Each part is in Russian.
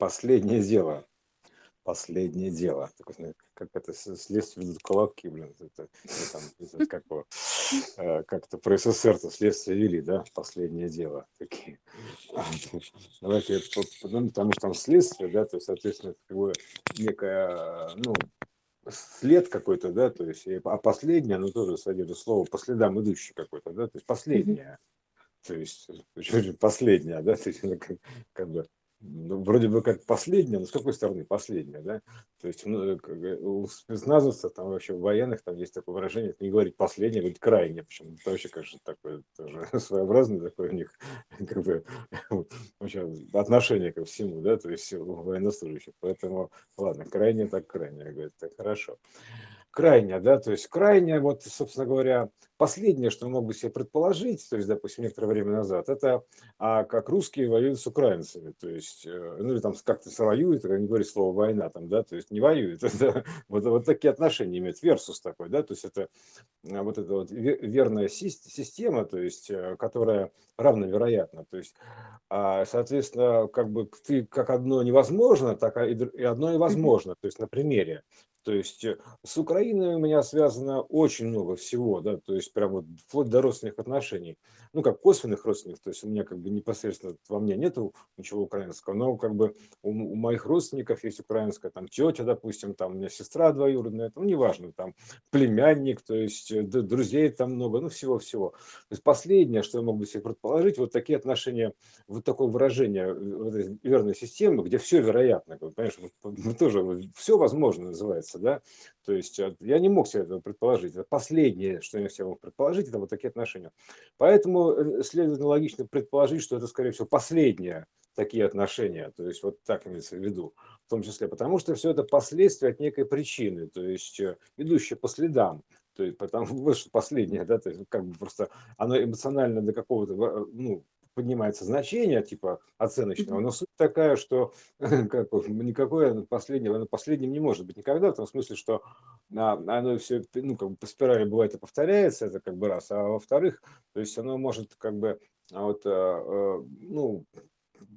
Последнее дело. Последнее дело. Как это следствие ведут колобки, блин. Это, там, это, как, э, как-то про СССР-то следствие вели, да? Последнее дело. Такие. Давайте, ну, потому что там следствие, да, то есть, соответственно, как бы некая, ну, след какой-то, да, то есть, а последнее, оно тоже содержит слово по следам идущий какой-то, да, то есть последнее. То есть, последнее, да, то есть, как, как бы ну, вроде бы как последняя, но с какой стороны последняя, да? То есть ну, у спецназовцев, там вообще у военных, там есть такое выражение, не говорить последнее, говорить крайнее, почему это вообще, конечно, такое тоже своеобразное такое у них как бы отношение ко всему, да, то есть у военнослужащих. Поэтому, ладно, крайне так крайне, говорит, так хорошо крайняя, да, то есть крайняя, вот, собственно говоря, последнее, что мог бы себе предположить, то есть, допустим, некоторое время назад, это а, как русские воюют с украинцами, то есть, э, ну или там как-то воюют, как не говорит слово война, там, да, то есть не воюют, это, вот, вот такие отношения имеют, версус такой, да, то есть это а, вот эта вот верная система, то есть, э, которая равновероятна, то есть, а, соответственно, как бы ты как одно невозможно, так и одно и возможно, то есть на примере. То есть э, с Украиной у меня связано очень много всего, да, то есть прям вот вплоть до родственных отношений, ну как косвенных родственников, то есть у меня как бы непосредственно во мне нету ничего украинского, но как бы у, у моих родственников есть украинская, там тетя, допустим, там у меня сестра двоюродная, ну неважно, там племянник, то есть э, друзей там много, ну всего-всего. То есть последнее, что я мог бы себе предположить, вот такие отношения, вот такое выражение э, вот верной системы, где все вероятно, понимаешь, вот, тоже все возможно называется меняется, да, то есть э, я не мог себе этого предположить. Это последнее, что я себе мог предположить, это вот такие отношения. Поэтому э, следует логично предположить, что это, скорее всего, последние такие отношения, то есть вот так имеется в виду, в том числе, потому что все это последствия от некой причины, то есть э, идущие по следам, то есть потому что последнее, да, то есть как бы просто оно эмоционально до какого-то, ну, поднимается значение, типа оценочного, но суть такая, что как, никакое последнего, оно последним не может быть никогда, в том смысле, что а, оно все, ну, как бы по спирали бывает и повторяется, это как бы раз, а во-вторых, то есть оно может как бы а вот, а, ну,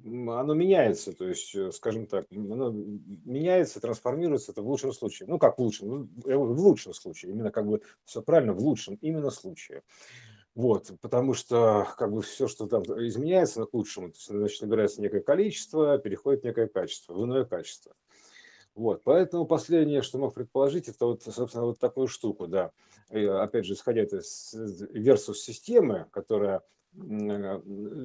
оно меняется, то есть, э, скажем так, оно меняется, трансформируется, это в лучшем случае. Ну, как в лучшем? Ну, в лучшем случае, именно как бы все правильно, в лучшем именно случае. Вот, потому что как бы все, что там изменяется к лучшему, то есть, значит, набирается некое количество, переходит в некое качество, в иное качество. Вот, поэтому последнее, что мог предположить, это вот, собственно, вот такую штуку, да. И, опять же, исходя из versus системы, которая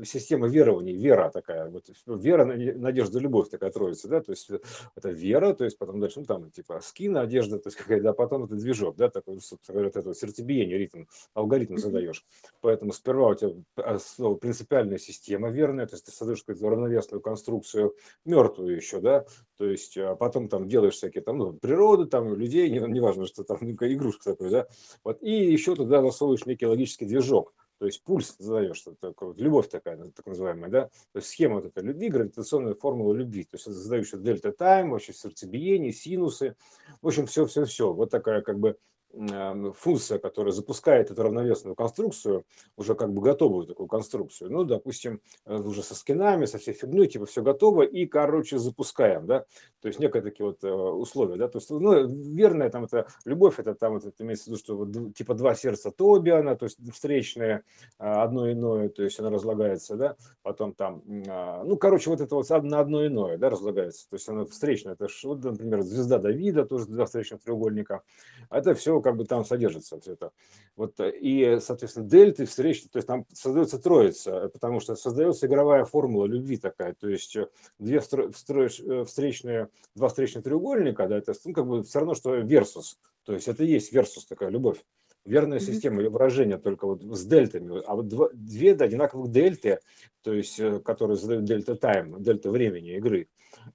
система верований, вера такая, вот вера, надежда, любовь такая троица, да, то есть это вера, то есть потом дальше, ну там типа скин, одежда, то есть какая-то, а потом это движок, да, такой, собственно говоря, это сердцебиение, ритм, алгоритм задаешь. Поэтому сперва у тебя основа принципиальная система верная, то есть ты создаешь какую-то равновесную конструкцию, мертвую еще, да, то есть а потом там делаешь всякие там, ну, природу, там, людей, неважно, что там, игрушка такой, да, вот, и еще туда засовываешь некий логический движок, то есть пульс задаешь, такое, вот любовь такая, так называемая, да, то есть схема вот этой любви, гравитационная формула любви, то есть задаешь дельта тайм, вообще сердцебиение, синусы, в общем, все-все-все, вот такая как бы функция, которая запускает эту равновесную конструкцию, уже как бы готовую такую конструкцию, ну, допустим, э, уже со скинами, со всей фигней, типа все готово, и, короче, запускаем, да, то есть некие такие вот э, условия, да, то есть, ну, верная там это любовь, это там это имеется в виду, что вот, типа два сердца Тобиана, то есть встречное а, одно иное, то есть оно разлагается, да, потом там, а, ну, короче, вот это вот на одно иное, да, разлагается, то есть оно встречное, это, вот, например, звезда Давида, тоже два встречных треугольника, это все как бы там содержится все это. Вот, э, и, соответственно, дельты встречи, то есть там создается троица, потому что создается игровая формула любви такая, то есть э, две встречные, два встречных треугольника, да, это ну, как бы все равно, что версус, то есть это и есть версус такая любовь верная система или выражение только вот с дельтами, а вот два, две одинаковых дельты, то есть которые задают дельта тайм, дельта времени игры,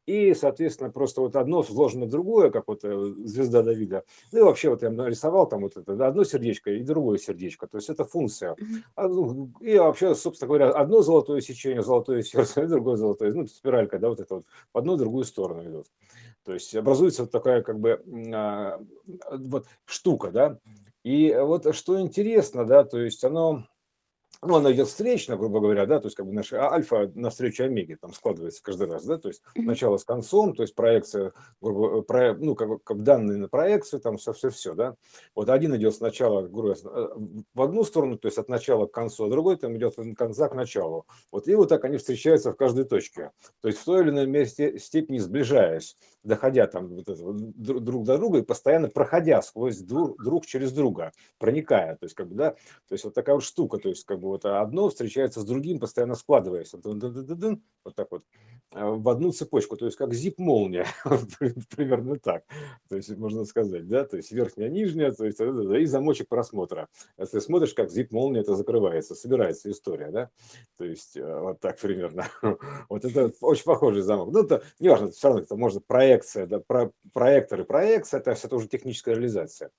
и, соответственно, просто вот одно вложено в другое, как вот э, звезда Давида. Ну и вообще вот я нарисовал там вот это одно сердечко и другое сердечко. То есть это функция. А, ну, и вообще, собственно говоря, одно золотое сечение, золотое сердце, и другое золотое, ну, спиралька, да, вот это вот в одну и другую сторону идет. То есть образуется вот такая как бы а, вот штука, да. И вот что интересно, да, то есть оно ну, она идет встречно, грубо говоря, да, то есть как бы наша альфа навстречу омеге там складывается каждый раз, да, то есть начало с концом, то есть проекция, грубо, про, ну, как, как данные на проекцию, там все-все-все, да. Вот один идет сначала, грубо говоря, в одну сторону, то есть от начала к концу, а другой там идет от конца к началу. Вот и вот так они встречаются в каждой точке, то есть в той или иной месте, степени сближаясь, доходя там вот это, друг до друга и постоянно проходя сквозь друг, друг через друга, проникая, то есть как бы, да, то есть вот такая вот штука, то есть как бы вот одно встречается с другим, постоянно складываясь, вот так вот, а, в одну цепочку, то есть как зип-молния, примерно так, то есть можно сказать, да, то есть верхняя, нижняя, то есть и замочек просмотра. Если смотришь, как зип-молния это закрывается, собирается история, да, то есть э, вот так примерно. Вот это очень похожий замок. Ну, это не важно, все равно это может проекция, да, про, проектор и проекция, это все тоже техническая реализация.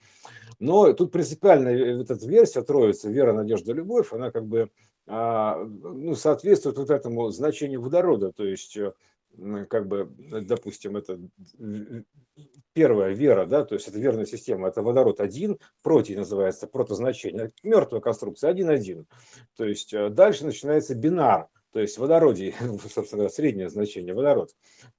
Но тут принципиально э, вот эта версия троицы, вера, надежда, любовь, она как бы а, ну, соответствует вот этому значению водорода, то есть э, как бы, допустим, это первая вера, да, то есть это верная система, это водород один, против называется, протозначение, мертвая конструкция, один-один. То есть э, дальше начинается бинар, то есть водородий, собственно, среднее значение водород.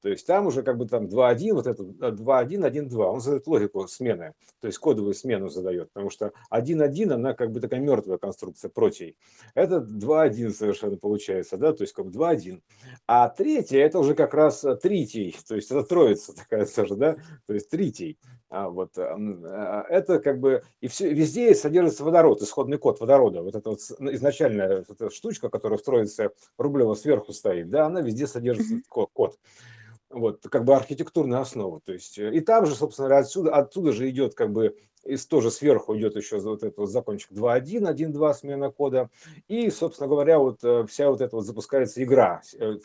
То есть там уже как бы там 2.1, вот это 2.1, 1.2, он задает логику смены, то есть кодовую смену задает, потому что 1.1, она как бы такая мертвая конструкция протей. Это 2.1 совершенно получается, да, то есть как бы 2.1. А третье, это уже как раз третий, то есть это троица такая тоже, да, то есть третий. А вот а, это как бы и все везде содержится водород, исходный код водорода. Вот эта вот изначальная вот эта штучка, которая в троице Рублева сверху стоит, да, она везде содержит код. Вот, как бы архитектурная основа. То есть, э, и там же, собственно, отсюда, оттуда же идет как бы и тоже сверху идет еще вот этот вот закончик 2.1, 1.2 смена кода. И, собственно говоря, вот э, вся вот эта вот запускается игра, э,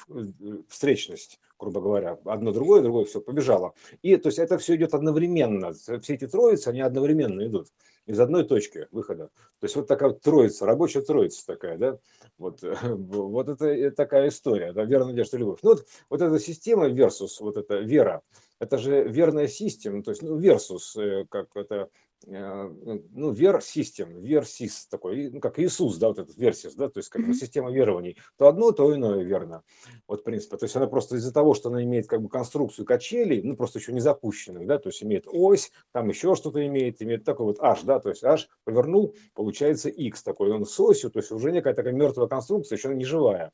встречность грубо говоря, одно другое, другое, все, побежало. И то есть это все идет одновременно, все эти троицы, они одновременно идут из одной точки выхода. То есть вот такая вот троица, рабочая троица такая, да, вот, вот это такая история, да, вера, надежда, любовь. Ну вот, вот эта система versus, вот эта вера, это же верная система, то есть ну, versus, э, как это Э, ну, вер-систем, вер-сис такой, ну, как Иисус, да, вот этот версис, да, то есть как бы система верований, то одно, то иное верно, вот в принципе, то есть она просто из-за того, что она имеет как бы конструкцию качелей, ну, просто еще не запущенных, да, то есть имеет ось, там еще что-то имеет, имеет такой вот h, да, то есть h повернул, получается x такой, он с осью, то есть уже некая такая мертвая конструкция, еще не живая.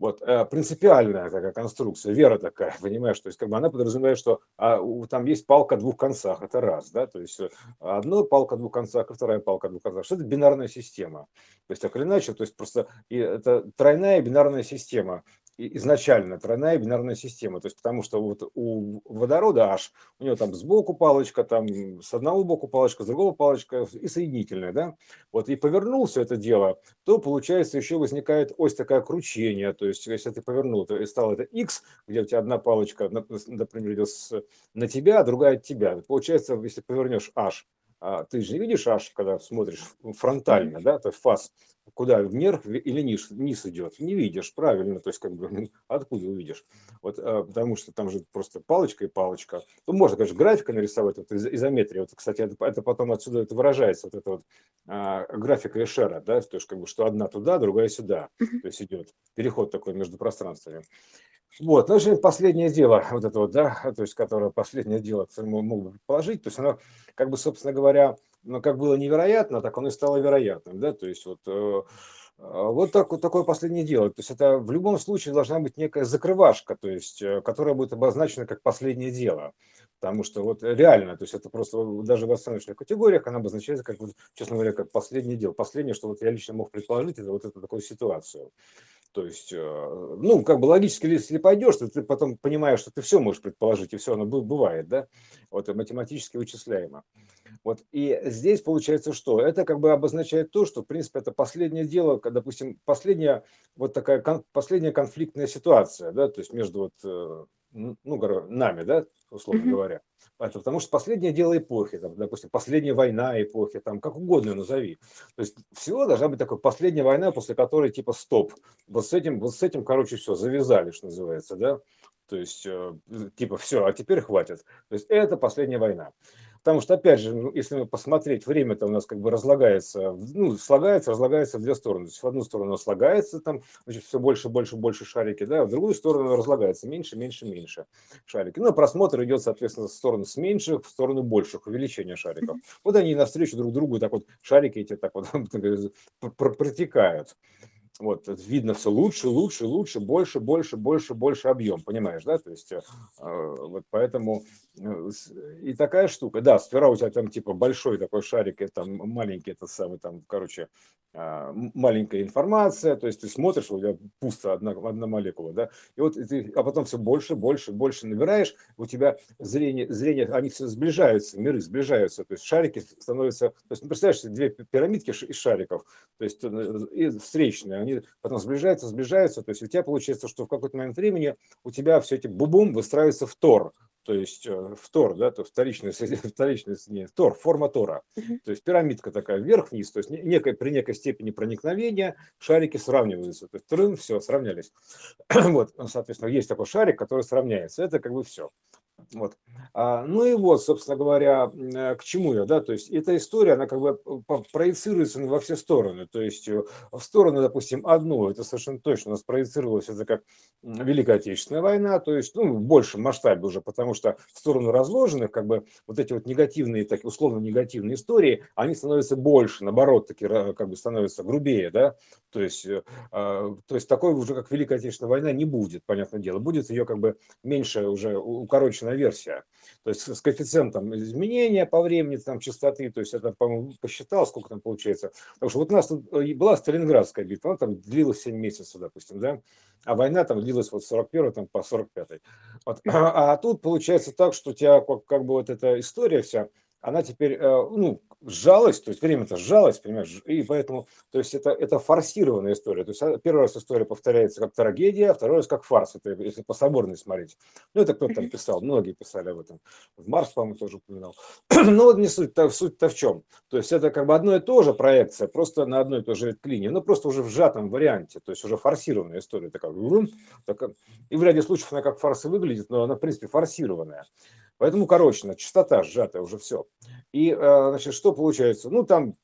Вот, э, принципиальная такая конструкция, вера такая, понимаешь, то есть как бы она подразумевает, что а, у, там есть палка двух концах, это раз, да, то есть э, одна палка двух концах, а вторая палка двух концах, что это бинарная система, то есть так или иначе, то есть просто и это тройная бинарная система, изначально тройная бинарная система, то есть потому что вот у водорода H, у него там сбоку палочка, там с одного боку палочка, с другого палочка и соединительная, да, вот и повернул все это дело, то получается еще возникает ось такая кручение, то есть если ты повернул, то стало это X, где у тебя одна палочка, например, идет на тебя, а другая от тебя, получается, если повернешь H, а ты же не видишь аж, когда смотришь фронтально, да, то есть фас, куда вверх или низ, низ идет, не видишь, правильно, то есть как бы откуда увидишь, вот, а, потому что там же просто палочка и палочка, ну, можно, конечно, графика нарисовать, вот изометрия, вот, кстати, это, это потом отсюда это выражается, вот это вот а, графика Эшера, да, то есть как бы, что одна туда, другая сюда, то есть идет переход такой между пространствами. Вот, ну, же последнее дело, вот это вот, да, то есть, которое последнее дело, которое мы мог бы предположить, то есть оно, как бы, собственно говоря, ну, как было невероятно, так оно и стало вероятным, да, то есть вот, э, вот, так, вот такое последнее дело. То есть это в любом случае должна быть некая закрывашка, то есть, э, которая будет обозначена как последнее дело. Потому что вот реально, то есть это просто даже в оценочных категориях она обозначается как, вот, честно говоря, как последнее дело. Последнее, что вот я лично мог предположить, это вот эту такую ситуацию. То есть, э, ну, как бы логически, если пойдешь, то ты потом понимаешь, что ты все можешь предположить, и все оно бывает, да, вот, математически вычисляемо. Вот, и здесь получается что? Это как бы обозначает то, что, в принципе, это последнее дело, допустим, последняя, вот такая, последняя конфликтная ситуация, да, то есть между вот, э, ну, нами, да, условно mm-hmm. говоря. Это потому что последнее дело эпохи, там, допустим, последняя война эпохи, там, как угодно назови. То есть всего должна быть такая последняя война, после которой типа стоп. Вот с этим, вот с этим, короче, все, завязали, что называется, да. То есть, э, типа, все, а теперь хватит. То есть это последняя война. Потому что, опять же, ну, если посмотреть, время-то у нас как бы разлагается, ну, слагается, разлагается в две стороны. То есть в одну сторону слагается, там, значит, все больше, больше, больше шарики, да, а в другую сторону разлагается меньше, меньше, меньше шарики. Ну, просмотр идет, соответственно, в сторону с меньших, в сторону больших, увеличения шариков. Вот они навстречу друг другу так вот, шарики эти так вот протекают. Вот, видно все лучше, лучше, лучше, больше, больше, больше, больше объем, понимаешь, да? То есть, э, вот поэтому э, и такая штука, да, сфера у тебя там типа большой такой шарик, и там маленький, это самый там, короче, э, маленькая информация, то есть ты смотришь, у тебя пусто одна, одна молекула, да, и вот ты, а потом все больше, больше, больше набираешь, у тебя зрение, зрение, они все сближаются, миры сближаются, то есть шарики становятся, то есть, ну, представляешь, две пирамидки из шариков, то есть и встречные, они потом сближаются, сближаются, то есть у тебя получается, что в какой-то момент времени у тебя все эти бубум выстраиваются в тор, то есть э, в тор, да, то вторичный, вторичный не, тор, форма тора, то есть пирамидка такая вверх-вниз, то есть некой, при некой степени проникновения шарики сравниваются, то есть трын, все, сравнялись. вот, соответственно, есть такой шарик, который сравняется, это как бы все. Вот. А, ну и вот, собственно говоря, э, к чему я, да, то есть эта история, она как бы проецируется во все стороны, то есть э, в сторону, допустим, одну, это совершенно точно у нас проецировалось, это как Великая Отечественная война, то есть, ну, в большем масштабе уже, потому что в сторону разложенных, как бы, вот эти вот негативные, так условно негативные истории, они становятся больше, наоборот, таки, как бы становятся грубее, да, то есть, э, а, то есть такой уже, как Великая Отечественная война, не будет, понятное дело, будет ее как бы меньше уже укороченная версия. То есть с коэффициентом изменения по времени, там, частоты, то есть это, по-моему, посчитал, сколько там получается. Потому что вот у нас тут э, была Сталинградская битва, она там длилась 7 месяцев, допустим, да, а война там длилась вот с 41 там, по 45. Вот. А, а тут получается так, что у тебя как, как бы вот эта история вся, она теперь, э, ну, сжалась, то есть время-то сжалось, понимаешь, и поэтому, то есть это, это форсированная история. То есть а, первый раз история повторяется как трагедия, а второй раз как фарс, это если по соборной смотреть. Ну, это кто-то там писал, многие писали об этом. В Марс, по-моему, тоже упоминал. Но вот не суть, -то, суть-то в чем. То есть это как бы одно и то же проекция, просто на одной и той же линии, но просто уже в сжатом варианте, то есть уже форсированная история такая. такая. И в ряде случаев она как фарс выглядит, но она, в принципе, форсированная. Поэтому, короче, частота сжатая уже все. И, э, значит, что получается? Ну, там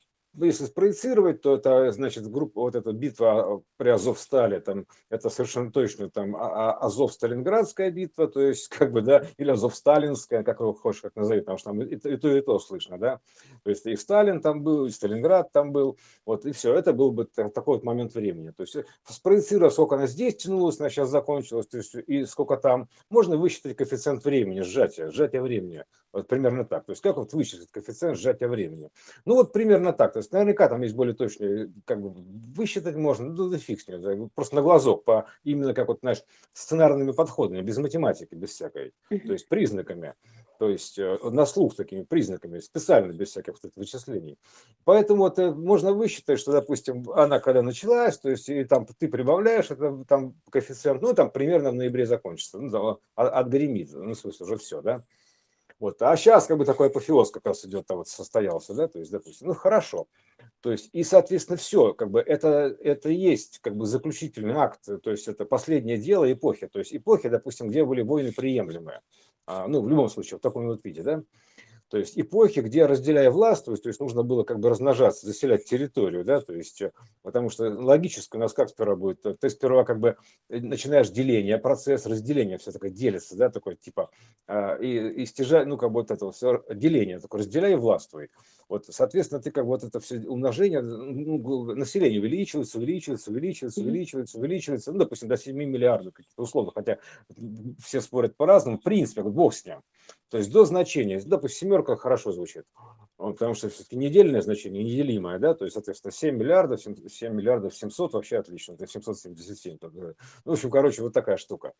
если спроецировать, то это, значит, группа, вот эта битва а, при Азовстале, там, это совершенно точно там а, а, Азов-Сталинградская битва, то есть, как бы, да, или Азов-Сталинская, как его хочешь, как назови, потому что там и, и то, и то слышно, да, то есть и Сталин там был, и Сталинград там был, вот, и все, это был бы такой вот момент времени, то есть э, спроецировав, сколько она здесь тянулась, она сейчас закончилась, то есть, и сколько там, можно высчитать коэффициент времени, сжатия, сжатия времени, вот примерно так, то есть, как вот высчитать коэффициент сжатия времени, ну, вот примерно так, то есть, наверняка там есть более точные, как бы высчитать можно, ну да фиг с ним, просто на глазок, по именно как вот, знаешь, сценарными подходами, без математики, без всякой, то есть признаками, то есть э, на слух такими признаками, специально без всяких вот вычислений. Поэтому вот э, можно высчитать, что, допустим, она когда началась, то есть и там ты прибавляешь, это там коэффициент, ну там примерно в ноябре закончится, ну, там, отгремит, ну, в смысле, уже все, да, вот. А сейчас как бы такой апофеоз как раз идет, там вот состоялся, да, то есть, допустим, ну хорошо. То есть, и, соответственно, все, как бы это, это есть как бы заключительный акт, то есть это последнее дело эпохи, то есть эпохи, допустим, где были войны приемлемые, а, ну, в любом случае, в таком вот виде, да, то есть эпохи, где разделяя власть, то есть, нужно было как бы размножаться, заселять территорию, да, то есть, э, потому что логически у нас как сперва будет, то есть сперва как бы э, начинаешь деление, процесс разделения, все такое делится, да, такой типа, а, и, и стяжай, ну, как бы вот это все деление, такое разделяй и властвуй. Вот, соответственно, ты как бы вот это все умножение, ну, население увеличивается, увеличивается, увеличивается, увеличивается, увеличивается, ну, допустим, до 7 миллиардов каких-то условно, хотя все спорят по-разному, в принципе, бог с ним. То есть до значения, допустим, семерка хорошо звучит, потому что все-таки недельное значение, неделимое, да, то есть, соответственно, 7 миллиардов, 7, 7 миллиардов 700 вообще отлично, это 777. Ну, в общем, короче, вот такая штука.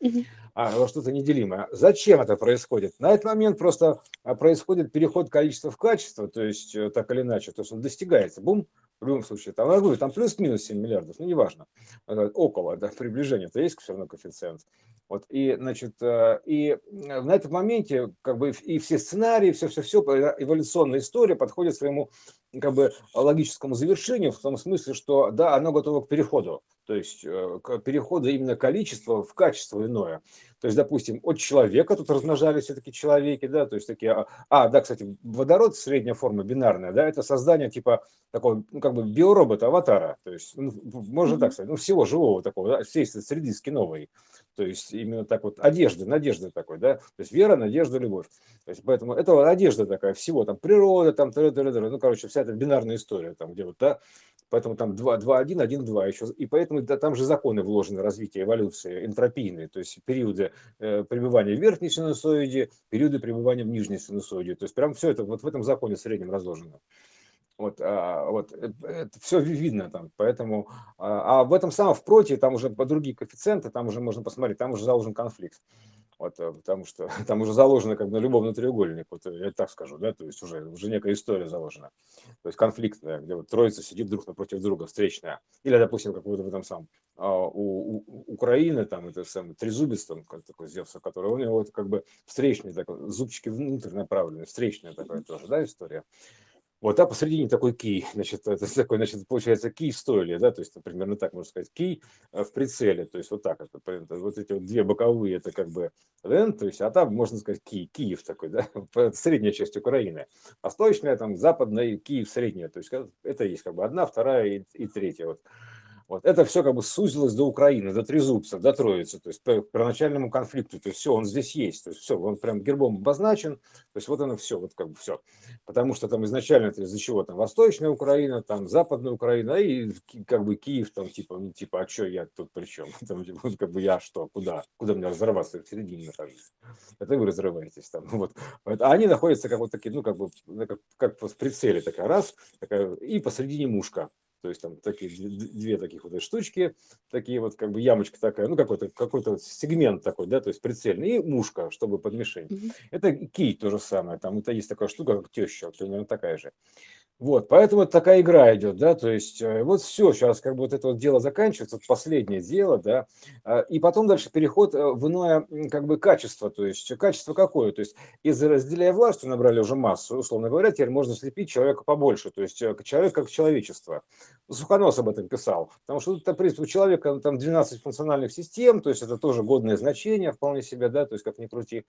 А что-то неделимое. Зачем это происходит? На этот момент просто а, происходит переход количества в качество, то есть э, так или иначе, то есть он достигается, бум, в любом случае, там, я говорю, там плюс-минус 7 миллиардов, ну, неважно, около, да, приближение, это есть все равно коэффициент. Вот, и, значит, э, и на этом моменте, как бы, и все сценарии, все-все-все, эволюционная история подходит своему как бы логическому завершению в том смысле, что да, оно готово к переходу, то есть э, к переходу именно количества в качество иное. То есть, допустим, от человека тут размножались все-таки человеки, да, то есть такие, а, а, да, кстати, водород, средняя форма, бинарная, да, это создание типа такого, ну, как бы биоробота, аватара, то есть, ну, можно так сказать, ну, всего живого такого, да, всей среды скиновой, то есть именно так вот, одежда, надежда такой, да, то есть вера, надежда, любовь. То есть поэтому это одежда такая, всего там природа, там, ну, короче, вся эта бинарная история, там, где вот, да, Поэтому там 2, 2, 1, 1, 2 еще. И поэтому да, там же законы вложены развития эволюции, энтропийные, то есть периоды э, пребывания в верхней синусоиде, периоды пребывания в нижней синусоиде. То есть прям все это вот в этом законе среднем разложено. Вот, а, вот это, это все видно там, поэтому, а, а в этом самом в там уже по другие коэффициенты, там уже можно посмотреть, там уже заложен конфликт. Вот, э, потому что там уже заложено как на любовный треугольник, вот э, я так скажу, да, то есть уже, уже некая история заложена. То есть конфликтная, где вот троица сидит друг напротив друга, встречная. Или, допустим, как вот в этом самом а, у, у Украины, там, это самый трезубец, там, такой Зевса, который у него вот как бы встречный такой, зубчики внутрь направлены, встречная такая тоже, да, история. Вот, а посередине такой кий, значит, это такой, значит, получается кий стоили, да, то есть примерно так можно сказать, кий э, в прицеле, то есть вот так, это, вот эти вот две боковые, это как бы Рен, то есть, а там можно сказать Киев, Киев такой, да, средняя часть Украины, восточная, там, западная, Киев средняя, то есть это есть как бы одна, вторая и, и третья, вот. Вот. Это все как бы сузилось до Украины, до Трезубца, до Троицы, то есть по первоначальному конфликту. То есть все, он здесь есть. То есть все, он прям гербом обозначен. То есть вот оно все, вот как бы все. Потому что там изначально это из-за чего там Восточная Украина, там Западная Украина и как бы Киев там типа, ну типа, а что я тут при чем? Там типа, как бы я что, куда? Куда мне разорваться? В середине нахожусь. Это вы разрываетесь там. Вот. А они находятся как вот такие, ну как бы, как, как в прицеле такая раз, такая, и посредине мушка. То есть там такие две таких вот штучки, такие вот как бы ямочка такая, ну какой-то какой-то вот сегмент такой, да, то есть прицельный, и мушка, чтобы под мишень. Mm-hmm. Это кий то же самое, там это есть такая штука, как теща, вот примерно такая же. Вот, поэтому такая игра идет, да, то есть э, вот все, сейчас как бы вот это вот дело заканчивается, последнее дело, да, а, и потом дальше переход э, в иное как бы качество, то есть качество какое, то есть из разделяя власть набрали уже массу, условно говоря, теперь можно слепить человека побольше, то есть э, человек как человечество. Сухонос об этом писал, потому что тут, в принципе, у человека там 12 функциональных систем, то есть это тоже годное значение вполне себе, да, то есть как ни крути,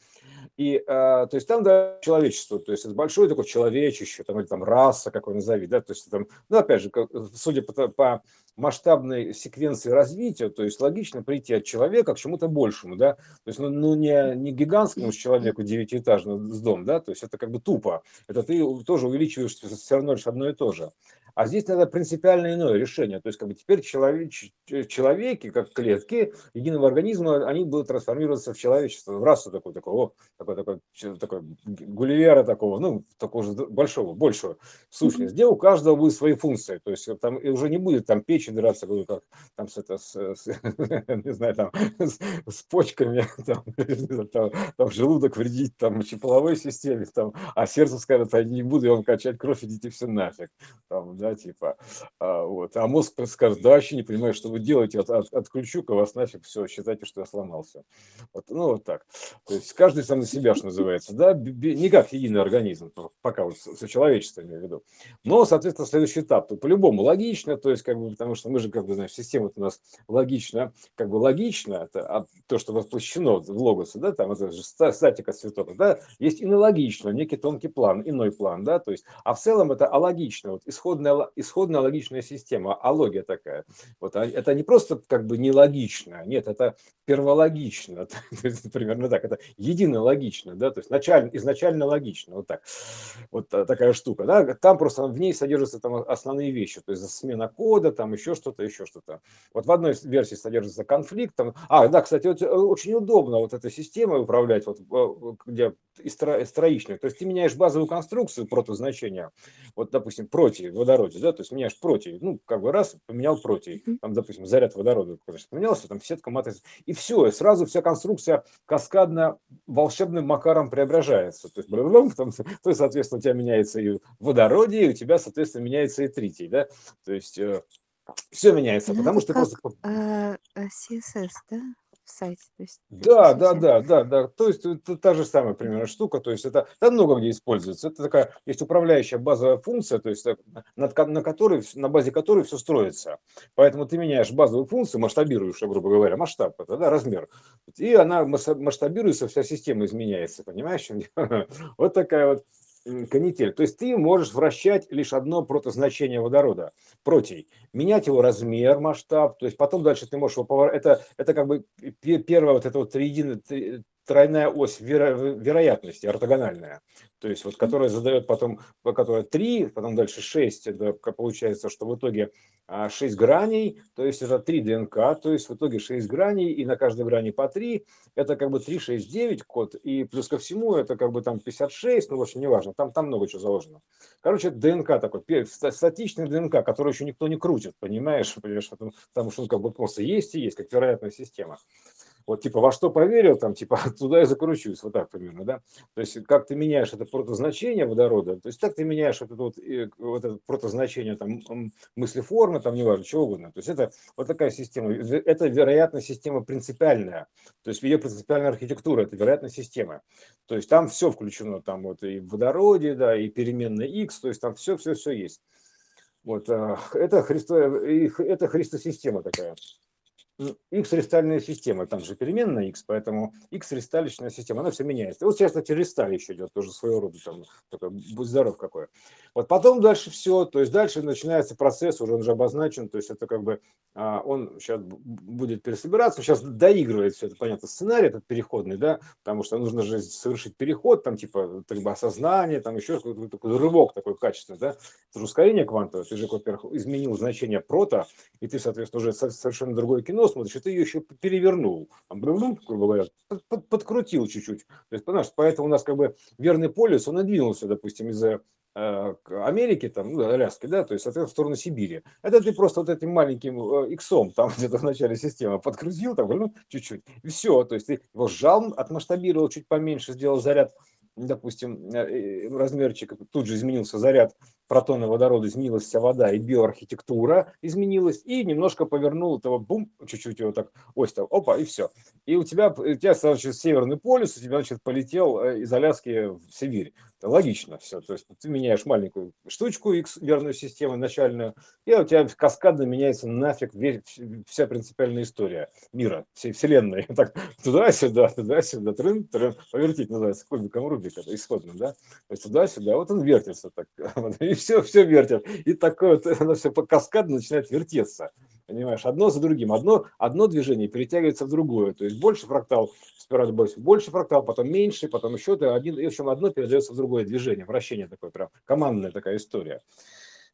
и, то есть там, да, человечество, то есть это большое такое человечище, там, или там раса, какой назови, да, то есть там, ну, опять же, судя по, по масштабной секвенции развития, то есть логично прийти от человека к чему-то большему, да, то есть, ну, ну не, не гигантскому человеку девятиэтажному с дом, да, то есть это как бы тупо, это ты тоже увеличиваешь все равно лишь одно и то же. А здесь надо принципиально иное решение. То есть, как бы теперь человек, человеки, как клетки единого организма, они будут трансформироваться в человечество, в расу такой, такого, такой, такой, такой Гулливера такого, ну, такого же большого, большего сущность, где у каждого будет свои функции. То есть там и уже не будет там печень драться, как там с, это, с, с, не знаю, там с, с почками, там, там, там желудок вредить, там половой системе, там, а сердце скажет, а не буду я вам качать кровь, идите все нафиг. Там, да, да, типа, а, вот, а мозг скажет, да, вообще не понимаю, что вы делаете, от, от, отключу-ка вас нафиг, все, считайте, что я сломался. Вот, ну, вот так. То есть каждый сам на себя, что называется, да, не как единый организм, пока вот со человечеством имею в виду. Но, соответственно, следующий этап, то по-любому логично, то есть, как бы, потому что мы же, как бы, знаем, система у нас логична, как бы логично, это а то, что воплощено в логосе, да, там это же статика цветов, да, есть инологично, некий тонкий план, иной план, да, то есть, а в целом это алогично, вот исходная исходная логичная система, алогия такая. Вот, а это не просто как бы нелогично, нет, это первологично, примерно так, это едино логично, да, то есть начально, изначально логично, вот так, вот такая штука, да, там просто в ней содержатся там основные вещи, то есть смена кода, там еще что-то, еще что-то. Вот в одной версии содержится конфликт, там, а, да, кстати, вот, э, очень удобно вот этой системой управлять, вот э, где строичную, то есть ты меняешь базовую конструкцию протозначения, вот, допустим, против водороде, водороде, да, то есть меняешь против, ну, как бы раз, поменял против, там, допустим, заряд водорода, поменялся, там сетка матрицы, и все, и сразу вся конструкция каскадно волшебным макаром преображается, то есть, там, то есть, соответственно, у тебя меняется и водороде, и у тебя, соответственно, меняется и тритий, да, то есть, э, все меняется, Ну, потому что ты просто... как э, э, CSS, да? В сайте. То есть да, да, да, да, да. То есть это та же самая примерно штука. То есть это там много где используется. Это такая есть управляющая базовая функция, то есть над, на которой на базе которой все строится. Поэтому ты меняешь базовую функцию, масштабируешь, грубо говоря, масштаб, это да, размер, и она масштабируется, вся система изменяется, понимаешь? Вот такая вот канитель. То есть ты можешь вращать лишь одно протозначение водорода, протий. Менять его размер, масштаб. То есть потом дальше ты можешь его поворачивать. Это, это как бы первая вот эта вот триединая, тройная ось веро- вероятности, ортогональная, то есть вот которая задает потом, которая 3, потом дальше 6, это получается, что в итоге 6 а, граней, то есть это 3 ДНК, то есть в итоге 6 граней, и на каждой грани по 3, это как бы 3, 6, 9 код, и плюс ко всему это как бы там 56, ну, в общем, неважно, там, там много чего заложено. Короче, ДНК такой, статичный ДНК, который еще никто не крутит, понимаешь, понимаешь потому что он как бы просто есть и есть, как вероятная система вот типа во что поверил, там типа туда и закручусь, вот так примерно, да. То есть как ты меняешь это протозначение водорода, то есть так ты меняешь вот это вот, вот это протозначение там мысли формы, там неважно, чего угодно. То есть это вот такая система, это вероятно система принципиальная, то есть ее принципиальная архитектура, это вероятная система. То есть там все включено, там вот и водороде, да, и переменная x, то есть там все, все, все есть. Вот, а, это, христо, это христосистема такая. X-рестальная система, там же переменная X, поэтому X-ресталищная система, она все меняется. Вот сейчас, кстати, ресталь еще идет, тоже своего рода, там, такой, будь здоров какой. Вот потом дальше все, то есть дальше начинается процесс, уже он же обозначен, то есть это как бы, а, он сейчас будет пересобираться, сейчас доигрывает все это, понятно, сценарий этот переходный, да, потому что нужно же совершить переход, там, типа, как бы осознание, там еще какой-то такой рывок такой качественный, да, это же ускорение квантовое, ты же, во-первых, изменил значение прото, и ты, соответственно, уже совершенно другое кино смотришь, и ты ее еще перевернул, грубо говоря, подкрутил чуть-чуть. То есть, понимаешь, поэтому у нас как бы верный полюс, он надвинулся, допустим, из э, Америки, там, ну, Аляски, да, то есть, соответственно, в сторону Сибири. Это ты просто вот этим маленьким э, иксом там где-то в начале системы подкрутил, там, ну, чуть-чуть, и все, то есть ты его сжал, отмасштабировал чуть поменьше, сделал заряд, допустим, э, размерчик, тут же изменился заряд протоны водорода, изменилась вся вода, и биоархитектура изменилась, и немножко повернул этого, бум, чуть-чуть его так, ось так, опа, и все. И у тебя, у тебя значит, северный полюс, у тебя, значит, полетел э, из Аляски в Сибирь. Это логично все. То есть ты меняешь маленькую штучку, X, верную систему начальную, и у тебя каскадно меняется нафиг вся принципиальная история мира, всей вселенной. Так, туда-сюда, туда-сюда, трын, трын, повертить называется кубиком Рубика, исходным, да? То есть туда-сюда, вот он вертится так. И все, все вертят. И такое вот, оно все по каскаду начинает вертеться. Понимаешь, одно за другим. Одно, одно движение перетягивается в другое. То есть больше фрактал, сперва больше, больше фрактал, потом меньше, потом еще один, и в общем одно передается в другое движение. Вращение такое прям, командная такая история.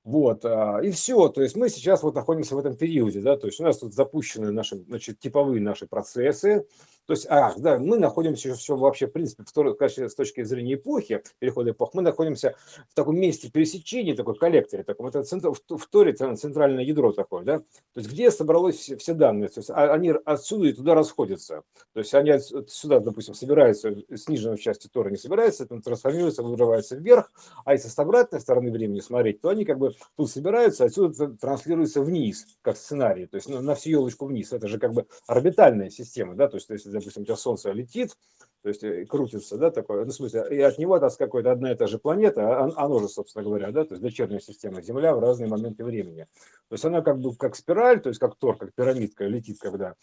Вот, а, и все. То есть мы сейчас вот находимся в этом периоде, да, то есть у нас тут запущены наши, значит, типовые наши процессы, то есть, ах, да, мы находимся все вообще, в принципе, в, конечно, с точки зрения эпохи, перехода эпох, мы находимся в таком месте пересечения, такой коллекторе, таком, это центр, в Торе центральное ядро такое, да, то есть где собралось все, все данные, то есть а, они отсюда и туда расходятся, то есть они сюда, допустим, собираются, с нижней части Торы не собираются, там трансформируются, вырываются вверх, а если с обратной стороны времени смотреть, то они как бы тут собираются, отсюда транслируются вниз, как сценарий, то есть на, на всю елочку вниз, это же как бы орбитальная система, да, то есть допустим, у тебя Солнце летит, то есть э, крутится, да, такое, ну, в смысле, и от него даст какой-то одна и та же планета, а оно же, собственно говоря, да, то есть дочерняя система Земля в разные моменты времени. То есть она как бы как спираль, то есть как тор, как пирамидка летит, когда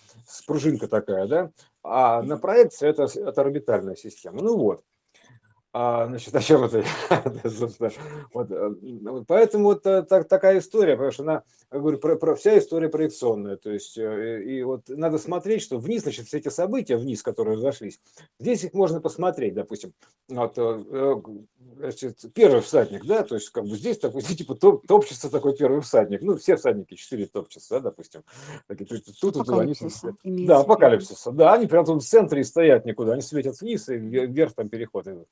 пружинка такая, да, а на проекции это, это орбитальная система. Ну вот. А, значит, о чем это? вот, э, ну, поэтому вот э, так, такая история, потому что она, я говорю, про, про, вся история проекционная. То есть, э, и вот надо смотреть, что вниз, значит, все эти события вниз, которые разошлись, здесь их можно посмотреть, допустим, вот, значит, первый всадник, да, то есть, как бы здесь, такой, типа, топ, топчется такой первый всадник, ну, все всадники, четыре топчатся, да, допустим. Тут, тут, тут они, да, апокалипсиса, да, они прям тут в центре стоят никуда, они светят вниз и вверх там переход идут.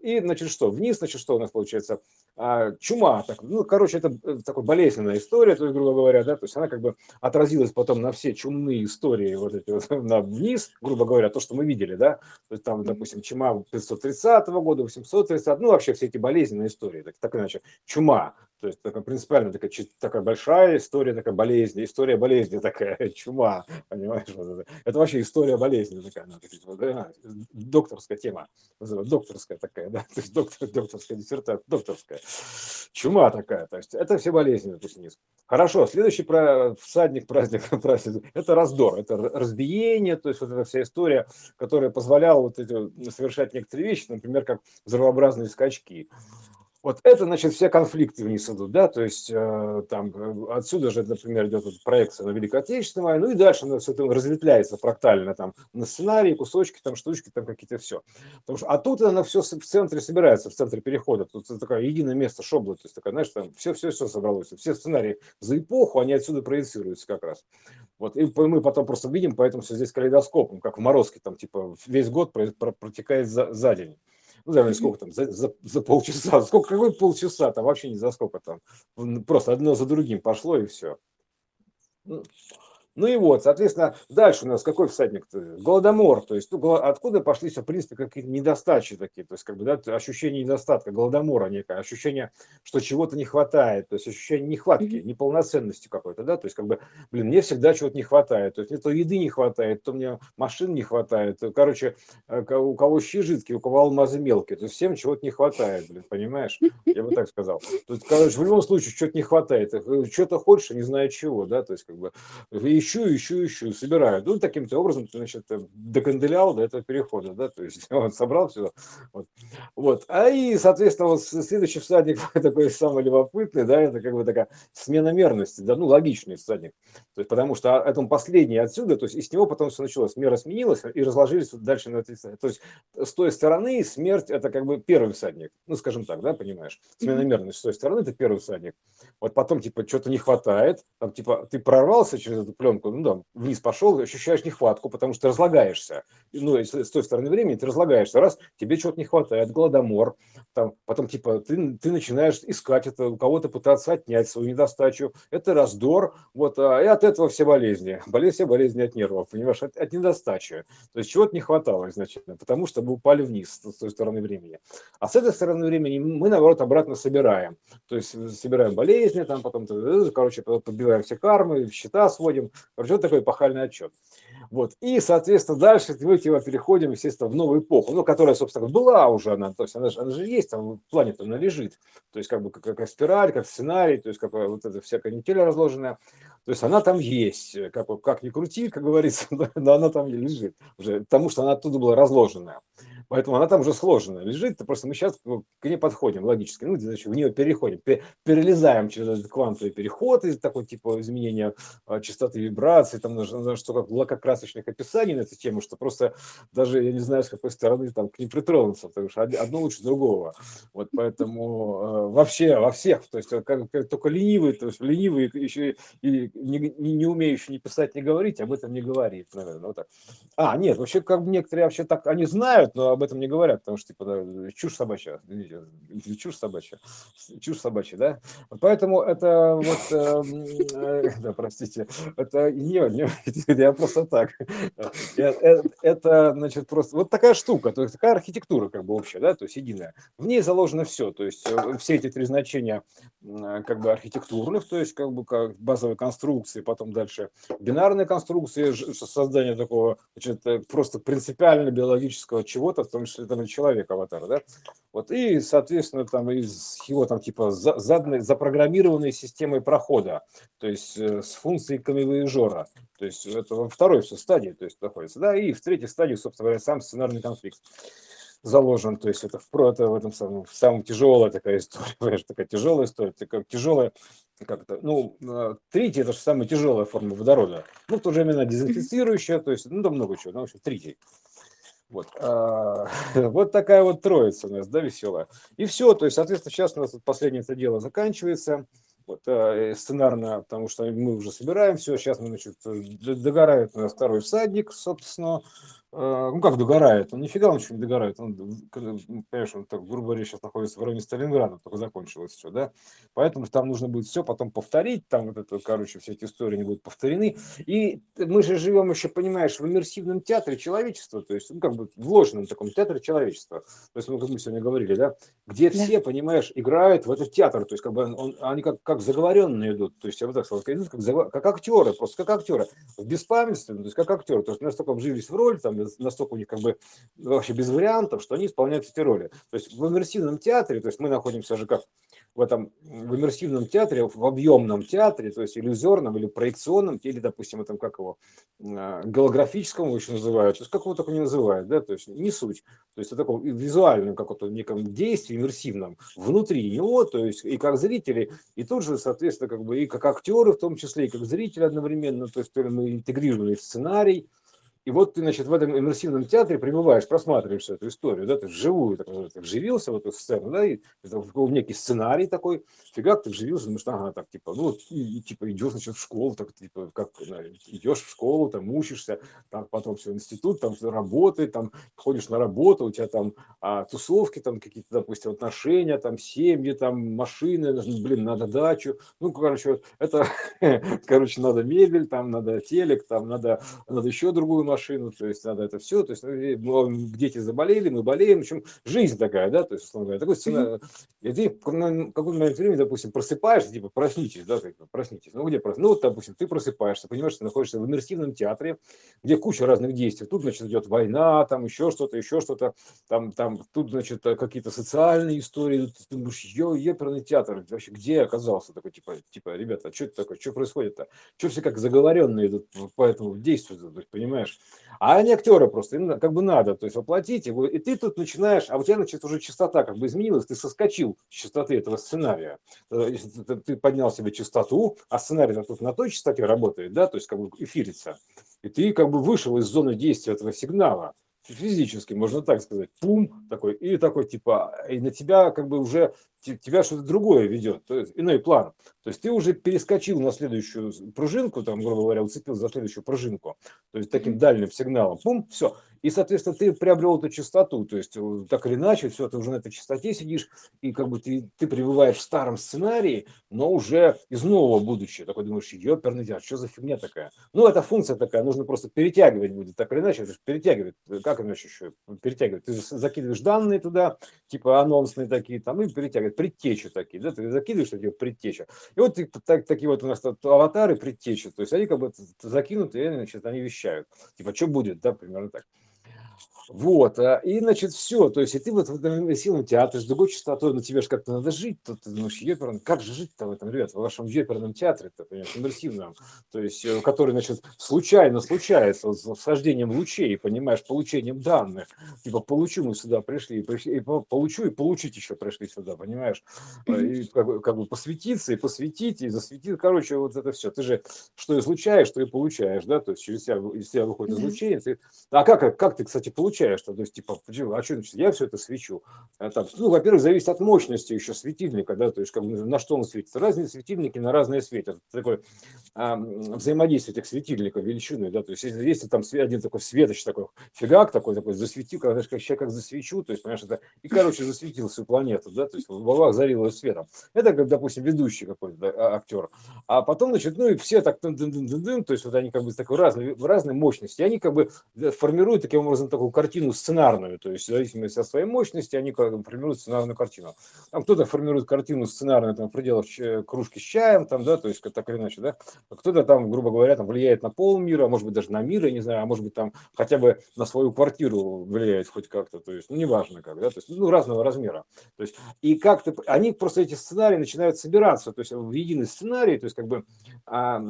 И, значит, что? Вниз, значит, что у нас получается? А, чума. Так, ну, короче, это э, такая болезненная история, то есть, грубо говоря, да, то есть она как бы отразилась потом на все чумные истории вот эти вот, на вниз, грубо говоря, то, что мы видели, да, то есть там, допустим, чума 530 года, 830, ну, вообще все эти болезненные истории, так, так иначе, чума, То есть такая принципиально такая, такая большая история, такая болезни, история болезни такая, чума, понимаешь? Вот это. это вообще история болезни такая, ну, вот, да, докторская тема, докторская такая, да, то есть доктор, докторская диссертация, докторская, чума такая, то есть это все болезни, допустим, вниз. Хорошо, следующий про всадник, праздник, праздник, это раздор, это разбиение, то есть вот эта вся история, которая позволяла вот эти, совершать некоторые вещи, например, как взрывообразные скачки. Вот это, значит, все конфликты вниз идут, да, то есть э, там э, отсюда же, например, идет вот проекция на Великую Отечественную войну, ну и дальше оно все это разветвляется фрактально там на сценарии, кусочки, там штучки, там какие-то все. Потому что, а тут оно все в центре собирается, в центре перехода, тут такое единое место шобла, то есть такая, знаешь, там все-все-все собралось, все сценарии за эпоху, они отсюда проецируются как раз. Вот, и мы потом просто видим, поэтому все здесь калейдоскопом, как в Морозке, там, типа, весь год протекает за, за день ну, наверное, сколько там, за, за, за полчаса, сколько, какой полчаса, там вообще не за сколько там, просто одно за другим пошло и все. Ну, и вот, соответственно, дальше у нас какой всадник? Голодомор, то есть ну, откуда пошли, в принципе, какие-то недостачи такие, то есть как бы, да, ощущение недостатка, голодомора некое, ощущение, что чего-то не хватает, то есть ощущение нехватки, неполноценности какой-то, да, то есть как бы, блин, мне всегда чего-то не хватает, то есть мне то еды не хватает, то мне машин не хватает, короче, э, у кого щи жидкие, у кого алмазы мелкие, то есть всем чего-то не хватает, блин, понимаешь? Я бы так сказал. То есть, короче, в любом случае, что-то не хватает, э, что-то хочешь, не знаю чего, да, то есть как бы, ищу, ищу, ищу, собираю. Ну, таким-то образом, значит, э, доканделял до этого перехода, да, то есть он собрал все. Вот. вот. А и, соответственно, вот следующий всадник такой самый любопытный, да, это как бы такая смена мерности, да, ну, логичный всадник. То есть, потому что это он последний отсюда, то есть и с него потом все началось. Мера сменилась и разложились дальше на этой То есть с той стороны смерть это как бы первый всадник. Ну, скажем так, да, понимаешь? Смена мерности с той стороны это первый всадник. Вот потом, типа, что-то не хватает, там, типа, ты прорвался через эту пленку, ну, да, вниз пошел, ощущаешь нехватку, потому что разлагаешься. Ну, с той стороны времени ты разлагаешься. Раз, тебе чего-то не хватает, голодомор, там, потом, типа, ты, ты начинаешь искать это, у кого-то пытаться отнять свою недостачу. Это раздор, вот, а, и от этого все болезни. Болезнь, все болезни от нервов, понимаешь, от, от недостачи. То есть чего-то не хватало изначально, потому что мы упали вниз с той стороны времени. А с этой стороны времени мы, наоборот, обратно собираем. То есть собираем болезни, там, потом, короче, подбиваем все кармы, счета сводим. Вот такой эпохальный отчет. Вот. И, соответственно, дальше мы типа, переходим, естественно, в новую эпоху, ну, которая, собственно, была уже, она, то есть она, она же есть, там в плане она лежит. То есть как бы как, как спираль, как сценарий, то есть как вот эта вся канитель разложенная. То есть она там есть, как, как ни крути, как говорится, но она там лежит уже, потому что она оттуда была разложенная. Поэтому она там уже сложена лежит, просто мы сейчас к ней подходим логически, ну, значит, в нее переходим, перелезаем через этот квантовый переход из такой типа изменения а, частоты вибрации, там что как лакокрасочных описаний на эту тему, что просто даже я не знаю, с какой стороны там к ней притронуться, потому что одно лучше другого. Вот поэтому э, вообще во всех, то есть как, как, только ленивый, то есть ленивый еще и не, не, не умеющий не писать, не говорить, об этом не говорит, наверное, вот так. А, нет, вообще как некоторые вообще так, они знают, но об этом не говорят, потому что, типа, да, чушь собачья, чушь собачья, чушь собачья, да? Поэтому это вот, э, э, да, простите, это не, не я просто так. Это, это, значит, просто вот такая штука, то есть такая архитектура как бы общая, да, то есть единая. В ней заложено все, то есть э, все эти три значения как бы архитектурных, то есть как бы как базовые конструкции, потом дальше бинарные конструкции, создание такого, значит, просто принципиально биологического чего-то, том числе там человек аватар, да, вот, и, соответственно, там из его там типа заданной, запрограммированной системой прохода, то есть э, с функцией камевоежора, то есть это во второй все стадии, то есть находится, да, и в третьей стадии, собственно говоря, сам сценарный конфликт заложен, то есть это в, это в этом самом, в самом тяжелая такая история, понимаешь, такая тяжелая история, такая тяжелая, как это, ну, э, тритий это же самая тяжелая форма водорода, ну, в то же время дезинфицирующая, то есть, ну, там много чего, ну, в общем, тритий. Вот, а, вот такая вот троица у нас, да, веселая. И все, то есть, соответственно, сейчас у нас последнее это дело заканчивается. Вот, э, сценарно, потому что мы уже собираем все, сейчас мы, значит, догорает второй всадник, собственно, Э, ну как догорает, он нифига он ничего не догорает, он, понимаешь, он так, грубо говоря, сейчас находится в районе Сталинграда, только закончилось все, да, поэтому там нужно будет все потом повторить, там вот это, короче, все эти истории не будут повторены, и мы же живем еще, понимаешь, в иммерсивном театре человечества, то есть, ну как бы в ложном таком театре человечества, то есть, ну как мы сегодня говорили, да, где да. все, понимаешь, играют в этот театр, то есть, как бы он, они как, как заговоренные идут, то есть, я бы так сказал, как, как актеры, просто как актеры, в беспамятстве, то есть, как актеры, то есть, настолько вжились в роль, там, настолько у них как бы вообще без вариантов, что они исполняют эти роли. То есть в иммерсивном театре, то есть мы находимся же как в этом в иммерсивном театре, в объемном театре, то есть иллюзорном или проекционном, или, допустим, этом как его, а, голографическом еще называют, то есть как его только не называют, да, то есть не суть, то есть в таком визуальном каком-то неком действии иммерсивном внутри него, то есть и как зрители, и тут же, соответственно, как бы и как актеры в том числе, и как зрители одновременно, то есть мы интегрированы в сценарий, и вот ты, значит, в этом иммерсивном театре пребываешь, просматриваешь эту историю, да, ты вживую, так сказать, вживился в эту сцену, да, и это некий сценарий такой, фигак, ты вживился, думаешь, ага, так, типа, ну, и, и, типа, идешь, значит, в школу, так, типа, как, идешь в школу, там, учишься, там, потом все, институт, там, работы, там, ходишь на работу, у тебя там а, тусовки, там, какие-то, допустим, отношения, там, семьи, там, машины, блин, надо дачу, ну, короче, это, короче, надо мебель, там, надо телек, там, надо, надо еще другую машину, то есть надо это все, то есть ну, дети заболели, мы болеем, в общем, жизнь такая, да, то есть, условно говоря, такой сценарий. И ты в какой момент времени, допустим, просыпаешься, типа, проснитесь, да, как, проснитесь, ну, где проснитесь? Ну, вот, допустим, ты просыпаешься, понимаешь, ты находишься в иммерсивном театре, где куча разных действий, тут, значит, идет война, там еще что-то, еще что-то, там, там, тут, значит, какие-то социальные истории, ты думаешь, ё, еперный театр, вообще где я оказался? Такой, типа, типа, ребята, а что это такое, что происходит-то? Что все как заговоренные идут по этому действию, понимаешь? А они актеры просто, им как бы надо, то есть воплотить его, и ты тут начинаешь, а у тебя, значит, уже частота как бы изменилась, ты соскочил с частоты этого сценария. Ты поднял себе частоту, а сценарий тут на той частоте работает, да, то есть как бы эфирится. И ты как бы вышел из зоны действия этого сигнала физически, можно так сказать, пум такой, и такой типа, и на тебя как бы уже тебя что-то другое ведет, то есть иной план. То есть ты уже перескочил на следующую пружинку, там, грубо говоря, уцепил за следующую пружинку, то есть таким дальним сигналом, пум, все. И, соответственно, ты приобрел эту частоту, то есть э, так или иначе, все, ты уже на этой частоте сидишь, и как бы ты, ты пребываешь в старом сценарии, но уже из нового будущего. Такой думаешь, ёперный дядь, что за фигня такая? Ну, это функция такая, нужно просто перетягивать будет, так или иначе, перетягивать, как иначе еще перетягивать? Ты закидываешь данные туда, типа анонсные такие, там, и перетягивать, предтечи такие, да, ты закидываешь такие предтеча. И вот так, такие вот у нас аватары предтечи, то есть они как бы закинуты, и, значит, они вещают. Типа, что будет, да, примерно так. Вот, а, и, значит, все, то есть, и ты вот в этом силном театре с другой частотой, на тебе же как-то надо жить, то ты думаешь, еперный, как же жить-то в этом, ребят, в вашем еперном театре-то, понимаешь, иммерсивном, то есть, э, который, значит, случайно случается с схождением лучей, понимаешь, получением данных, типа, получу мы сюда пришли, пришли и получу, и получить еще пришли сюда, понимаешь, э, и как бы, как бы посвятиться, и посвятить, и засветить, короче, вот это все, ты же что излучаешь, что и получаешь, да, то есть, через себя, из себя выходит излучение, ты, а как, как ты, кстати, получаешь получаешь, что, то есть, типа, а что, значит, я все это свечу. А там, ну, во-первых, зависит от мощности еще светильника, да, то есть, как, на что он светит. Разные светильники на разные светят. Такое а, взаимодействие этих светильников величины, да, то есть, если, если там один такой светоч такой, фигак такой, такой, засветил, как, сейчас как засвечу, то есть, понимаешь, это, и, короче, засветил всю планету, да, то есть, в головах залило светом. Это, как, допустим, ведущий какой-то да, а, актер. А потом, значит, ну, и все так, дын -дын -дын то есть, вот они как бы такой разной, разной мощности, и они как бы формируют таким образом такую картину сценарную, то есть в зависимости от своей мощности они формируют сценарную картину. Там кто-то формирует картину сценарную там, в пределах кружки с чаем, там, да, то есть так или иначе, да, а кто-то там, грубо говоря, там влияет на пол мира, а может быть даже на мир, я не знаю, а может быть там хотя бы на свою квартиру влияет хоть как-то, то есть, ну, неважно как, да, то есть, ну, разного размера. То есть, и как-то, они просто эти сценарии начинают собираться, то есть в единый сценарий, то есть как бы а,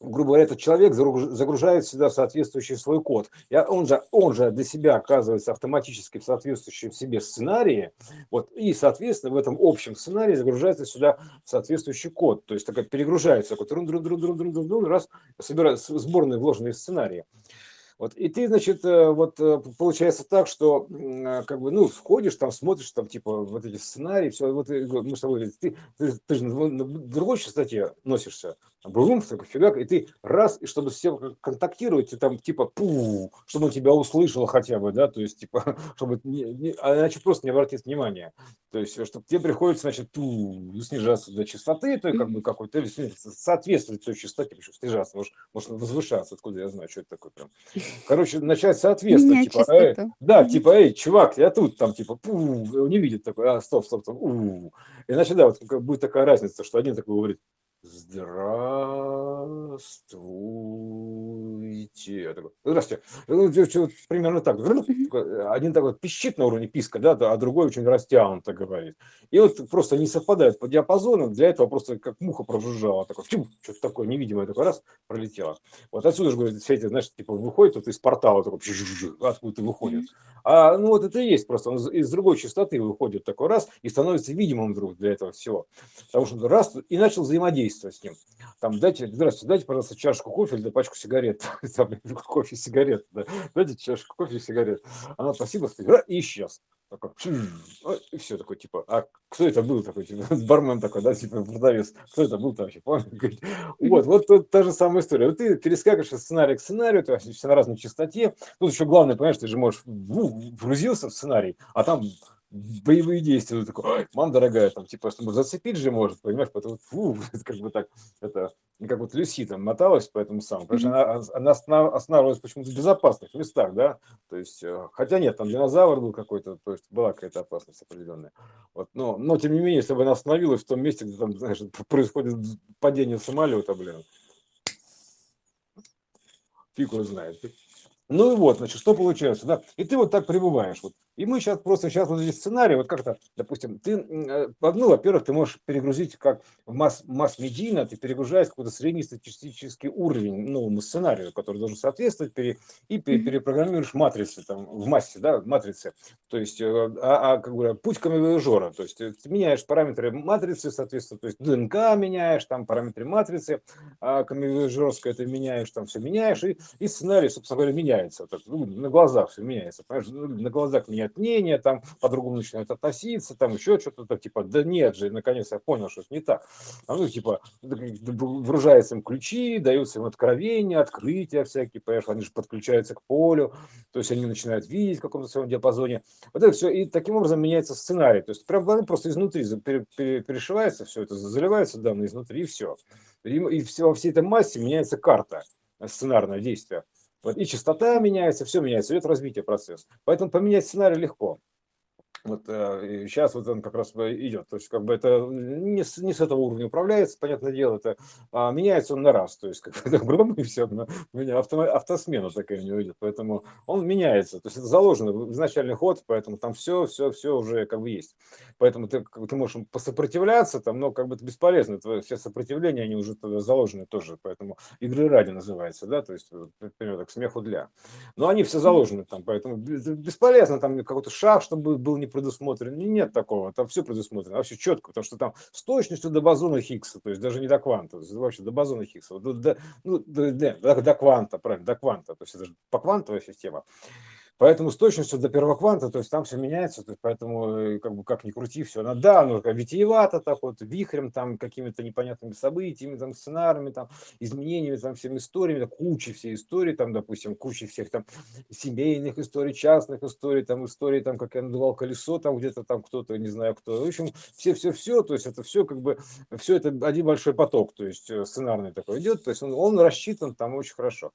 грубо говоря, этот человек загружает сюда соответствующий свой код. И он, же, он же для себя оказывается автоматически в соответствующем себе сценарии, вот, и, соответственно, в этом общем сценарии загружается сюда соответствующий код. То есть такая перегружается, такой, трун, трун, трун, трун, трун, трун, раз, собирается сборные вложенные сценарии. Вот, и ты, значит, э, вот э, получается так, что э, как бы, ну, сходишь, там смотришь, там, типа, вот эти сценарии, все, вот мы с тобой, ты, ты, ты же на другой частоте носишься, брум, такой фигак, и ты раз, и чтобы все контактировать, ты там, типа, пу, чтобы он тебя услышал хотя бы, да, то есть, типа, чтобы, не, не, а иначе просто не обратить внимания. То есть, чтобы тебе приходится, значит, ту, снижаться до частоты, то как бы какой-то, соответствовать той частоте, почему снижаться, может, может возвышаться, откуда я знаю, что это такое прям. Короче, начать соответствовать, типа, эй, да, типа, эй, чувак, я тут, там, типа, пу, не видит такой, а, стоп, стоп, стоп, у, и значит, да, вот будет такая разница, что один такой говорит, Здравствуйте. Я такой, Здравствуйте. Ну, примерно так. Один такой пищит на уровне писка, да, а другой очень растянуто говорит. И вот просто не совпадает по диапазону. Для этого просто как муха прожужжала. Такой, что-то такое невидимое такой раз пролетело. Вот отсюда же, говорит, Светя, знаешь, типа выходит вот из портала такой, откуда-то выходит. А ну вот это и есть просто. Он из другой частоты выходит такой раз и становится видимым вдруг для этого всего. Потому что раз и начал взаимодействовать взаимодействие с ним. Там, дайте, здравствуйте, дайте, пожалуйста, чашку кофе или пачку сигарет. Там, кофе, сигарет, да. Дайте чашку кофе и сигарет. Она, спасибо, и исчез. Такой, и все такое, типа, а кто это был такой, типа, бармен такой, да, типа, продавец, кто это был там вообще, Вот, вот тут та же самая история. Вот ты перескакиваешь от сценария к сценарию, то есть все на разной частоте. Тут еще главное, понимаешь, ты же можешь, вгрузился в сценарий, а там боевые действия, ну, такой, мам дорогая, там, типа, чтобы зацепить же может, понимаешь, поэтому, фу, как бы так, это, как вот Люси там моталась по этому самому, потому что она, она останавливалась почему-то в безопасных местах, да, то есть, э, хотя нет, там динозавр был какой-то, то есть, была какая-то опасность определенная, вот, но, но, тем не менее, если бы она остановилась в том месте, где там, знаешь, происходит падение самолета, блин, фиг его знает, ну и вот, значит, что получается, да? И ты вот так пребываешь. Вот. И мы сейчас просто, сейчас вот здесь сценарий, вот как-то, допустим, ты, э, ну, во-первых, ты можешь перегрузить как в масс, масс-медийно, ты перегружаешь какой-то среднестатистический уровень новому сценарию, который должен соответствовать, пере, и пере, перепрограммируешь матрицы там в массе, да, матрицы. То есть, э, а, а как бы путь камевояжера, то есть э, ты меняешь параметры матрицы, соответственно, то есть ДНК меняешь, там параметры матрицы, а камевояжерское ты меняешь, там все меняешь, и, и сценарий, собственно говоря, меняешь меняется, так, ну, на глазах все меняется, понимаешь, ну, на глазах меняют мнение, там по-другому начинают относиться, там еще что-то, так, типа, да нет же, наконец я понял, что это не так. А ну, типа, вгружаются им ключи, даются им откровения, открытия всякие, понимаешь, они же подключаются к полю, то есть они начинают видеть в каком-то своем диапазоне. Вот это все, и таким образом меняется сценарий, то есть прям просто изнутри перешивается все это, заливается данные изнутри, и все. И, и все, во всей этой массе меняется карта сценарное действие. Вот, и частота меняется, все меняется, идет развитие процесса. Поэтому поменять сценарий легко. Вот э, сейчас вот он как раз идет. То есть, как бы это не с, не с этого уровня управляется, понятное дело, это а меняется он на раз. То есть, как бы гром и все, на, меня авто, автосмена такая у него идет. Поэтому он меняется. То есть, это заложено в изначальный ход, поэтому там все, все, все уже как бы есть. Поэтому ты, ты можешь посопротивляться, там, но как бы это бесполезно. Твои все сопротивления, они уже заложены тоже. Поэтому игры ради называется, да, то есть, например, так, смеху для. Но они все заложены там, поэтому бесполезно там какой-то шаг, чтобы был не предусмотрено. Нет такого, там все предусмотрено, вообще четко, потому что там с точностью до бозона Хиггса, то есть даже не до кванта, вообще до бозона Хиггса, до, до, ну, до, до, до кванта, правильно, до кванта, то есть это же по квантовая система. Поэтому с точностью до первого кванта, то есть там все меняется, то есть поэтому э, как бы как ни крути, все, она, да, ну витиевато так вот, вихрем, там какими-то непонятными событиями, там сценариями, там изменениями, там всеми историями, там, куча всей истории, там, допустим, куча всех там семейных историй, частных историй, там истории, там, как я надувал колесо, там где-то там кто-то, не знаю кто, в общем, все-все-все, то есть это все как бы, все это один большой поток, то есть э, сценарный такой идет, то есть он, он рассчитан там очень хорошо.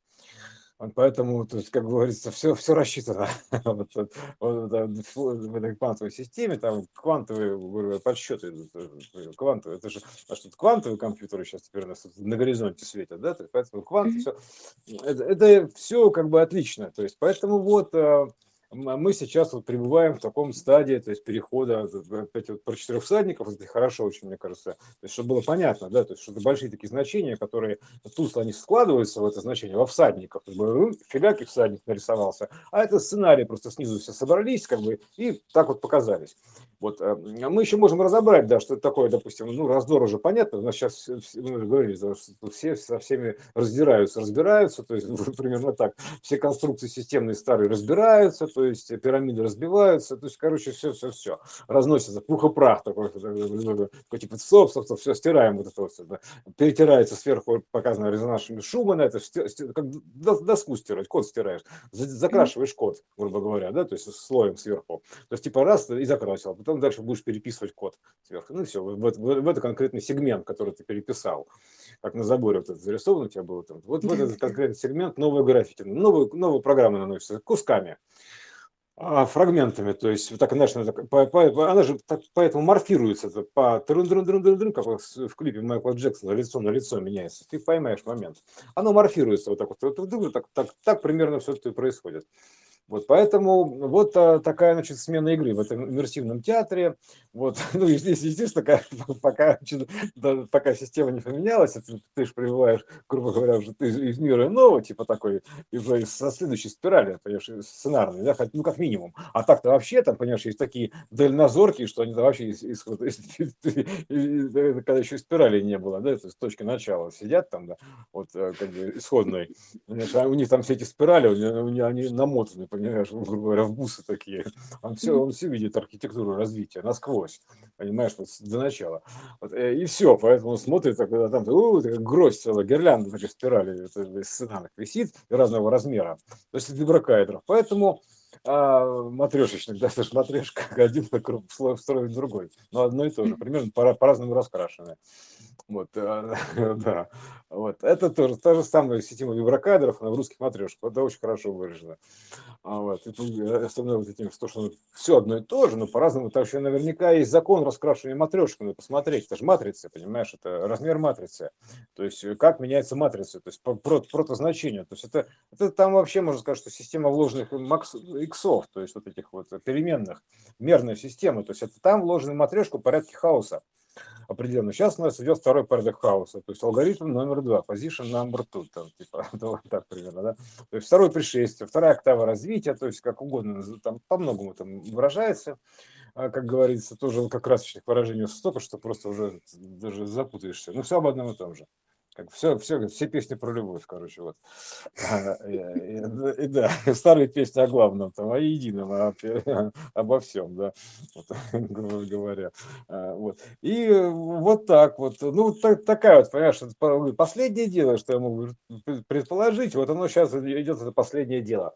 Поэтому, то есть, как говорится, все, все рассчитано. Вот, вот, вот, в этой квантовой системе, там квантовые говорю, подсчеты идут, э, квантовые, это же, а что квантовые компьютеры сейчас теперь у нас на горизонте светят, да, поэтому кванты, все, это, это все как бы отлично, то есть, поэтому вот э, мы сейчас вот пребываем в таком стадии, то есть перехода, опять вот про четырех всадников, это хорошо очень, мне кажется, то есть, чтобы было понятно, да, то есть, что это большие такие значения, которые тут они складываются в это значение, во всадников, как бы, ну, фигак и всадник нарисовался, а это сценарий, просто снизу все собрались, как бы, и так вот показались. Вот. Э, мы еще можем разобрать, да, что это такое, допустим, ну, раздор уже понятно, у нас сейчас, мы говорили, что все со всеми раздираются, разбираются, то есть примерно так, все конструкции системные старые разбираются, то есть пирамиды разбиваются, то есть, короче, все, все, все, разносится, пух и прах такой, такой типа, стоп, стоп, стоп, все, стираем вот это вот, да. перетирается сверху, показано резонансными Шумана, это как доску стирать, код стираешь, закрашиваешь код, грубо говоря, да, то есть слоем сверху, то есть типа раз и закрасил, потом дальше будешь переписывать код сверху. Ну все, в, в, в этот конкретный сегмент, который ты переписал. Как на заборе вот это зарисовано у тебя было там. Вот в этот конкретный сегмент новая граффити, новые, новые программы наносятся кусками а, фрагментами, то есть так, знаешь, она, по, по, она же так, поэтому морфируется по трун трун трун трун как в клипе Майкла Джексона лицо на лицо меняется, ты поймаешь момент. Оно морфируется вот так вот, так, так, так примерно все это происходит. Вот поэтому вот а, такая, значит, смена игры в этом иммерсивном театре. Вот, ну, здесь, естественно, пока, пока, пока система не поменялась, ты, ты же прибываешь, грубо говоря, уже ты из мира иного, типа такой, уже со следующей спирали, понимаешь, сценарной, да, ну, как минимум. А так-то вообще, там, понимаешь, есть такие дальнозоркие, что они вообще из, из, из, из, когда еще спирали не было, да, то есть точки начала сидят там, да, вот, э, как бы исходной. А у них там все эти спирали, у них, они намотаны, понимаешь, грубо говоря, в бусы такие. Он все, он все видит архитектуру развития насквозь, понимаешь, вот до начала. Вот, э, и все, поэтому он смотрит, когда там у, гроздь целая, гирлянда такая спирали, это, сценарных висит разного размера. То есть виброкайдеров. Поэтому а, матрешечных, да, же матрешка, один встроен в другой, но одно и то же, примерно по- по-разному раскрашенное. Вот, э, да, вот, это тоже та же самая система виброкадров, она в русских матрешках, это очень хорошо выражено. А вот, и остальное вот этим, то, что все одно и то же, но по-разному, там еще наверняка есть закон раскрашивания матрешек, надо посмотреть, это же матрица, понимаешь, это размер матрицы, то есть э, как меняется матрица, то есть протозначение, то есть это, это там вообще можно сказать, что система вложенных макс, иксов, то есть вот этих вот переменных, мерная система, то есть это там вложены матрешку в порядке хаоса определенно. Сейчас у нас идет второй порядок хаоса, то есть алгоритм номер два, position number two, там, типа, вот так примерно, да. То есть второе пришествие, вторая октава развития, то есть как угодно, там по-многому там выражается, а, как говорится, тоже как красочных выражений столько, что просто уже даже запутаешься. Ну, все об одном и том же. Как все, все, все песни про любовь, короче, вот. А, и, да, старые песни о главном, там, о едином, о, обо всем, да, грубо говоря. А, вот. И вот так вот, ну, так, такая вот, понимаешь, последнее дело, что я могу предположить, вот оно сейчас идет, это последнее дело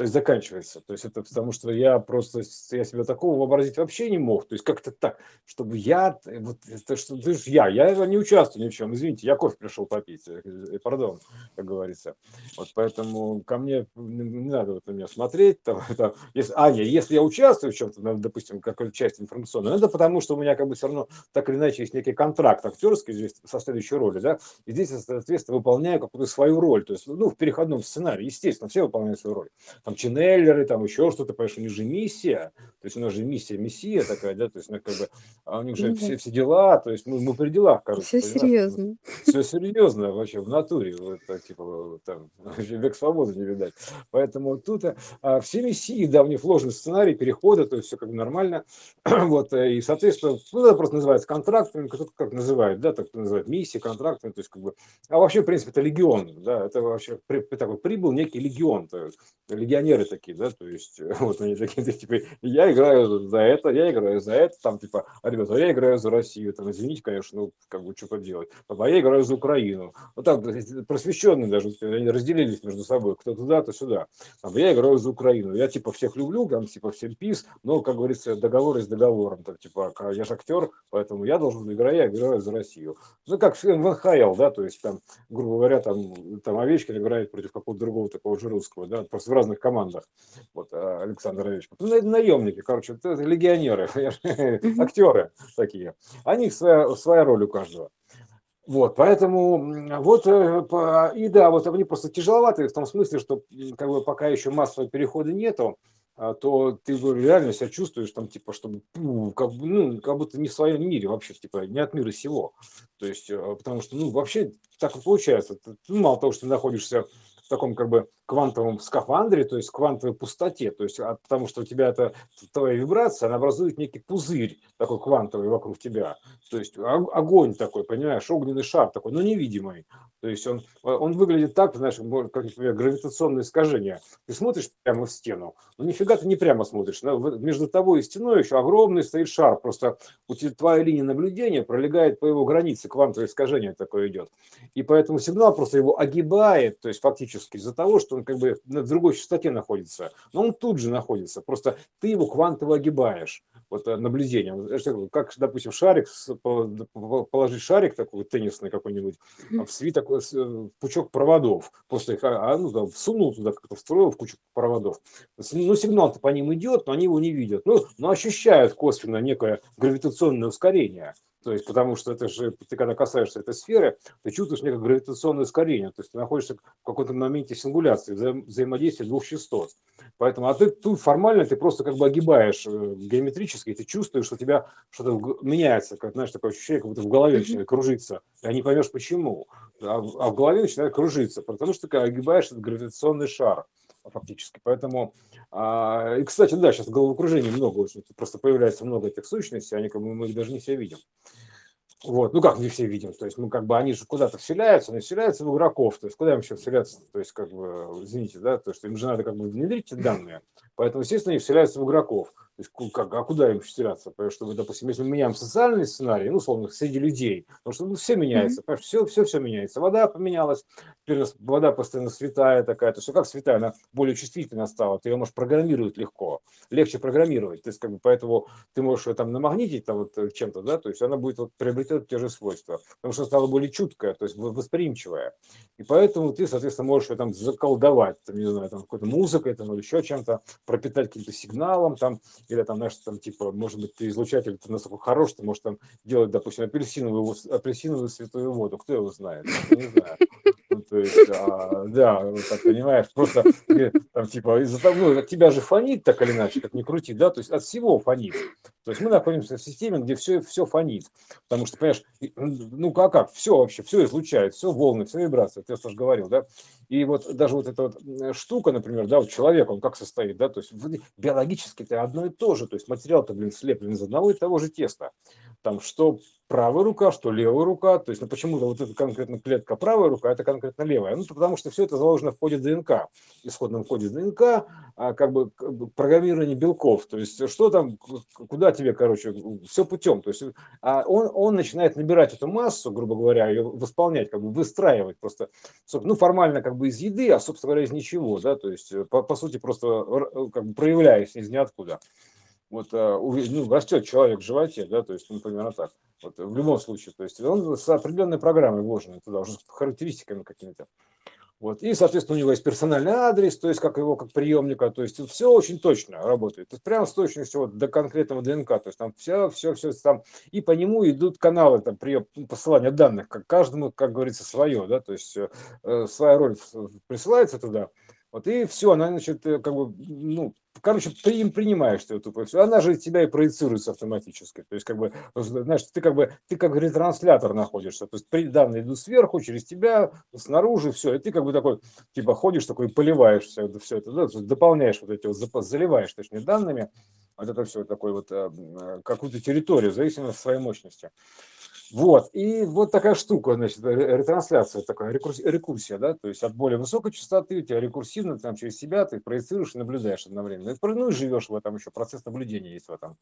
то есть заканчивается. То есть это потому, что я просто, я себя такого вообразить вообще не мог. То есть как-то так, чтобы я, вот это что, ты же я, я не участвую ни в чем. Извините, я кофе пришел попить, э, э, пардон, как говорится. Вот поэтому ко мне не надо вот на меня смотреть. Там, там, если, а, нет, если я участвую в чем-то, допустим, какой-то часть информационной, это потому, что у меня как бы все равно так или иначе есть некий контракт актерский здесь со следующей роли, да, и здесь, соответственно, выполняю какую-то свою роль. То есть, ну, в переходном сценарии, естественно, все выполняют свою роль там ченнеллеры, там еще что-то, понимаешь, у них же миссия, то есть у нас же миссия, мессия такая, да, то есть, ну, как бы, а у них же ну, все, все дела, то есть мы, мы при делах, короче. Все серьезно. Все серьезно вообще, в натуре, вот, так, типа, там, век свободы не видать. Поэтому тут а, все миссии, да, у них вложен сценарий перехода, то есть все как бы нормально, вот, э, и, соответственно, ну, это просто называется контрактами, кто-то как называет, да, так называют миссии, контрактами, то есть как бы, а вообще, в принципе, это легион, да, это вообще при, такой прибыл некий легион, то есть, легионеры такие, да, то есть вот они такие, типа, я играю за это, я играю за это, там, типа, а, ребята, я играю за Россию, там, извините, конечно, ну, как бы, что поделать, а я играю за Украину, вот так, просвещенные даже, они разделились между собой, кто туда, то сюда, там, я играю за Украину, я, типа, всех люблю, там, типа, всем пис, но, как говорится, договор с договором, так, типа, я же актер, поэтому я должен играть, я играю за Россию. Ну, как в НХЛ, да, то есть, там, грубо говоря, там, там Овечкин играет против какого-то другого такого же русского, да, просто в разных командах вот, а, Александр Овечкин. Ну, наемники, короче, легионеры, актеры такие. Они своя, своя роль у каждого. Вот, поэтому вот, э, и да, вот они просто тяжеловатые в том смысле, что как бы пока еще массового перехода нету, а, то ты реально себя чувствуешь там, типа, чтобы, как, бы, ну, как будто не в своем мире вообще, типа, не от мира сего. То есть, э, потому что, ну, вообще так и получается. Ты, ну, мало того, что ты находишься таком как бы квантовом скафандре, то есть квантовой пустоте, то есть потому что у тебя это твоя вибрация, она образует некий пузырь такой квантовый вокруг тебя, то есть огонь такой, понимаешь, огненный шар такой, но невидимый, то есть он, он выглядит так, знаешь, как например, гравитационное искажение. Ты смотришь прямо в стену, но нифига ты не прямо смотришь, между тобой и стеной еще огромный стоит шар, просто у тебя твоя линия наблюдения пролегает по его границе, квантовое искажение такое идет, и поэтому сигнал просто его огибает, то есть фактически из-за того, что он как бы на другой частоте находится, но он тут же находится, просто ты его квантово огибаешь вот э, наблюдением. Как, допустим, шарик, положить шарик такой теннисный какой-нибудь в свиток, в пучок проводов, просто их а, а, ну, там, всунул туда, как-то встроил в кучу проводов. Ну, сигнал-то по ним идет, но они его не видят. Ну, но ощущают косвенно некое гравитационное ускорение. То есть, потому что это же, ты когда касаешься этой сферы, ты чувствуешь некое гравитационное ускорение. То есть, ты находишься в каком-то моменте сингуляции, вза взаимодействия двух частот. Поэтому, а ты тут формально ты просто как бы огибаешь э, геометрически, и ты чувствуешь, что у тебя что-то меняется, как, знаешь, такое ощущение, как будто в голове начинает кружиться. И не поймешь почему. А, а в голове начинает кружиться, потому что ты огибаешь этот гравитационный шар фактически. Поэтому, а, и, кстати, да, сейчас головокружение много очень, просто появляется много этих сущностей, они как бы мы их даже не все видим. Вот, ну как не все видим, то есть мы как бы они же куда-то вселяются, но вселяются в игроков, то есть куда им еще вселяться, то есть как бы, извините, да, то есть им же надо как бы внедрить эти данные, поэтому, естественно, они вселяются в игроков. То есть, как, а куда им вселяться? Потому что, допустим, если мы меняем социальный сценарий, ну, условно, среди людей, потому что ну, все меняется, mm-hmm. все, все, все меняется. Вода поменялась, теперь вода постоянно святая такая, то есть, как святая, она более чувствительна стала, ты ее можешь программировать легко, легче программировать, то есть, как бы, поэтому ты можешь ее там намагнитить там, вот, чем-то, да, то есть, она будет вот, приобретет те же свойства, потому что стала более чуткая, то есть, восприимчивая. И поэтому ты, соответственно, можешь ее там заколдовать, там, не знаю, там, какой-то музыкой, там, или еще чем-то, пропитать каким-то сигналом, там, или там, знаешь, там, типа, может быть, ты излучатель ты настолько хорош, ты можешь там делать, допустим, апельсиновую, апельсиновую святую воду, кто его знает, не знаю. Ну, то есть, а, да, вот так понимаешь, просто там, типа, из-за того, ну, от тебя же фонит так или иначе, как ни крути, да, то есть от всего фонит. То есть мы находимся в системе, где все, все фонит. Потому что, понимаешь, ну как, как, все вообще, все излучает, все волны, все вибрации, ты тоже говорил, да. И вот даже вот эта вот штука, например, да, вот человек, он как состоит, да, то есть биологически это одно и то же, то есть материал-то, блин, слеплен из одного и того же теста там что правая рука, что левая рука, то есть ну, почему-то вот эта конкретно клетка правая рука, это конкретно левая, ну потому что все это заложено в коде ДНК, исходном коде ДНК, а, как бы программирование белков, то есть что там, куда тебе, короче, все путем, то есть а он, он начинает набирать эту массу, грубо говоря, ее восполнять, как бы выстраивать просто, ну формально как бы из еды, а собственно говоря из ничего, да, то есть по, по сути просто как бы проявляясь из ниоткуда вот а, ну, растет человек в животе, да, то есть, ну, примерно так. Вот, в любом случае, то есть он с определенной программой вложен туда, уже с характеристиками какими-то. Вот. И, соответственно, у него есть персональный адрес, то есть как его как приемника, то есть все очень точно работает. То есть прямо с точностью вот до конкретного ДНК, то есть там все, все, все там, и по нему идут каналы там прием, посылания данных, как каждому, как говорится, свое, да, то есть э, своя роль присылается туда, вот и все, она, значит, э, как бы, ну, короче, ты им принимаешь ты эту все. Она же тебя и проецируется автоматически. То есть, как бы, знаешь, ты как бы, ты как ретранслятор находишься. То есть, данные идут сверху, через тебя, снаружи, все. И ты как бы такой, типа, ходишь такой, поливаешь все все это да, дополняешь вот эти вот, заливаешь, точнее, данными. Вот это все такой вот, э, э, какую-то территорию, в зависимости от своей мощности. Вот, и вот такая штука, значит, ретрансляция такая, рекурсия, да, то есть от более высокой частоты у тебя рекурсивно там через себя ты проецируешь и наблюдаешь одновременно. Ну и живешь в этом еще, процесс наблюдения есть в этом.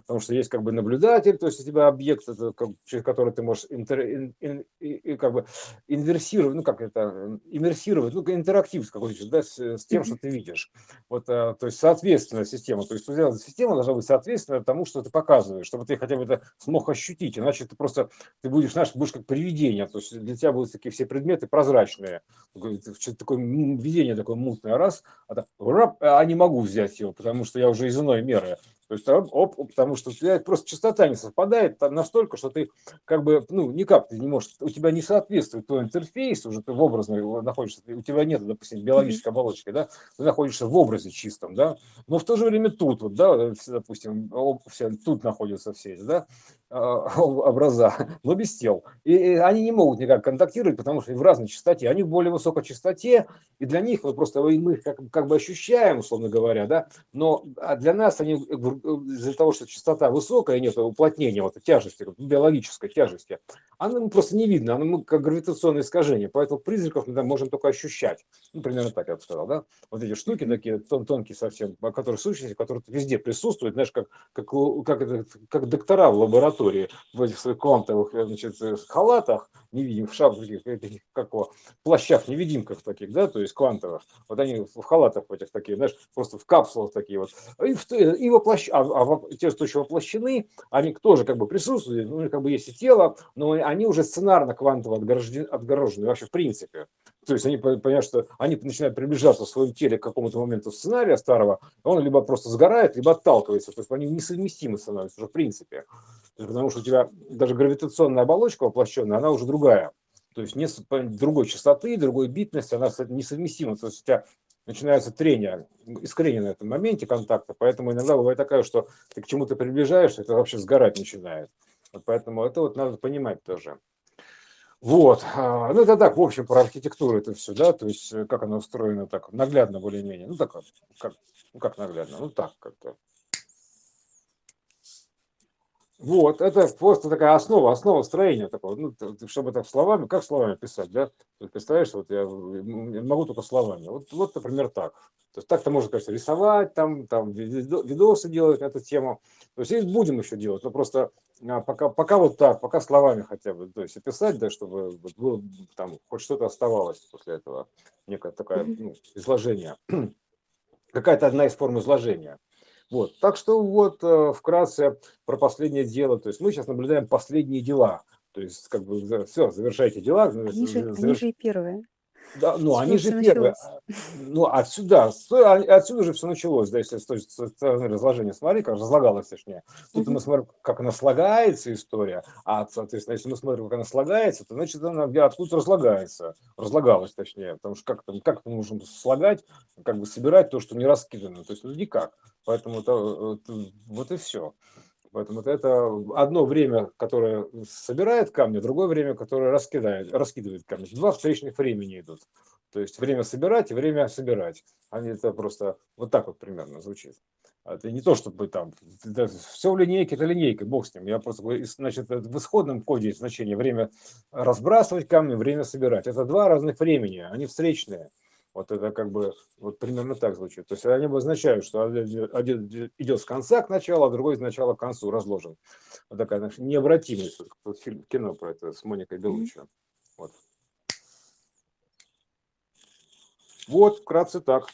Потому что есть как бы наблюдатель, то есть у тебя объект, это, как, через который ты можешь интер, ин, ин, и, как бы инверсировать, ну как это, иммерсировать, ну интерактив какой-то, да, с, с тем, что ты видишь. Вот, а, то есть соответственная система, то есть система должна быть соответственна тому, что ты показываешь, чтобы ты хотя бы это смог ощутить, иначе ты просто ты будешь, знаешь, будешь как привидение, то есть для тебя будут такие все предметы прозрачные, что-то такое видение такое мутное, раз, а, так, а не могу взять его, потому что я уже из иной меры. То есть, оп, потому что у тебя просто частота не совпадает настолько, что ты как бы, ну, никак ты не можешь, у тебя не соответствует твой интерфейс, уже ты в образной находишься, у тебя нет, допустим, биологической оболочки, да, ты находишься в образе чистом, да, но в то же время тут, вот, да, допустим, все, тут находятся все, да, а, образа, но без тел. И они не могут никак контактировать, потому что в разной частоте. Они в более высокой частоте, и для них мы просто мы их как, как бы ощущаем, условно говоря, да, но а для нас они из-за того, что частота высокая, нет уплотнения, вот тяжести, биологической тяжести, она просто не видно, она как гравитационное искажение, поэтому призраков мы можем только ощущать. Ну, примерно так я бы сказал, да. Вот эти штуки такие тон тонкие совсем, которые сущности, которые везде присутствуют, знаешь, как, как, как, это, как доктора в лаборатории в этих своих квантовых значит, халатах, невидимых, в шапках, как его, плащах, невидимках таких, да, то есть квантовых. Вот они в халатах этих таких, знаешь, просто в капсулах такие вот. И, в, и воплощ... а, а те, что еще воплощены, они тоже как бы присутствуют, ну, как бы есть и тело, но они уже сценарно квантово отгорожены, вообще в принципе. То есть они понимают, что они начинают приближаться в своем теле к какому-то моменту сценария старого, он либо просто сгорает, либо отталкивается. То есть они несовместимы становятся уже в принципе. Потому что у тебя даже гравитационная оболочка воплощенная, она уже другая. То есть не другой частоты, другой битности, она несовместима. То есть у тебя начинается трение, искрение на этом моменте контакта. Поэтому иногда бывает такая, что ты к чему-то приближаешься, это вообще сгорать начинает. Поэтому это вот надо понимать тоже. Вот. А, ну, это так, в общем, про архитектуру это все, да, то есть э, как она устроена так, наглядно более-менее. Ну, так, как, ну, как наглядно, ну, так как-то. Вот, это просто такая основа, основа строения такого, ну, чтобы так словами, как словами писать, да? Представляешь, вот я могу только словами. Вот, вот, например, так. То есть так-то можно, конечно, рисовать, там, там видосы делать на эту тему. То есть и будем еще делать, но просто а, пока, пока вот так, пока словами хотя бы, то есть описать, да, чтобы было, там хоть что-то оставалось после этого, некое такое ну, изложение, какая-то одна из форм изложения. Вот. Так что вот э, вкратце про последнее дело. То есть мы сейчас наблюдаем последние дела. То есть как бы все, завершайте дела. Они же, заверш... они же и первые. Да, ну, они же первые. А, ну, отсюда, отсюда же все началось, да, если с той стороны разложения смотри, как разлагалось, точнее. Тут мы смотрим, как она слагается, история, а, соответственно, если мы смотрим, как она слагается, то, значит, она откуда разлагается, разлагалась, точнее, потому что как, как мы можем слагать, как бы собирать то, что не раскидано, то есть, ну, никак. Поэтому это, это, вот и все. Поэтому это одно время, которое собирает камни, другое время, которое раскидает, раскидывает камни. Два встречных времени идут. То есть время собирать и время собирать. Они это просто вот так вот примерно звучит. Это не то, чтобы там это, все в линейке, это линейка, бог с ним. Я просто значит, в исходном коде есть значение время разбрасывать камни, время собирать. Это два разных времени, они встречные. Вот это как бы вот примерно так звучит. То есть они обозначают, что один идет с конца к началу, а другой с начала к концу разложен. Вот такая значит, необратимость. Вот фильм, кино про это с Моникой Белуччи. Вот. вот, вкратце так.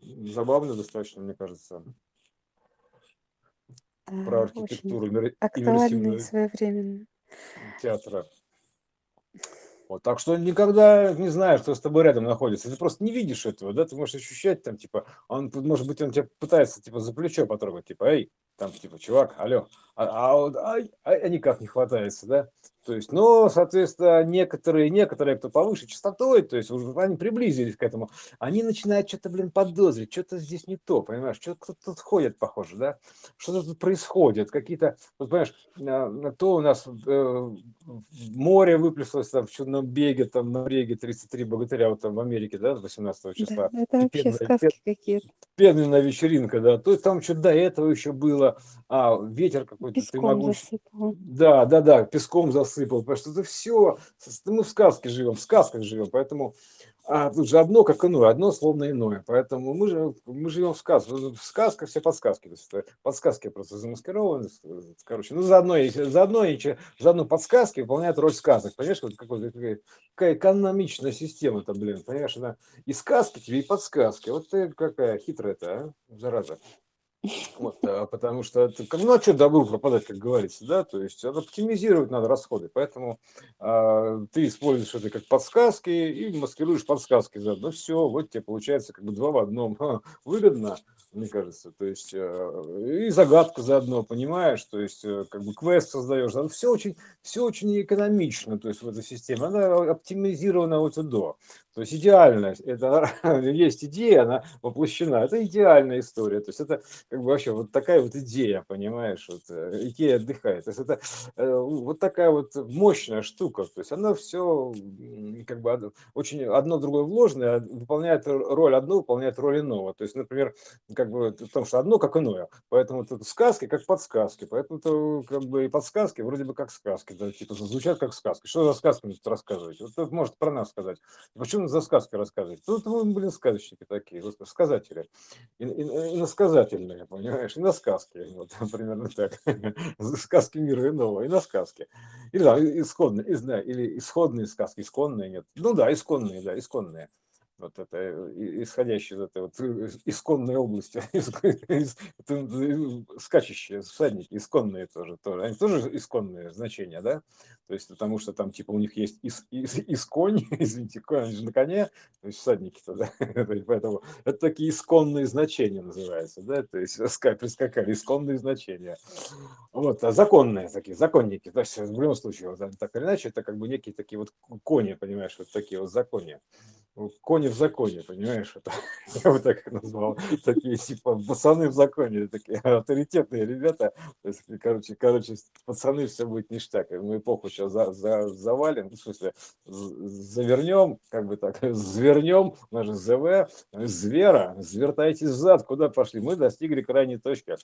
Забавно достаточно, мне кажется. Про архитектуру актуально и своевременно. театра. Вот, так что никогда не знаешь, кто с тобой рядом находится. Ты просто не видишь этого, да, ты можешь ощущать там, типа, он, может быть, он тебя пытается, типа, за плечо потрогать, типа, эй, там, типа, чувак, алло, а, а, а, а, а никак не хватается, да, то есть, но, соответственно, некоторые, некоторые, кто повыше частотой, то есть уже они приблизились к этому, они начинают что-то, блин, подозрить, что-то здесь не то, понимаешь, что-то кто-то тут ходит, похоже, да, что-то тут происходит, какие-то, вот, понимаешь, а, то у нас э, море выплеснулось там в чудном беге, там на бреге 33 богатыря, вот там в Америке, да, 18 числа. Да, это вообще пенная, сказки какие-то. Пенная вечеринка, да, то есть там что-то до этого еще было, а, ветер какой-то. Песком могу... засыпал. Да, да, да, песком засыпал потому что это все, мы в сказке живем, в сказках живем, поэтому а тут же одно как иное, одно словно иное. Поэтому мы, же, мы живем в сказке. В сказках все подсказки. То есть подсказки просто замаскированы. Короче, ну заодно, заодно, заодно подсказки выполняют роль сказок. Понимаешь, вот какой, какая экономичная система то блин. Понимаешь, она и сказки тебе, и подсказки. Вот ты какая хитрая-то, а, зараза. Вот, а, потому что ну а что добру пропадать, как говорится, да, то есть оптимизировать надо расходы, поэтому а, ты используешь это как подсказки и маскируешь подсказки заодно, все, вот тебе получается как бы два в одном, выгодно, мне кажется. То есть э, и загадка заодно, понимаешь, то есть э, как бы квест создаешь. Все очень, все очень экономично, то есть в этой системе. Она оптимизирована от и до. То есть идеально, это есть идея, она воплощена. Это идеальная история. То есть это как бы вообще вот такая вот идея, понимаешь, вот э, идея отдыхает. То есть это вот такая вот мощная штука. То есть она все как бы очень одно другое вложенное, выполняет роль одно, выполняет роль иного. То есть, например, как бы, потому что одно как иное. Поэтому тут сказки как подсказки. Поэтому то, как бы и подсказки вроде бы как сказки. Да, типа звучат как сказки. Что за сказки тут рассказывать? Вот может про нас сказать. Почему за сказки рассказывать? Тут мы, блин, сказочники такие, сказатели. И, и, иносказательные, понимаешь? И на сказки. Вот, примерно так. Сказки мира иного. И на сказки. Или, да, исходные, или исходные сказки. Исконные нет. Ну да, исконные, да, исконные вот это э, исходящие из этой вот э, исконной области, скачущие всадники, исконные тоже, тоже, они тоже исконные значения, да, то есть потому что там типа у них есть ис, ис, исконь, извините, конь же на коне, то есть всадники-то, поэтому это такие исконные значения называются, да, то есть прискакали исконные значения, вот, а законные такие, законники, то есть в любом случае, вот, так или иначе, это как бы некие такие вот кони, понимаешь, вот такие вот законы. Кони в законе, понимаешь? Это, я бы так назвал. Такие типа пацаны в законе, такие авторитетные ребята. То есть, короче, короче, пацаны, все будет ништяк. Мы эпоху сейчас за, за, завалим, в смысле, завернем, как бы так, звернем, у нас же ЗВ, звера, звертайтесь зад, куда пошли. Мы достигли крайней точки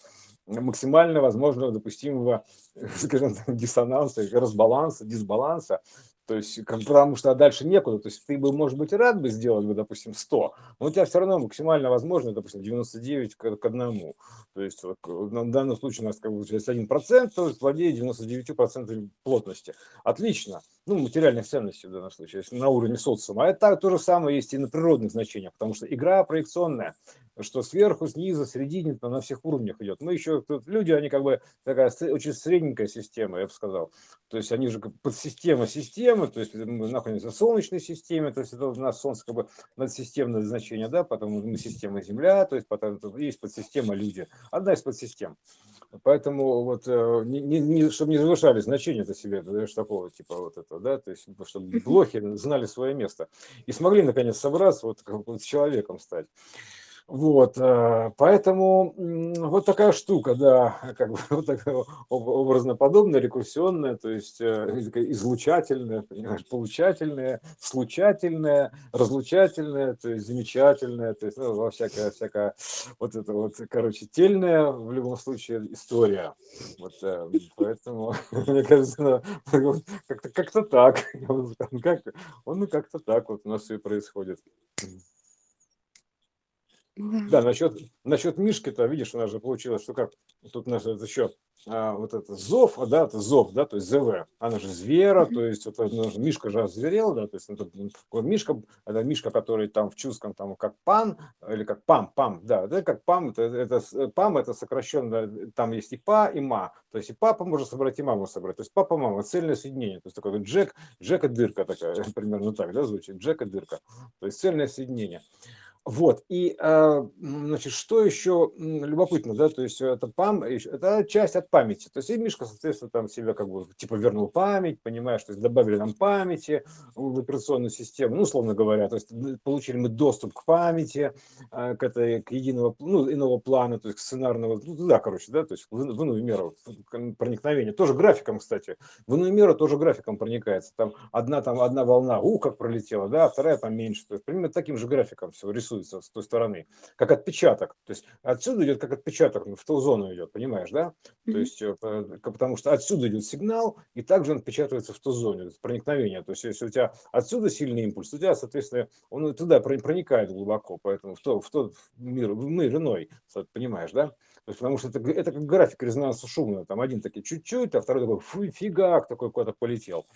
максимально возможного допустимого, скажем так, диссонанса, разбаланса, дисбаланса то есть, потому что дальше некуда. То есть, ты бы, может быть, рад бы сделать бы, допустим, 100, но у тебя все равно максимально возможно, допустим, 99 к, к одному. То есть, вот, в данном случае у нас как бы есть 1%, то есть, владеет 99% плотности. Отлично. Ну, материальных ценностей в данном случае, на уровне социума. А это то же самое есть и на природных значениях, потому что игра проекционная что сверху, снизу, середине, на всех уровнях идет. Мы еще, тут люди, они как бы такая очень средненькая система, я бы сказал. То есть они же подсистема системы, то есть мы находимся в Солнечной системе, то есть это у нас Солнце как бы надсистемное значение, да, потом мы система Земля, то есть потом есть подсистема люди. Одна из подсистем. Поэтому вот, э, не, не, не, чтобы не завышали значение это себе, даешь такого типа вот этого, да, то есть чтобы блохи знали свое место и смогли наконец собраться, вот, как, вот с человеком стать. Вот, э, поэтому вот такая штука, да, как бы вот такая образно подобная, рекурсионная, то есть э, излучательная, понимаешь, получательная, случательная, разлучательная, то есть замечательная, то есть ну, всякая, всякая вот это вот, короче, тельная в любом случае история. Вот, э, поэтому, мне кажется, как-то как так, как, он как-то так вот у нас все происходит. Да, насчет, насчет Мишки-то, видишь, у нас же получилось, что как, тут у нас это еще а, вот это зов, да, это зов, да, то есть ЗВ, она же звера, то есть это, ну, Мишка же озверел, да, то есть это Мишка, это Мишка, который там в чувском, там, как пан, или как пам, пам, да, да, как пам, это, это пам, это сокращенно, там есть и па, и ма, то есть и папа может собрать, и маму собрать, то есть папа, мама, цельное соединение, то есть такой Джек, Джека дырка такая, примерно так, да, звучит, Джека дырка, то есть цельное соединение. Вот, и, а, значит, что еще любопытно, да, то есть это пам, это часть от памяти, то есть и Мишка, соответственно, там себе как бы типа вернул память, понимаешь, то есть добавили нам памяти в операционную систему, ну, условно говоря, то есть получили мы доступ к памяти, а, к этой, к единого, ну, иного плана, то есть к сценарного, ну, да, короче, да, то есть в, иную меру проникновения, тоже графиком, кстати, в иную меру тоже графиком проникается, там одна, там одна волна, у, как пролетела, да, а вторая поменьше, то есть примерно таким же графиком все рисуется рисуется с той стороны, как отпечаток. То есть отсюда идет как отпечаток, в ту зону идет, понимаешь, да? Mm-hmm. То есть э, потому что отсюда идет сигнал, и также он отпечатывается в ту зону, проникновение. То есть если у тебя отсюда сильный импульс, у тебя, соответственно, он туда проникает глубоко, поэтому в, то, в тот мир, в мир иной, понимаешь, да? То есть, потому что это, это как график резонанса шумного. Там один такой чуть-чуть, а второй такой фу, фигак такой куда-то полетел.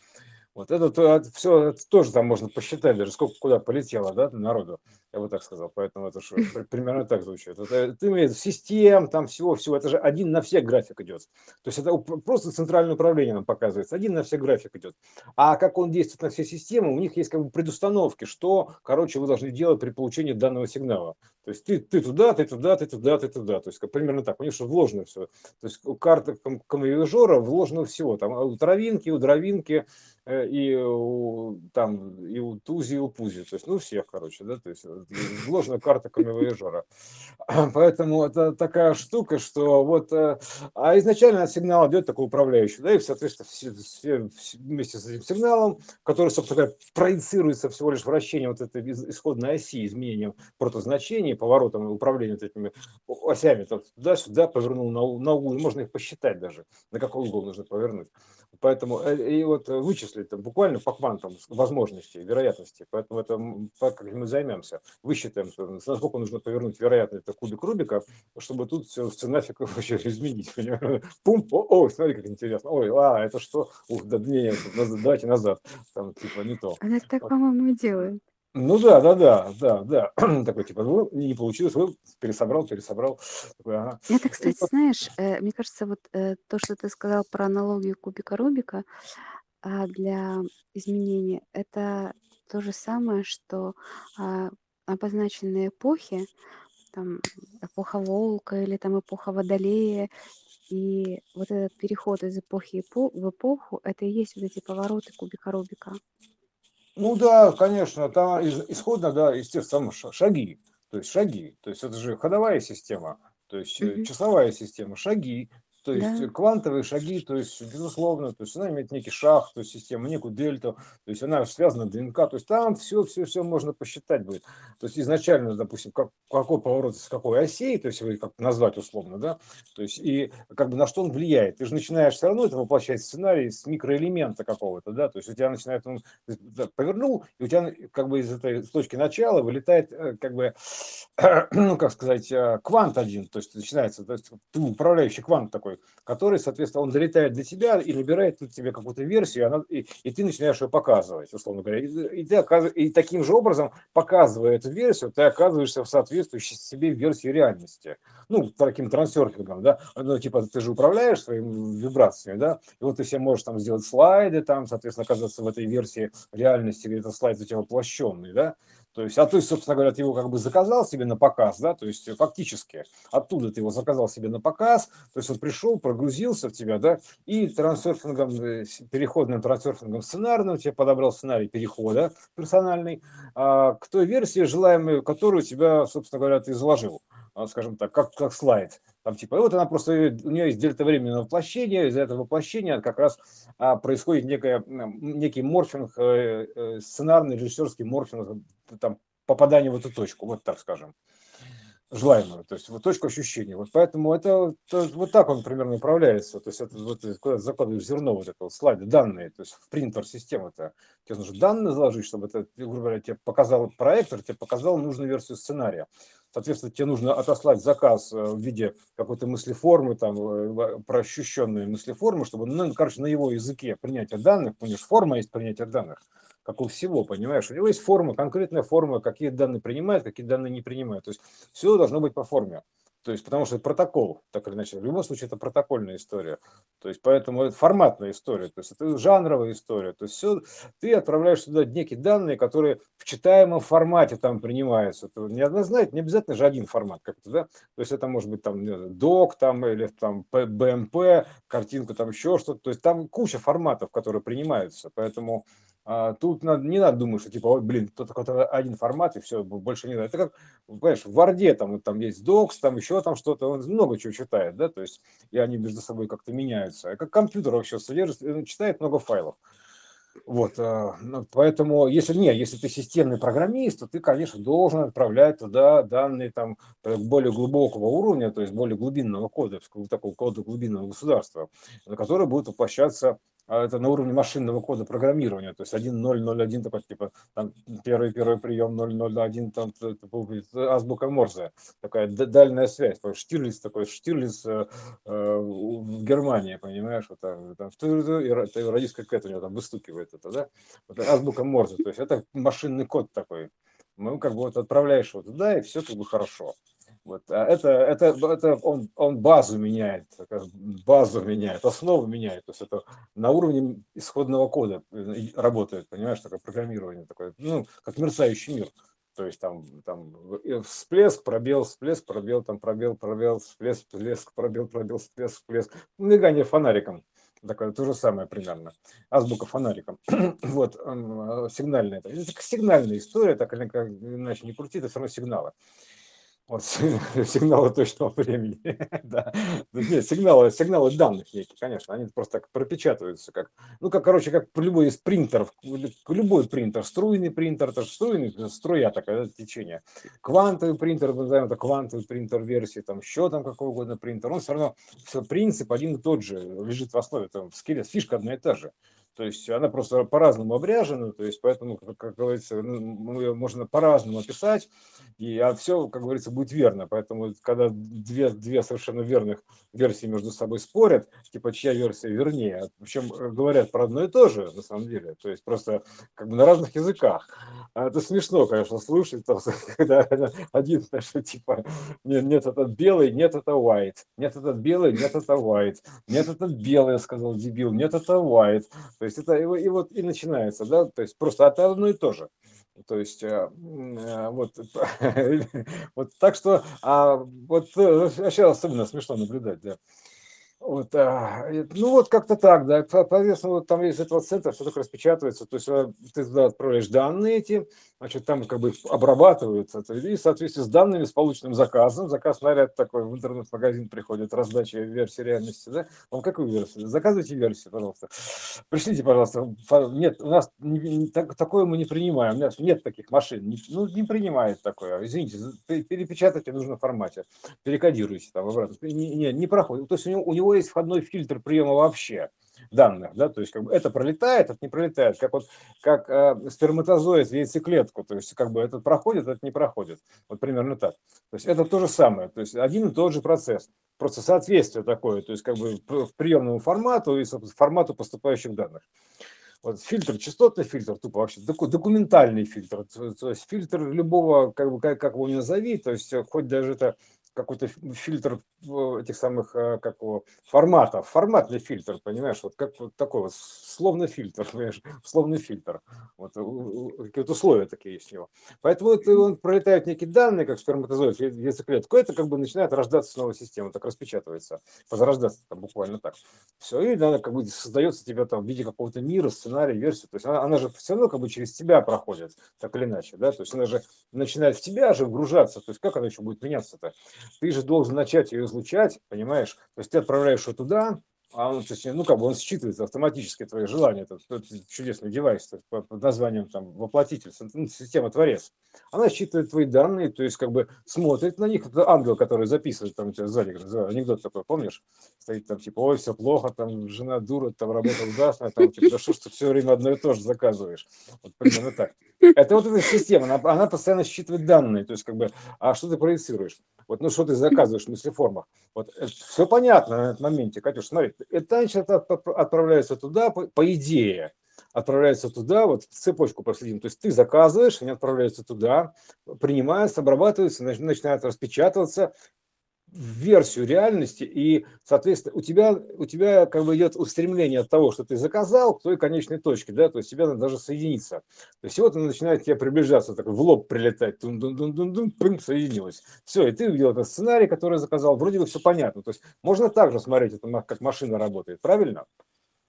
Вот это, это все это тоже там можно посчитать, даже сколько куда полетело да, народу, я бы так сказал. Поэтому это же примерно так звучит. Это, это имеет систем, там всего-всего. Это же один на всех график идет. То есть это просто центральное управление нам показывается. Один на всех график идет. А как он действует на все системы, у них есть как бы предустановки, что, короче, вы должны делать при получении данного сигнала. То есть ты, ты туда, ты туда, ты туда, ты туда. То есть примерно так. У них что вложено все. То есть у карты камевижора вложено всего. Там у травинки, у дровинки, Э, и у, там, и у Тузи, и у Пузи, то есть, ну, всех, короче, да, то есть, вложена карта камевояжера. Поэтому это такая штука, что вот, э, а изначально сигнал идет такой управляющий, да, и, соответственно, все, все, вместе с этим сигналом, который, собственно говоря, проецируется всего лишь вращением вот этой исходной оси, изменением протозначений, поворотом управления вот этими осями, туда-сюда повернул на, на угол, можно их посчитать даже, на какой угол нужно повернуть. Поэтому э, и вот вычислить там, буквально по квантам возможностей, вероятности. Поэтому это как мы займемся. Высчитаем, насколько нужно повернуть вероятно это кубик Рубика, чтобы тут все с нафиг вообще изменить. Пум, о, о, смотри, как интересно. Ой, а, это что? Ух, да, не, давайте назад. Там типа не то. Она так, по-моему, и делает. Ну да, да, да, да, да. Такой типа, ну, не получилось, пересобрал, пересобрал. Такой, ага. Это, кстати, знаешь, э, мне кажется, вот э, то, что ты сказал про аналогию кубика Рубика а, для изменения, это то же самое, что а, обозначенные эпохи, там эпоха Волка или там эпоха Водолея, и вот этот переход из эпохи в эпоху, это и есть вот эти повороты кубика Рубика. Ну да, конечно, там исходно, да, естественно, шаги. То есть шаги. То есть это же ходовая система, то есть угу. часовая система, шаги. То есть да. квантовые шаги, то есть, безусловно, то есть она имеет некий шаг, то есть систему, некую дельту, то есть она связана ДНК, то есть там все, все, все можно посчитать будет. То есть изначально, допустим, как, какой поворот с какой осей, то есть вы как назвать условно, да, то есть и как бы на что он влияет. Ты же начинаешь все равно это воплощать сценарий с микроэлемента какого-то, да, то есть у тебя начинает, он повернул, и у тебя как бы из этой точки начала вылетает э, как бы, ну как сказать, э, квант один, то есть начинается, то есть ты управляющий квант такой, который, соответственно, он залетает для тебя и набирает тут тебе какую-то версию, и, она, и, и ты начинаешь ее показывать, условно говоря. И, и, ты оказ... и таким же образом, показывая эту версию, ты оказываешься в соответствующей себе версии реальности. Ну, таким трансерфингом, да. Ну, типа, ты же управляешь своими вибрациями, да, и вот ты себе можешь там сделать слайды, там, соответственно, оказаться в этой версии реальности, где этот слайд у тебя воплощенный, да, то есть, а ты, собственно говоря, ты его как бы заказал себе на показ, да, то есть фактически оттуда ты его заказал себе на показ, то есть он пришел, прогрузился в тебя, да, и трансерфингом, э, переходным трансерфингом сценарным тебе подобрал сценарий перехода персональный а, к той версии, желаемой, которую тебя, собственно говоря, ты изложил а, скажем так, как, как слайд. Там типа, и вот она просто, у нее есть дельтавременное воплощение, из-за этого воплощения как раз а, происходит некое, некий морфинг, э, э, сценарный, режиссерский морфинг там, попадание в эту точку, вот так скажем, желаемую, то есть вот точку ощущения. Вот поэтому это, это вот так он примерно управляется. То есть это вот куда закладываешь зерно вот этого слайда, данные, то есть в принтер систему это тебе нужно данные заложить, чтобы это, грубо говоря, тебе показал проектор, тебе показал нужную версию сценария. Соответственно, тебе нужно отослать заказ э, в виде какой-то мыслеформы, там, э, прощущенной мыслеформы, чтобы, ну, короче, на его языке принятие данных, у него форма есть принятие данных как у всего, понимаешь? У него есть форма, конкретная форма, какие данные принимает, какие данные не принимает. То есть все должно быть по форме. То есть, потому что это протокол, так или иначе. В любом случае, это протокольная история. То есть, поэтому это форматная история. То есть, это жанровая история. То есть, все, ты отправляешь сюда некие данные, которые в читаемом формате там принимаются. Это не однозначно, не обязательно же один формат как-то, да? То есть, это может быть там док там или там BMP, картинка там еще что-то. То есть, там куча форматов, которые принимаются. Поэтому а, тут надо, не надо думать, что типа, блин, тут какой-то один формат и все, больше не надо. Это как, понимаешь, в Варде там, там есть докс, там еще там что-то, он много чего читает, да, то есть, и они между собой как-то меняются. Как компьютер вообще содержит, читает много файлов. Вот, а, ну, поэтому, если не, если ты системный программист, то ты, конечно, должен отправлять туда данные там более глубокого уровня, то есть более глубинного кода, такого кода глубинного государства, на который будет воплощаться это на уровне машинного кода программирования, то есть 1.0.0.1, такой, типа, там, первый, первый прием 0.0.1, там, это будет азбука Морзе, такая дальняя связь, Штирлиц такой, Штирлиц э, э, в Германии, понимаешь, вот там, там и радистка Кэт у него там выстукивает это, да, вот, азбука Морзе, то есть это машинный код такой, ну, как бы вот отправляешь его туда, и все как бы хорошо. Вот. А это, это, это он, он базу меняет, базу меняет, основу меняет. То есть это на уровне исходного кода э, работает, понимаешь, такое программирование такое, ну, как мерцающий мир. То есть там, там всплеск, пробел, всплеск, пробел, там пробел, пробел, всплеск, всплеск, пробел, пробел, всплеск, всплеск. Мигание фонариком. Такое то же самое примерно. Азбука фонариком. вот, сигнальная. Это сигнальная история, так или иначе не крути, это все равно сигналы. Вот сигналы точного времени. да. Нет, сигналы, сигналы данных некие, конечно. Они просто так пропечатываются, как, ну, как, короче, как любой из принтеров, любой принтер, струйный принтер, это струйный, струя такая, течение. Квантовый принтер, мы называем это квантовый принтер версии, там еще там какой угодно принтер, он все равно, все, принцип один и тот же, лежит в основе, там, скелет, фишка одна и та же. То есть она просто по-разному обряжена, то есть поэтому, как, говорится, ну, ее можно по-разному описать, и а все, как говорится, будет верно. Поэтому, когда две, две совершенно верных версии между собой спорят, типа чья версия вернее, причем э, говорят про одно и то же, на самом деле, то есть просто как бы на разных языках. А это смешно, конечно, слушать, когда один, что типа нет, нет, этот белый, нет, это white, нет, этот белый, нет, это white, нет, этот белый, сказал дебил, нет, это white. То есть это и, и вот и начинается, да, то есть просто это одно и то же. То есть э, э, вот, вот так что, а вот э, особенно смешно наблюдать, да. Вот, а, ну вот как-то так, да. Соответственно, вот там есть этот центр, все только распечатывается, то есть ты туда отправляешь данные эти, значит, там как бы обрабатываются, и в соответствии с данными, с полученным заказом, заказ наряд такой, в интернет-магазин приходит, раздача версии реальности, да, вам какую версию? Заказывайте версию, пожалуйста. Пришлите, пожалуйста. Нет, у нас не, так, такое мы не принимаем, у нас нет таких машин, не, ну, не принимает такое, извините, перепечатайте в нужном формате, перекодируйте там обратно, не, не, не проходит, то есть у него, у него есть входной фильтр приема вообще, данных, да, то есть как бы это пролетает, это не пролетает, как вот как э, сперматозоид в яйцеклетку, то есть как бы этот проходит, этот не проходит, вот примерно так. То есть это то же самое, то есть один и тот же процесс, просто соответствие такое, то есть как бы в приемному формату и формату поступающих данных. Вот фильтр, частотный фильтр, тупо вообще документальный фильтр, то есть фильтр любого, как бы как, как его ни назови, то есть хоть даже это какой-то фильтр этих самых э, как его, форматов, форматный фильтр, понимаешь, вот как вот такой вот словный фильтр, понимаешь, словный фильтр, вот какие-то условия такие есть у него. Поэтому вот он пролетают некие данные, как сперматозоид, яйцеклетку, это как бы начинает рождаться снова система, так распечатывается, возрождаться там буквально так. Все, и она как бы создается тебе там в виде какого-то мира, сценария, версии, то есть она, она же все равно как бы через тебя проходит, так или иначе, да, то есть она же начинает в тебя же вгружаться, то есть как она еще будет меняться-то? Ты же должен начать ее излучать, понимаешь? То есть ты отправляешь ее туда, а он, точнее, ну, как бы он считывает автоматически твои желания. Это, это чудесный девайс под названием там воплотитель, ну, система творец. Она считывает твои данные, то есть как бы смотрит на них. Это ангел, который записывает там у тебя сзади, анекдот такой, помнишь? Стоит там типа, ой, все плохо, там жена дура, там работа ужасная, там типа, да что ж ты все время одно и то же заказываешь. Вот примерно так. Это вот эта система, она, она постоянно считывает данные, то есть как бы, а что ты проецируешь? Вот, ну, что ты заказываешь в мыслеформах? Вот это, все понятно на этом моменте, Катюш, смотри, это значит, отправляется туда, по, по идее, отправляется туда, вот цепочку проследим. То есть ты заказываешь, они отправляются туда, принимаются, обрабатываются, начинают распечатываться, версию реальности, и, соответственно, у тебя, у тебя как бы идет устремление от того, что ты заказал, к той конечной точке, да, то есть тебе надо даже соединиться. То есть вот он начинает тебе приближаться, так в лоб прилетать, дун -дун -дун -дун -дун, пым, соединилось. Все, и ты увидел этот сценарий, который заказал, вроде бы все понятно. То есть можно также смотреть, это, как машина работает, правильно?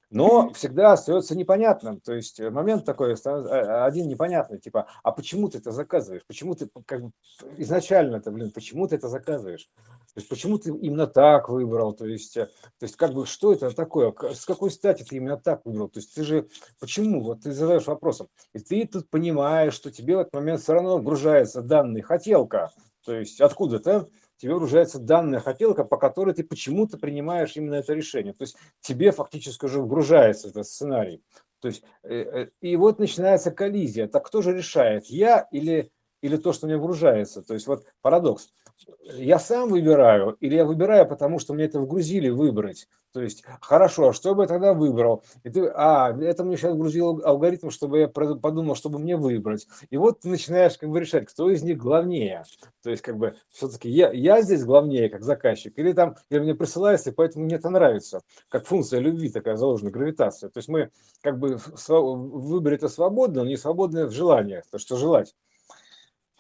но всегда остается непонятным. То есть момент такой э, один непонятный, типа, а почему ты это заказываешь? Почему ты как бы изначально это, блин, почему ты это заказываешь? То есть почему ты именно так выбрал? То есть, э, то есть как бы что это такое? С какой стати ты именно так выбрал? То есть ты же почему? Вот ты задаешь вопросом, и ты тут понимаешь, что тебе в этот момент все равно вгружается данный хотелка, то есть откуда-то тебе вгружается данная хотелка, по которой ты почему-то принимаешь именно это решение. То есть тебе фактически уже вгружается этот сценарий. То есть, э, э, и вот начинается коллизия. Так кто же решает, я или, или то, что мне вгружается? То есть вот парадокс я сам выбираю, или я выбираю, потому что мне это вгрузили выбрать. То есть, хорошо, а что бы я тогда выбрал? И ты, а, это мне сейчас вгрузил алгоритм, чтобы я подумал, чтобы мне выбрать. И вот ты начинаешь как бы решать, кто из них главнее. То есть, как бы, все-таки я, я здесь главнее, как заказчик, или там, или мне присылается, и поэтому мне это нравится. Как функция любви такая заложена, гравитация. То есть, мы как бы в выборе это свободны, но не свободны в желаниях, то, что желать.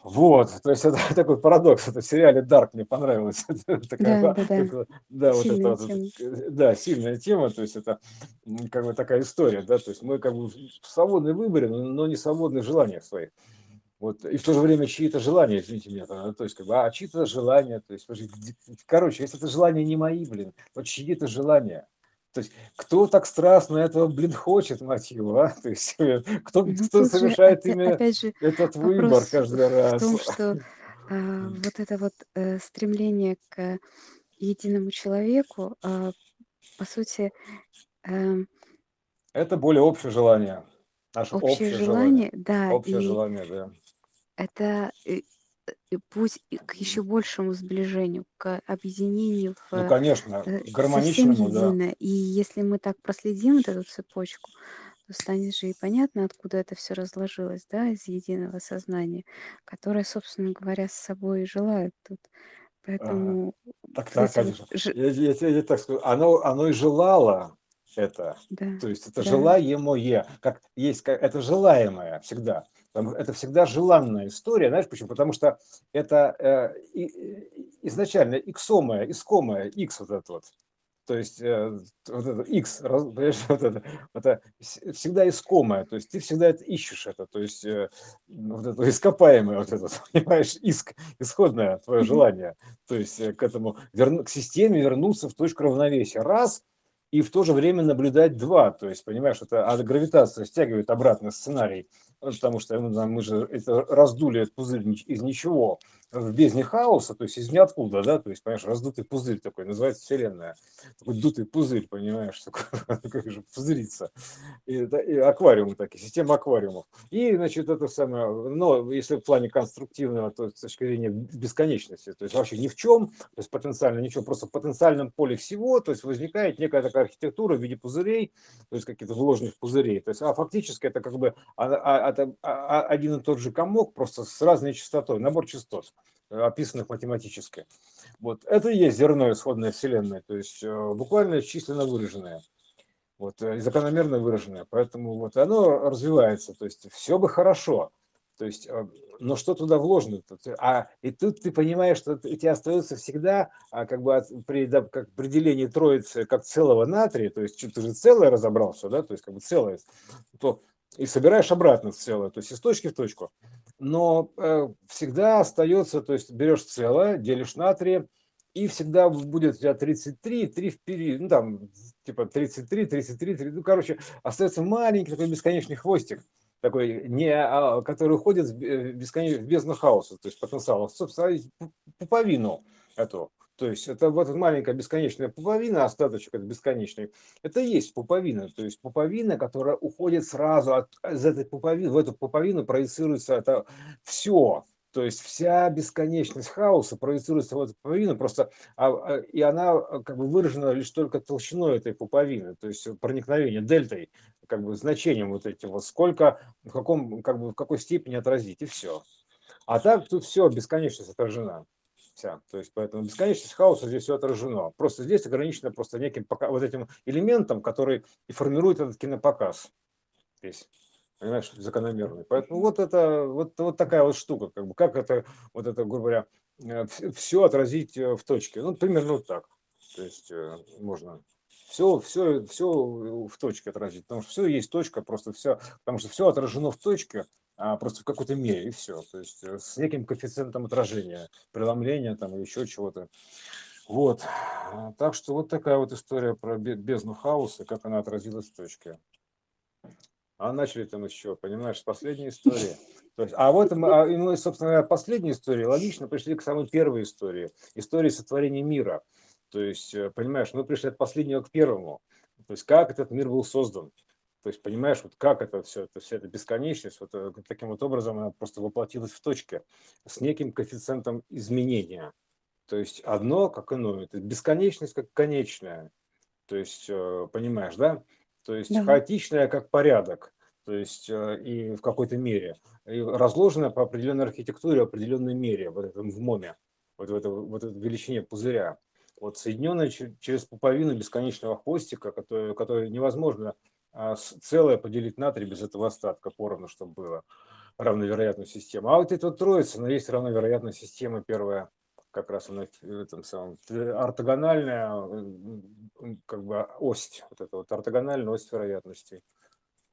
Вот, то есть это такой парадокс. Это в сериале Dark мне понравилось. Это такая, Да, да-да. это- да, вот это Сильная вот, тема. э, да, сильная тема. То есть это как бы такая история, да. То есть мы как бы в свободной выборе, но не свободны в желаниях своих. Вот, и в то же время чьи-то желания, извините меня, то то есть, как бы, а чьи-то желания, то есть, короче, если это желания не мои, блин, то чьи-то желания. То есть, кто так страстно этого, блин, хочет, мать его, а? То есть, э, кто, Ну, кто же совершает опя именно опять же этот выбор каждый в раз? том, что, а, вот это вот, э, стремление к единому человеку, а, по сути, эм Это более общее желание, наше общее общее желание, желание, да, общее и желание, да. это, э, э, путь и к еще большему сближению, к объединению Ну, в, конечно, э, гармоничному, да. И если мы так проследим вот эту цепочку, то станет же и понятно, откуда это все разложилось, да, из единого сознания, которое, собственно говоря, с собой и желает тут. Поэтому Так, вот так, вот конечно. ж Я, я, тебе я так скажу, оно, оно и желало это. Да, То есть это да. желаемое, как есть, как, это желаемое всегда. Потому- Это всегда желанная история, знаешь почему? Потому что это э, и- изначально иксомое, искомое, икс вот это вот. То есть э, вот это X, раз- понимаешь, вот это, это вс- всегда искомое, то есть ты всегда это ищешь это, то есть э, вот это ископаемое, вот это, понимаешь, иск, исходное твое желание, то есть э, к этому, верну- к системе вернуться в точку равновесия, раз, и в то же время наблюдать два, то есть, понимаешь, это а гравитация стягивает обратно сценарий, потому что ну, мы же это раздули этот пузырь из ничего в бездне хаоса, то есть из ниоткуда, да, то есть, понимаешь, раздутый пузырь такой, называется Вселенная такой дутый пузырь, понимаешь, такой, же пузырится. И, и аквариум такие, система аквариумов. И, значит, это самое, но если в плане конструктивного, то с точки зрения бесконечности, то есть вообще ни в чем, то есть потенциально ничего, просто в потенциальном поле всего, то есть возникает некая такая архитектура в виде пузырей, то есть каких-то вложенных пузырей. То есть, а фактически это как бы а- а- а- а- один и тот же комок, просто с разной частотой, набор частот, описанных математически. Вот это и есть зерно исходной Вселенной, то есть э, буквально численно выраженное, вот, э, и закономерно выраженное. Поэтому вот оно развивается, то есть все бы хорошо, то есть, э, но что туда вложено? -то? А и тут ты понимаешь, что у тебя остается всегда а, как бы от- при да, как при делении троицы как целого натрия, то есть ты же целое разобрался, да, то есть как бы целое, то и собираешь обратно целое, то есть из точки в точку. Но э, всегда остается, то есть берешь целое, делишь на три, и всегда будет у тебя 33, 3 впереди, ну там типа 33, 33, 30, ну короче, остается маленький такой бесконечный хвостик, такой, не, а, который уходит в бе- в бесконечную в бездну хаоса, то есть потенциал, собственно, пуповину эту. То есть это вот эта маленькая бесконечная пуповина, остаточек это бесконечный, это есть пуповина, то есть пуповина, которая уходит сразу от, из этой пуповины, в эту пуповину проецируется это все, то есть вся бесконечность хаоса проецируется в эту пуповину, просто а, а, и она а, как бы выражена лишь только толщиной этой пуповины, то есть проникновение дельтой, как бы значением вот этим вот, сколько, в каком, как бы в какой степени отразить, и все. А так тут все, бесконечность отражена. Вся. То есть поэтому бесконечность хаоса здесь все отражено. Просто здесь ограничено просто неким пока, вот этим элементом, который и формирует этот кинопоказ. Весь. Понимаешь, закономерный. Поэтому вот это вот, вот такая вот штука, как бы как это, вот это, грубо говоря, все отразить э, в точке. Ну, примерно вот так. То есть э, можно все, все, все в точке отразить. Потому что все есть точка, просто все, потому что все отражено в точке, а просто в какой-то мере, и все. То есть э, с неким коэффициентом отражения, преломления там или еще чего-то. Вот. А, Так что вот такая вот история про бе- бездну хаоса, как она отразилась в точке. А начали там еще, понимаешь, с последней истории. То есть, а вот мы, а, мы, собственно говоря, последней истории логично пришли к самой первой истории, истории сотворения мира. То есть, э, понимаешь, мы пришли от последнего к первому. То есть, как этот мир был создан. То есть, понимаешь, вот как это все, это вся эта бесконечность, вот э, таким вот образом она просто воплотилась в точке с неким коэффициентом изменения. То есть, одно как иное, это бесконечность как конечная. То есть, э, понимаешь, да? То есть, Да. хаотичная как порядок. То есть, э, и в какой-то мере. И разложенная по определенной архитектуре, определенной мере, вот этом в моме, вот в этой, вот этой величине пузыря. Вот соединенная че- через пуповину бесконечного хвостика, который, который невозможно целое поделить на три без этого остатка поровну, чтобы было. равновероятную систему. А вот эта вот троица, но есть равновероятная система первая, как раз она в этом самом, ортогональная как бы ось, вот эта вот ортогональная ось вероятностей.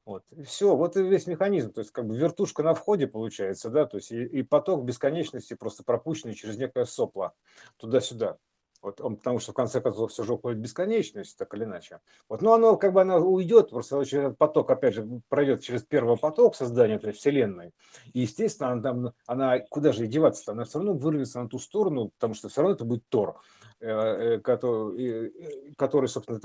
Вот. И все, вот и весь механизм. То есть как бы вертушка на входе получается, да, то есть и, и поток бесконечности просто пропущенный через некое сопло туда-сюда. Вот он, потому что в конце концов все же уходит в бесконечность, так или иначе. Вот, но оно как бы оно уйдет, просто через поток, опять же, пройдет через первый поток создания этой вселенной. И, естественно, она, там, она куда же деваться-то? Она все равно вырвется на ту сторону, потому что все равно это будет Тор. Э, э, который, э, который, собственно,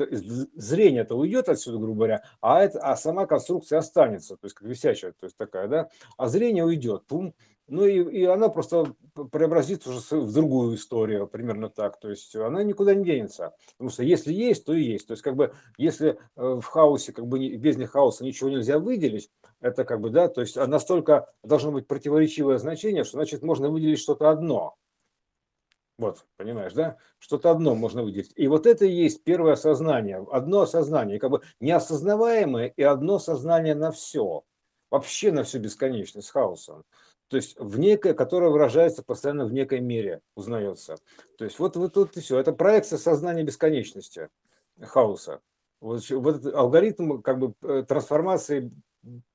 зрение-то уйдет отсюда, грубо говоря, а, это, а сама конструкция останется, то есть как висячая, то есть такая, да, а зрение уйдет, пум, ну и, и она просто преобразится уже в другую историю, примерно так. То есть она никуда не денется. Потому что если есть, то и есть. То есть как бы если в хаосе, как бы без них хаоса ничего нельзя выделить, это как бы, да, то есть настолько должно быть противоречивое значение, что значит можно выделить что-то одно. Вот, понимаешь, да? Что-то одно можно выделить. И вот это и есть первое осознание. Одно осознание, как бы неосознаваемое и одно сознание на все. Вообще на всю бесконечность хаоса. То есть в некое, которое выражается постоянно в некой мере, узнается. То есть вот, вот тут и все. Это проекция сознания бесконечности хаоса. Вот, вот этот алгоритм как бы э, трансформации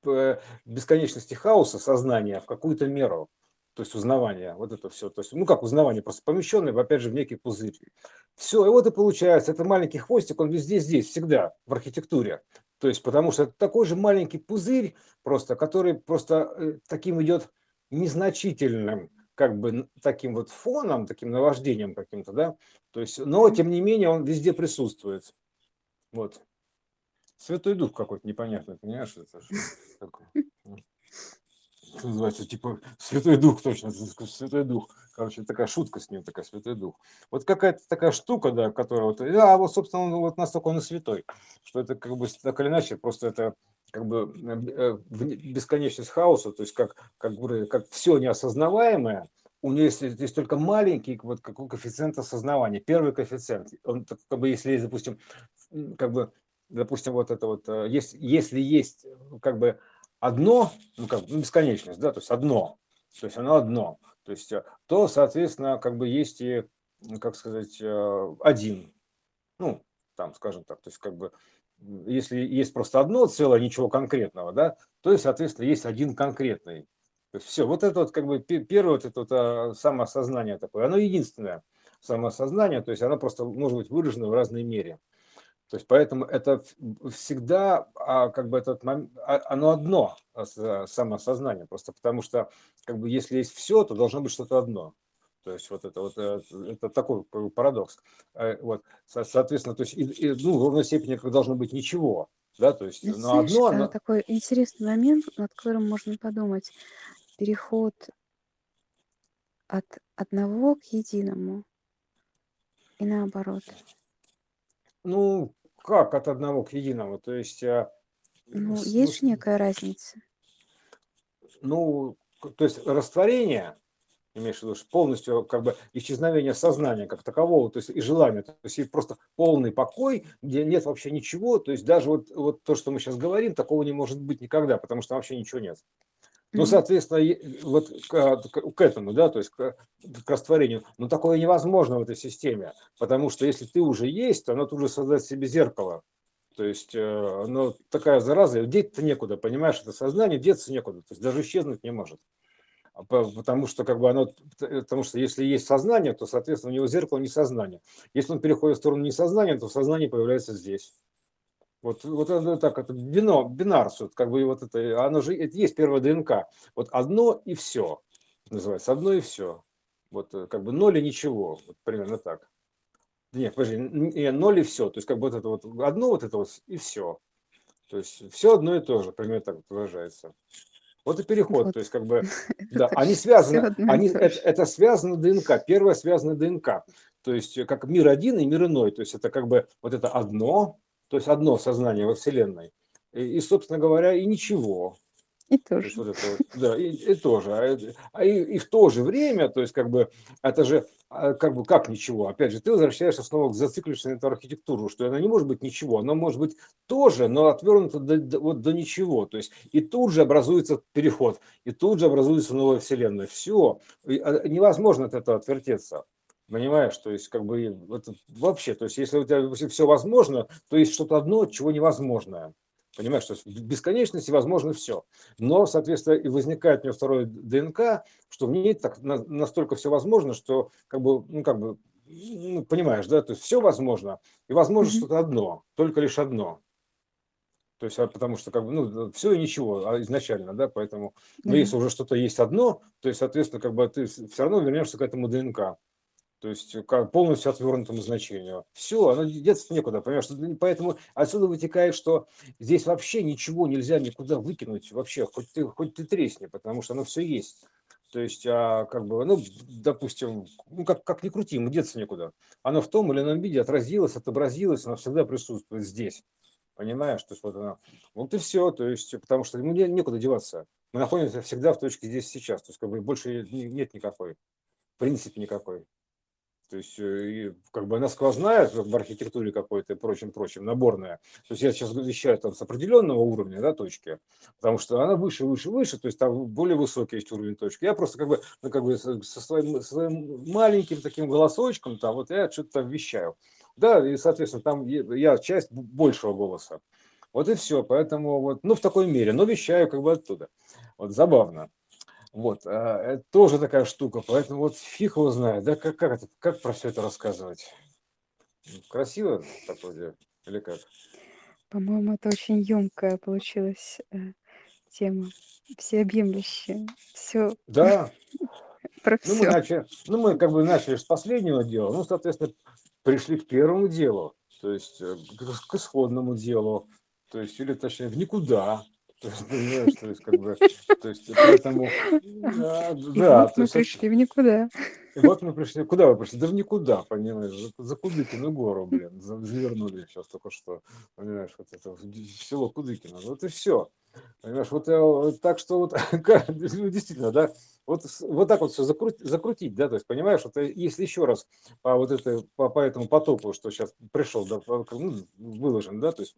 э, бесконечности хаоса сознания в какую-то меру то есть узнавание, вот это все, то есть, ну как узнавание, просто помещенное, опять же, в некий пузырь. Все, и вот и получается, это маленький хвостик, он везде здесь, всегда, в архитектуре. То есть, потому что это такой же маленький пузырь, просто, который просто э, таким идет незначительным, как бы таким вот фоном, таким наваждением каким-то, да, то есть, но тем не менее он везде присутствует. Вот. Святой Дух какой-то непонятный, понимаешь, это что такое? называется, типа Святой Дух точно, Святой Дух. Короче, такая шутка с ним, такая Святой Дух. Вот какая-то такая штука, да, которая вот, а вот, собственно, вот настолько он и святой, что это как бы так или иначе, просто это как бы э, бесконечность хаоса, то есть как, как, бы, как все неосознаваемое, у нее есть, есть только маленький вот какой коэффициент осознавания, первый коэффициент. Он как бы, если допустим, как бы, допустим, вот это вот, э, есть, если есть как бы одно, ну как ну, бесконечность, да, то есть одно, то есть оно одно, то есть э, то, соответственно, как бы есть и, как сказать, э, один, ну, там, скажем так, то есть как бы если есть просто одно целое, ничего конкретного, да, то есть, соответственно, есть один конкретный. То есть все, вот это вот как бы первое вот это вот а, самоосознание такое, оно единственное самоосознание, то есть оно просто может быть выражено в разной мере. То есть поэтому это всегда а, как бы этот момент, а, оно одно самосознание, просто потому что как бы если есть все, то должно быть что-то одно. То есть вот это вот э, это такой парадокс. Э, вот, соответственно, то есть и, и, ну, в равной степени должно быть ничего, да, то есть, но Знаешь, одно, оно... такой интересный момент, над которым можно подумать. Переход от одного к единому и наоборот. Ну, как от одного к единому? То есть... А, ну, есть же некая разница. Ну, то есть растворение, имеешь в виду, полностью как бы исчезновение сознания как такового, то есть и желания, то есть и просто полный покой, где нет вообще ничего, то есть даже вот, вот то, что мы сейчас говорим, такого не может быть никогда, потому что вообще ничего нет. Ну, соответственно, вот к, к этому, да, то есть к, к растворению. Но такое невозможно в этой системе, потому что если ты уже есть, то оно тут же создает себе зеркало. То есть э, оно такая зараза, деть-то некуда, понимаешь, это сознание, деться некуда, то есть даже исчезнуть не может. А потому что как бы оно, потому что если есть сознание, то, соответственно, у него зеркало не сознание. Если он переходит в сторону несознания, то сознание появляется здесь. Вот, вот это так, это бино, бинарс, как бы вот это, оно же, это есть первая ДНК. Вот одно и все, называется, одно и все. Вот э, как бы ноль и ничего, вот примерно так. Нет, подожди, не, ноль и все, то есть как бы вот это вот одно вот это вот и все. То есть все одно и то же, примерно так выражается. Вот и переход, вот. то есть как бы, да, они связаны, они, это, это связано ДНК, первое связано ДНК, то есть как мир один и мир иной, то есть это как бы вот это одно, то есть одно сознание во Вселенной. И, и собственно говоря, и ничего. И тоже. вот это да, и, и тоже. А, это- а и, и в то же время, то есть как бы это же а, как бы как ничего. Опять же, ты возвращаешься снова к зациклившейся на эту архитектуру, что она не может быть ничего, она может быть тоже, но отвернута до, до- вот до ничего. То есть и тут же образуется переход, и тут же образуется новая вселенная. Все, невозможно от этого отвертеться. Понимаешь, то есть как бы вот вообще, то есть если у тебя все возможно, то есть что-то одно, чего невозможное. Понимаешь, что в бесконечности возможно все. Но, соответственно, и возникает у него второй ДНК, что в ней так на- настолько все возможно, что как бы, ну, как бы, ну, понимаешь, да, то есть все возможно, и возможно Мгм. что-то одно, только лишь одно. То есть, а потому что как бы, ну, все и ничего а изначально, да, поэтому, но Да. если уже что-то есть одно, то есть, соответственно, как бы ты все равно вернешься к этому ДНК. То есть э, как полностью отвернутому значению. Все, оно деться некуда, понимаешь? Поэтому отсюда вытекает, что здесь вообще ничего нельзя никуда выкинуть, вообще, хоть ты, хоть ты тресни, потому что оно все есть. То есть, а, как бы, ну, допустим, ну, как, как ни крути, ему деться некуда. Оно в том или ином виде отразилось, отобразилось, оно всегда присутствует здесь. Понимаешь? То есть, вот оно. Вот и все. То есть, потому что ему не- некуда деваться. Мы находимся всегда в точке здесь сейчас. То есть, как бы больше не- нет никакой. В принципе, никакой. То есть, э, и как бы она сквозная в архитектуре какой-то и прочим, прочим, наборная. То есть я сейчас вещаю там с определенного уровня, да, точки, потому что она выше, выше, выше, то есть там более высокий есть уровень точки. Я просто как бы, ну, как бы со своим, своим маленьким таким голосочком там, вот я что-то там вещаю. Да, и, соответственно, там я часть большего голоса. Вот и все, поэтому вот, ну, в такой мере, но вещаю как бы оттуда. Вот забавно. Вот, а, это тоже такая штука, поэтому вот фиг его знает, да, как, как, это, как про все это рассказывать? М, Красиво так вроде, или как? По-моему, это очень емкая получилась э, тема. Всеобъемлющая. Все Да, про ну мы все. начали, ну мы как бы начали с последнего дела, ну, соответственно, пришли к первому делу, то есть э, к, к исходному делу, то есть, или точнее, в никуда, то есть, понимаешь, то есть, как бы, то есть, поэтому, да, да, то есть, пришли в никуда. Вот мы пришли. Куда вы пришли? Да в никуда, понимаешь? За, за Кудыкину гору, блин. За- завернули сейчас только что. Понимаешь, вот это село Кудыкино. Вот и все. Понимаешь, вот, э, вот так что вот ну, действительно, да, вот, вот так вот все закрутить, закрутить, да, то есть, понимаешь, вот э, если еще раз по вот этой, по, по этому потоку, что сейчас пришел, да, ну, выложен, да, то есть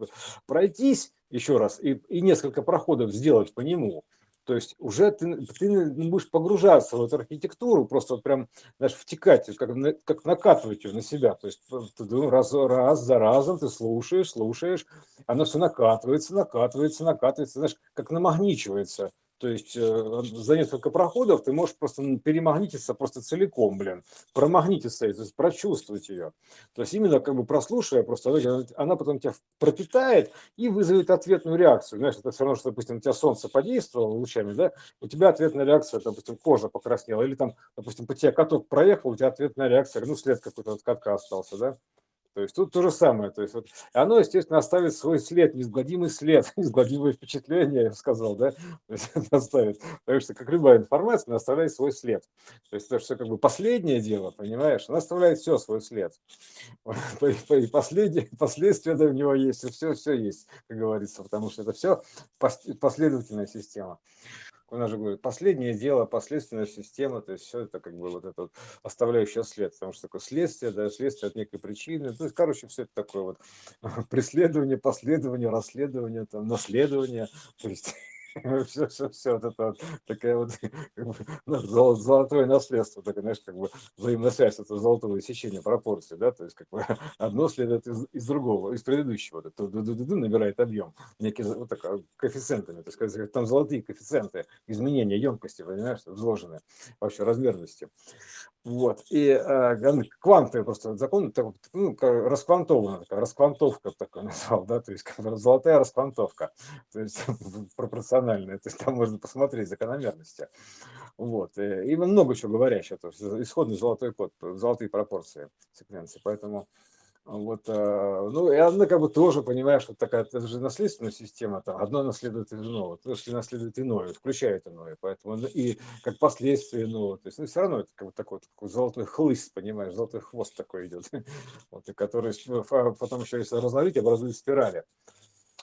пройтись еще раз и, и несколько проходов сделать по нему, то есть уже ты, ты будешь погружаться в эту архитектуру, просто вот прям, знаешь, втекать, как, как накатывать ее на себя. То есть ты ну, раз, раз за разом ты слушаешь, слушаешь, оно все накатывается, накатывается, накатывается, знаешь, как намагничивается. То есть э, за несколько проходов ты можешь просто перемагнититься просто целиком, блин, промагнититься, то есть прочувствовать ее. То есть именно как бы прослушивая, просто она- она потом тебя пропитает и вызовет ответную реакцию. Знаешь, это все равно, что, допустим, у тебя солнце подействовало лучами, да, у тебя ответная реакция, допустим, кожа покраснела, или там, допустим, по тебе каток проехал, у тебя ответная реакция, ну, след какой-то от катка остался, да. То есть тут то же самое. То есть вот оно, естественно, оставит свой след, неизгладимый след, неизгладимое впечатление, я бы сказал, да, то есть это оставит. Потому что, как любая информация, она оставляет свой след. То есть это все как бы последнее дело, понимаешь, она оставляет все свой след. И последние, последствия у него есть, все, все есть, как говорится, потому что это все последовательная система у нас же говорят, последнее дело, последственная система, то есть все это как бы вот это вот оставляющее след, потому что такое следствие, да, следствие от некой причины, то есть, короче, все это такое вот преследование, последование, расследование, там, наследование, то есть все, все, все, вот это вот такая вот как бы, ну, золо- золотое наследство, такое, знаешь, как бы взаимная связь, это золотого сечения пропорции, да, то есть как бы одно следует из, из другого, из предыдущего, это набирает объем, некие вот так, а, коэффициентами, есть как- там золотые коэффициенты изменения емкости, понимаешь, вложены вообще размерности. Вот. И э, он квантовый просто закон, ну, такая расквантовка такой назвал, да, то есть золотая расквантовка, то есть пропорциональная, то есть там можно посмотреть закономерности. Вот. И, и много чего говорящего, то есть исходный золотой код, золотые пропорции секвенции, поэтому вот, э, ну, и она как бы тоже, понимаешь, вот такая, это же наследственная система, там, одно наследует иного, то, что наследует иное, включает иное, поэтому, ну, и как последствие иного, то есть, ну, все равно это как бы такой, такой золотой хлыст, понимаешь, золотой хвост такой идет, вот, и который, потом еще, если разложить, образует спирали.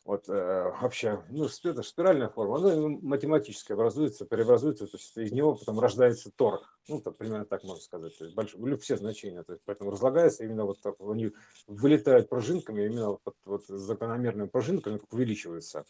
Вот э, вообще, ну, это спиральная форма, она математически образуется, преобразуется, то есть из него потом рождается тор. Ну, так, примерно так можно сказать. То есть большой, все значения. То есть, поэтому разлагается именно вот так, они вылетают пружинками, именно вот, вот закономерными пружинками, увеличиваются.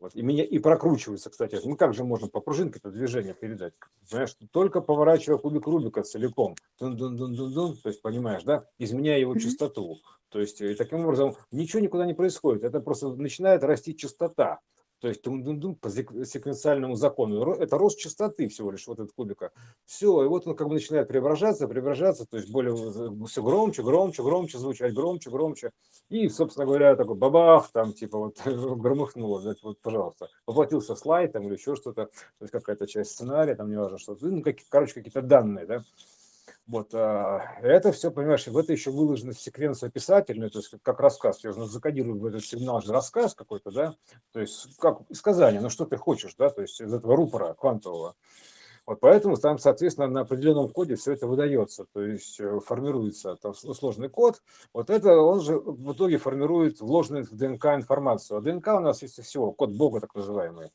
Вот, и, меня, и прокручивается, кстати. Ну как же можно по пружинке это движение передать? Понимаешь, только поворачивая кубик Рубика целиком, дун -дун -дун -дун -дун, то есть понимаешь, да, изменяя его частоту. То есть и таким образом ничего никуда не происходит. Это просто начинает расти частота. То есть тум -дум -дум, по секвенциальному закону. Это рост частоты всего лишь вот этот кубика. Все, и вот он как бы начинает преображаться, преображаться, то есть более все громче, громче, громче звучать, громче, громче. И, собственно говоря, такой бабах, там типа вот громыхнуло, да, вот, пожалуйста, воплотился слайд там или еще что-то, то есть какая-то часть сценария, там не важно что, ну, как, короче, какие-то данные, да. Вот, а, это все, понимаешь, в это еще выложено в секвенцию описательную, то есть как, как рассказ, я закодирую в этот сигнал же рассказ какой-то, да, то есть как сказание, ну что ты хочешь, да, то есть из этого рупора квантового. Вот поэтому там, соответственно, на определенном коде все это выдается, то есть э, формируется там сложный код. Вот это он же в итоге формирует вложенную в ДНК информацию. А ДНК у нас есть всего, код Бога так называемый.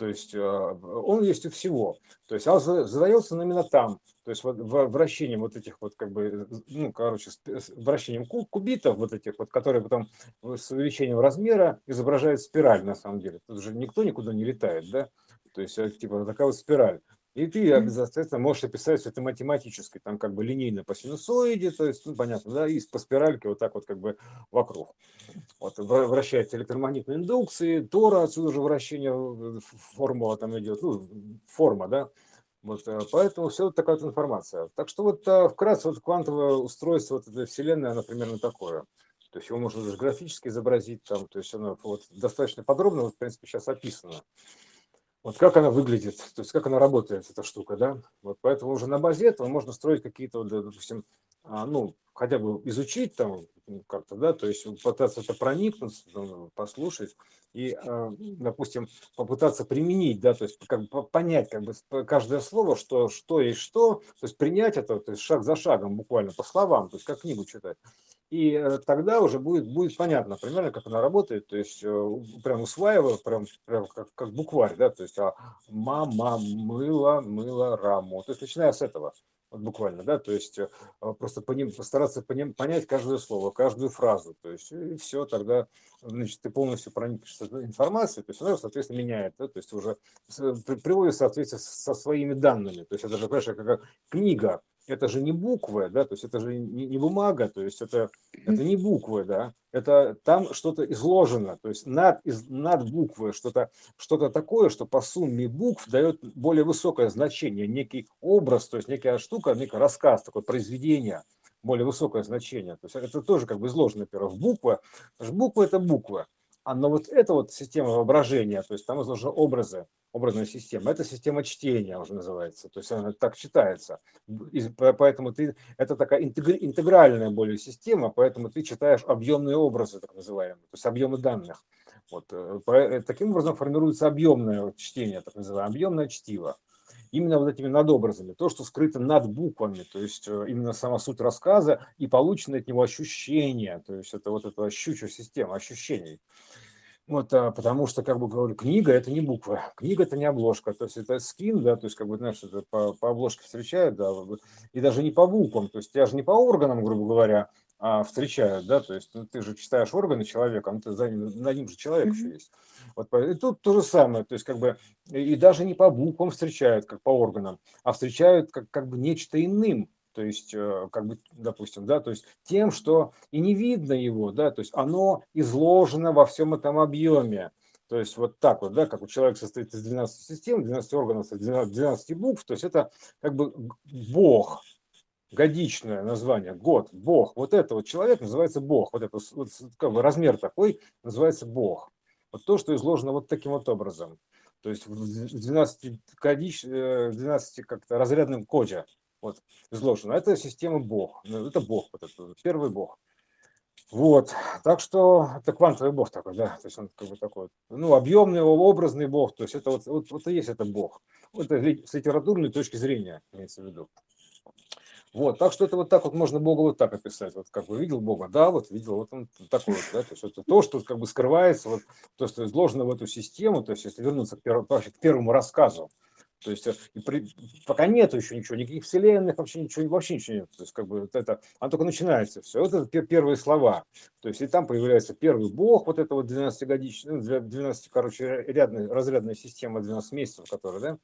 То есть э, он есть у всего. То есть он задается именно там. То есть вращением вот этих вот как бы, ну, короче, вращением кубитов вот этих вот, которые потом с увеличением размера изображают спираль на самом деле. Тут же никто никуда не летает, да? То есть э, типа такая вот спираль. И ты обязательно можешь описать все это математически, там как бы линейно по синусоиде, то есть, ну, понятно, да, и по спиральке вот так вот как бы вокруг. Вот вращается электромагнитные индукции, Тора, отсюда же вращение, э, формула там идет, ну, форма, да, вот, э, поэтому все вот такая вот информация. Так что вот э, вкратце вот квантовое устройство вот этой вселенной, оно примерно такое. То есть его можно даже графически изобразить, там, то есть оно вот достаточно подробно, вот, в принципе, сейчас описано вот как она выглядит, то есть как она работает, эта штука, да. Вот поэтому уже на базе этого можно строить какие-то, допустим, а, ну, хотя бы изучить там как-то, да, то есть пытаться это проникнуть, послушать и, а, допустим, попытаться применить, да, то есть как бы понять как бы каждое слово, что, что есть что, то есть принять это, то есть шаг за шагом буквально по словам, то есть как книгу читать. И э, тогда уже будет, будет понятно примерно, как она работает, то есть э, прям усваиваю, прям, прям как, как букварь, да, то есть а, мама мыла, мыла раму. То есть начиная с этого, вот буквально, да, то есть э, просто по ним, постараться по ним, понять каждое слово, каждую фразу, то есть и все, тогда, значит, ты полностью проникнешься информацией, то есть она, соответственно, меняет, да, то есть уже приводит в соответствие со своими данными, то есть это же, понимаешь, как книга, это же не буквы, да, то есть это же не, не бумага, то есть это, это не буквы, да, это там что-то изложено, то есть над, из, над буквы что-то что такое, что по сумме букв дает более высокое значение, некий образ, то есть некая штука, некий рассказ, такое произведение, более высокое значение. То есть это тоже как бы изложено, во-первых, в буквы, буква – это буква, а но вот эта вот система воображения, то есть там изложены образы, образная система. Это система чтения уже называется, то есть она так читается. И поэтому ты, это такая интегральная более система, поэтому ты читаешь объемные образы, так называемые, то есть объемы данных. Вот, э, э, таким образом формируется объемное чтение, так называемое, объемное чтиво. Именно вот этими надобразами, то, что скрыто над буквами, то есть э, именно сама суть рассказа и полученное от него ощущение, то есть это вот эта ощущая система ощущений. Вот, а, потому что, как бы говорю, книга – это не буква, книга – это не обложка, то есть это скин, да, то есть, как бы, знаешь, это по, по обложке встречают, да, и даже не по буквам, то есть тебя же не по органам, грубо говоря, а встречают, да, то есть ну, ты же читаешь органы человека, ну, ты за ним, на ним же человек mm-hmm. еще есть. Вот, и тут то же самое, то есть как бы и даже не по буквам встречают, как по органам, а встречают как, как бы нечто иным, то есть, э, как бы, допустим, да, то есть тем, что и не видно его, да, то есть оно изложено во всем этом объеме. То есть вот так вот, да, как у человека состоит из 12 систем, 12 органов, 12, 12 букв, то есть это как бы Бог, годичное название, год, Бог. Вот это вот человек называется Бог, вот это вот, как бы размер такой называется Бог. Вот то, что изложено вот таким вот образом. То есть в 12, кодич, 12 как-то разрядном коде вот, изложено. Это система Бог. Ну, это Бог, вот это, первый Бог. Вот, так что это квантовый бог такой, да, то есть он как бы такой, ну, объемный, образный бог, то есть это вот, вот, вот и есть это бог. Это с литературной точки зрения имеется в виду. Вот, так что это вот так вот можно Бога вот так описать. Вот как бы видел Бога, да, вот видел, вот он такой вот, да, то есть это то, что как бы скрывается, вот то, что изложено в эту систему, то есть если вернуться к, первому, к первому рассказу, то есть э, и при, пока нету еще ничего, никаких вселенных, вообще ничего, вообще ничего нет. То есть как бы вот это, оно только начинается все. Вот это первые слова. То есть и там появляется первый бог, вот это вот 12-годичный, 12, ну, короче, рядная, разрядная система 12 месяцев, которая, да,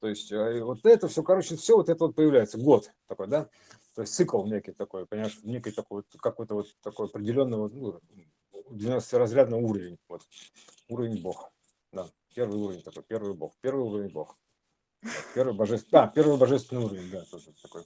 то есть э, вот это все, короче, все вот это вот появляется, год такой, да, то есть цикл некий такой, понимаешь, некий такой, какой-то вот такой определенный вот, ну, 12-разрядный уровень, вот, уровень Бог, да, первый уровень такой, первый Бог, первый уровень Бог. Первый божественный, да, первый божественный уровень, да, тоже такой.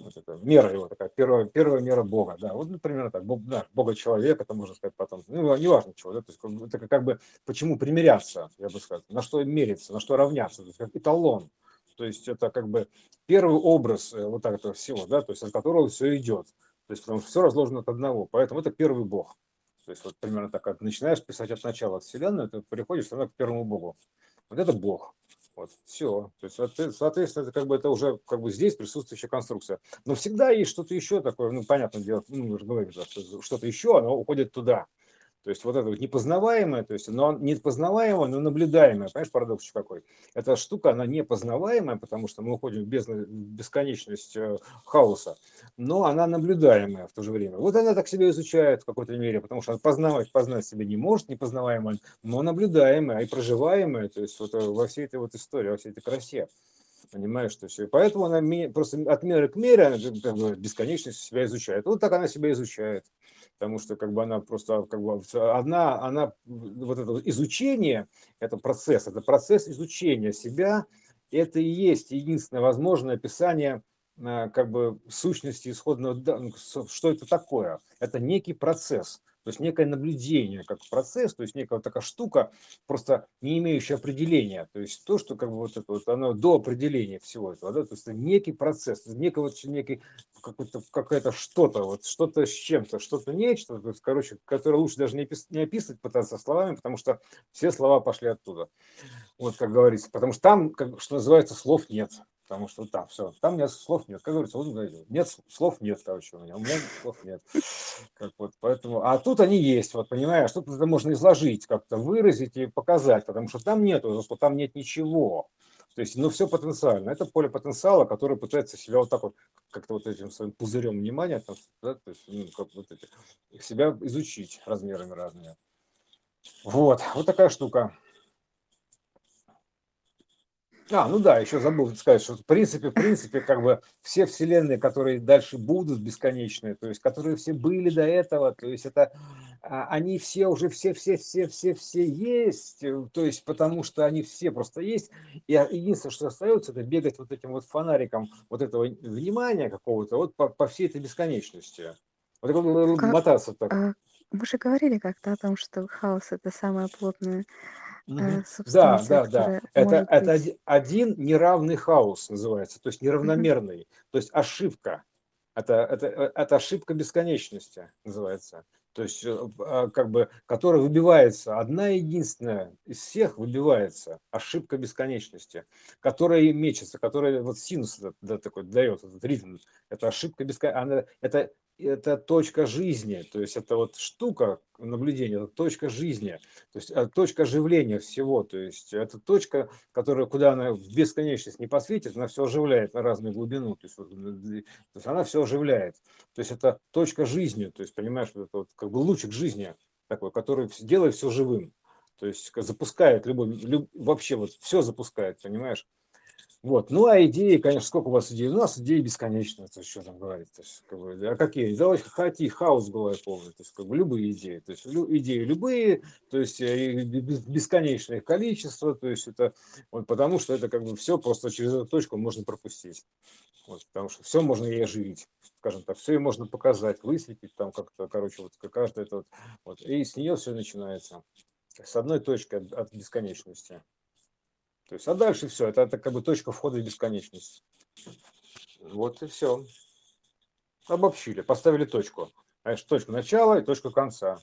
Вот это мера его такая, первая, первая мера Бога, да, вот, например, так, Бог, да, Бога человека, это можно сказать потом, ну, неважно чего, да, то есть это как бы, почему примиряться, я бы сказал, на что мериться, на что равняться, то есть как эталон, то есть это как бы первый образ э, вот так этого всего, да, то есть от которого все идет, то есть потому что все разложено от одного, поэтому это первый Бог, то есть вот примерно так, начинаешь писать от начала от Вселенной, ты приходишь к первому Богу, вот это Бог, вот, все. То есть, соответственно, это как бы это уже как бы здесь присутствующая конструкция. Но всегда есть что-то еще такое, ну, понятное дело, ну, что-то еще, оно уходит туда. То есть вот это вот непознаваемое, то есть но непознаваемое, но наблюдаемое. Понимаешь, парадокс какой? Эта штука, она непознаваемая, потому что мы уходим в, бесконечность э, хаоса, но она наблюдаемая в то же время. Вот она так себя изучает в какой-то мере, потому что познавать, познать себя не может, непознаваемое, но наблюдаемое и проживаемое, то есть вот э, во всей этой вот истории, во всей этой красе. Понимаешь, что все. Поэтому она просто от меры к мере, она бесконечность себя изучает. Вот так она себя изучает потому что как бы она просто как бы одна, она вот это изучение, это процесс, это процесс изучения себя, это и есть единственное возможное описание э, как бы сущности исходного, ну, что это такое. Это некий процесс – то есть некое наблюдение как процесс, то есть некая вот такая штука, просто не имеющая определения. То есть то, что как бы вот это вот, оно до определения всего этого, да, то есть это некий процесс, некий вот некий какой-то какое-то что-то, вот что-то с чем-то, что-то нечто, то есть, короче, которое лучше даже не, опис, не описывать пытаться словами, потому что все слова пошли оттуда. Вот как говорится, потому что там, как, что называется, слов нет потому что там все, там меня слов нет. Как говорится, вот нет слов нет, короче, у меня, у меня слов нет. Как вот, поэтому, а тут они есть, вот понимаешь, тут это можно изложить, как-то выразить и показать, потому что там нету, что там нет ничего. То есть, ну, все потенциально. Это поле потенциала, которое пытается себя вот так вот, как-то вот этим своим пузырем внимания, там, да, то есть, ну, как вот эти, себя изучить размерами разными. Вот, вот такая штука. А, ну да, еще забыл сказать, что в принципе, в принципе, как бы все вселенные, которые дальше будут бесконечные, то есть которые все были до этого, то есть это а, они все уже все, все, все, все, все есть, э, то есть потому что они все просто есть, и единственное, что остается, это бегать вот этим вот фонариком вот этого внимания какого-то вот по, по всей этой бесконечности. Вот Как, мотаться так. а, мы же говорили как-то о том, что хаос это Мгм. э, Да, субстанция, да, да. которая Это, это быть. один неравный хаос называется, то есть неравномерный, то есть ошибка. Это, это, э, это ошибка бесконечности называется. То есть, э, а, как бы, которая выбивается, одна единственная из всех выбивается, ошибка бесконечности, которая мечется, которая вот синус этот, да, такой дает, этот ритм, это ошибка бесконечности, это это точка жизни, то есть это вот штука наблюдения, это точка жизни, то есть э, точка оживления всего, то есть это точка, которая, куда она в бесконечность не посветит, она все оживляет на разную глубину, то есть, вот, то есть она все оживляет, то есть это точка жизни, то есть понимаешь, это вот как бы лучик жизни такой, который делает все живым, то есть запускает любой, люб, вообще вот все запускает, понимаешь? Вот. Ну, а идеи, конечно, сколько у вас идей? У нас идеи бесконечные, то есть, что там говорить. То есть, как бы, а какие? Давайте хаоти, хаос бывает полный. То есть, как бы, любые идеи. То есть, лю, идеи любые, то есть, э, бесконечное количество. То есть, это вот потому что это как бы все просто через эту точку можно пропустить. Вот, потому что все можно и оживить, скажем так, все можно показать, высветить там как-то, короче, вот каждое это вот, вот, и с нее все начинается. С одной точки от, от бесконечности. То есть, а дальше все, это, это как бы точка входа в бесконечность. Вот и все. Обобщили, поставили точку. Знаешь, точку начала и точку конца.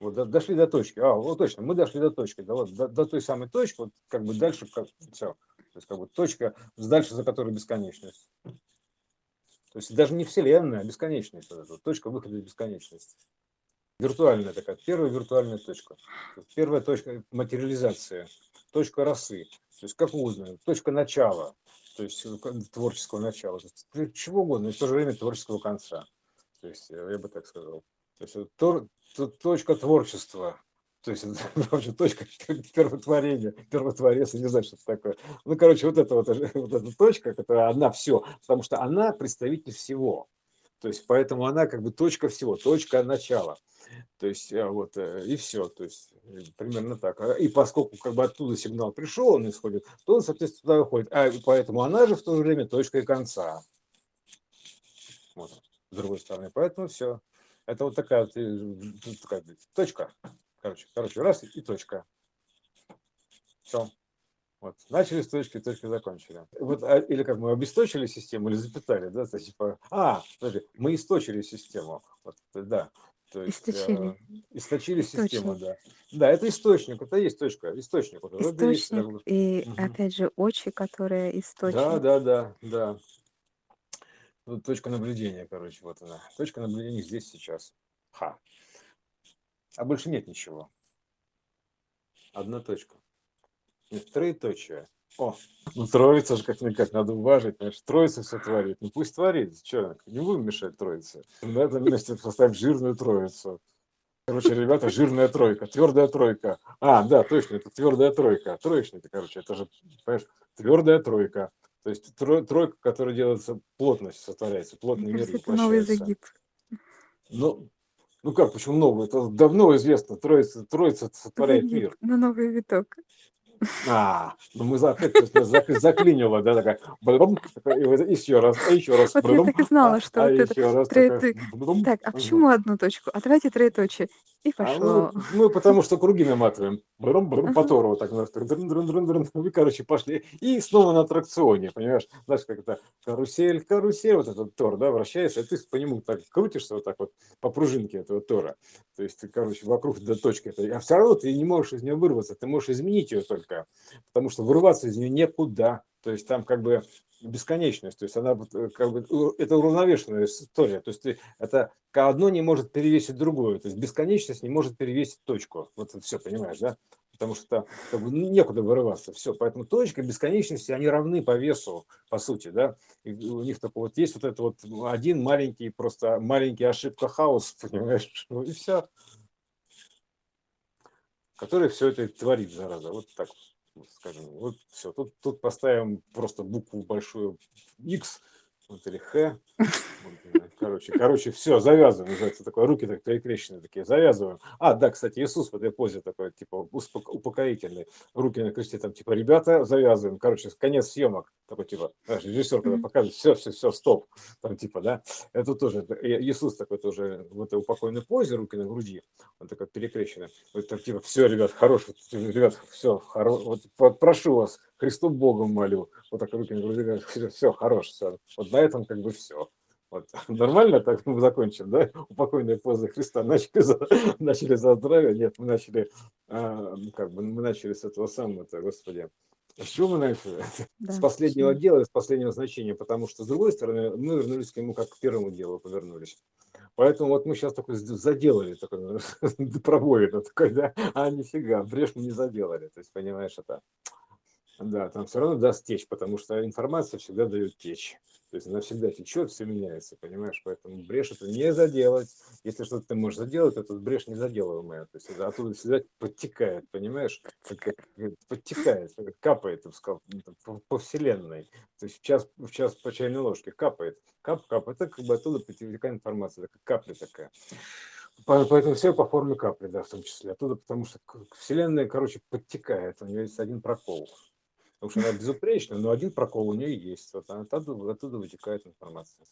Вот дошли до точки. А, вот точно, мы дошли до точки. Вот, до, до той самой точки, вот как бы дальше как, все. То есть как бы точка, дальше за которой бесконечность. То есть даже не Вселенная, а бесконечность. Вот эта, точка выхода из бесконечности. Виртуальная такая, первая виртуальная точка. Первая точка материализации, точка росы. То есть как узнать, точка начала, то есть э, творческого начала. Чего угодно, и в то же время творческого конца. То есть э, я бы так сказал. То есть то, то, точка творчества, то есть вообще точка первотворения, первотворец, не знаю, что это такое. Ну, короче, вот эта вот, вот эта точка, которая одна все, потому что она представитель всего. То есть поэтому она как бы точка всего, точка начала. То есть э, вот э, и все, то есть примерно так. А, и поскольку как бы оттуда сигнал пришел, он исходит, то он, соответственно, туда выходит. А поэтому она же в то же время точка и конца. Вот, с другой стороны. Поэтому все. Это вот такая, э, такая точка. Короче, короче, раз и точка. Все. Вот. Начали с точки, точки закончили. Вот, а, или как мы обесточили систему, или запитали, да, то, типа, а, подожди, мы источили систему. Вот, да. То есть, Источили. Э, источили Источник. систему, да. Да, это источник, это есть точка, источник. Вот, вот Источник бы. и, Мгм. опять же, очи, которые Да, источник. да, да, да. Вот точка наблюдения, короче, вот она. Точка наблюдения здесь сейчас. Ха. А больше нет ничего. Одна точка. Нет, троеточие. О, ну троица же как-никак надо уважить, знаешь, троица все творит. Ну пусть творит, что, не будем мешать троице. На этом месте поставь жирную троицу. Короче, ребята, жирная тройка, твердая тройка. А, да, точно, это твердая тройка. Троечник, короче, это же, понимаешь, твердая тройка. То есть тро- тройка, которая делается, плотность сотворяется, плотный Мне мир кажется, это новый загиб. Ну, ну как, почему новый? Это давно известно, троица, троица сотворяет Загиб мир. на новый виток. А, ну мы за- заклинило, да, такая, вот еще раз, а еще раз, Вот я так и знала, а, что а вот это троеты- бадум, Так, а почему одну точку? А давайте троеточие. И А пошло. мы, мы потому что круги наматываем. Брум, брум, по Ага. Тору вот так. дрын, дрын, дрын, дрын. Вы, короче, пошли. И снова на аттракционе, понимаешь? Знаешь, как это карусель, карусель, вот этот Тор, да, вращается, и ты по нему так крутишься вот так вот по пружинке этого Тора. То есть ты, короче, вокруг до точки. А все равно ты не можешь из нее вырваться, ты можешь изменить ее только. Потому что вырваться из нее некуда. То есть там как бы бесконечность, то есть она э, как бы у- это уравновешенная история, то есть ты- это одно не может перевесить другое, то есть бесконечность не может перевесить точку, вот все, понимаешь, да? Потому что как бы, ну, некуда вырываться, все, поэтому точка бесконечности, они равны по весу, по сути, да, и у них только вот есть вот это вот один маленький, просто маленький ошибка хаос, понимаешь, ну и все, который все это творит, зараза, вот так вот скажем, вот все, тут, тут поставим просто букву большую X, вот или Х, вот, короче, короче, все, завязываем, называется такое, руки так перекрещенные такие, завязываем. А, да, кстати, Иисус в этой позе такой, типа, упокоительный, руки на кресте, там, типа, ребята, завязываем, короче, конец съемок, такой, типа, знаешь, режиссер когда показывает, все, все, все, стоп, там, типа, да, это тоже, И- Иисус такой тоже в этой упокойной позе, руки на груди, он такой перекрещенный, вот так, типа, все, ребят, хорош, вот, ребят, все, вот, по- прошу вас, Христу Богом молю, вот так руки на груди, все, все, хорош, все, вот на этом как бы все. Вот. Нормально так мы закончим, да? Упокойные позы Христа начали за, начали за здравие. Нет, мы начали, а, ну, как бы, мы начали с этого самого-то, господи. С чего мы начали? Да. С последнего дела, с последнего значения, потому что, с другой стороны, мы вернулись к нему как к первому делу повернулись. Поэтому вот мы сейчас такой заделали, такой пробоина такой, да, а нифига, брешь мы не заделали. То есть, понимаешь, это, да, там все равно даст течь, потому что информация всегда дает течь. То есть она всегда течет, все меняется, понимаешь? Поэтому брешь это не заделать. Если что-то ты можешь заделать, то тут брешь не заделываемая. То есть это оттуда всегда подтекает, понимаешь? Подтекает, капает, сказал, по, по вселенной. То есть в час, в час по чайной ложке капает. Кап, кап. Это как бы оттуда подтекает информация, как капля такая. По- Поэтому все по форме капли, да, в том числе. Оттуда, потому что вселенная, короче, подтекает. У нее есть один прокол. Потому что она безупречна, но один прокол у нее есть. Вот оттуда, оттуда вытекает информация.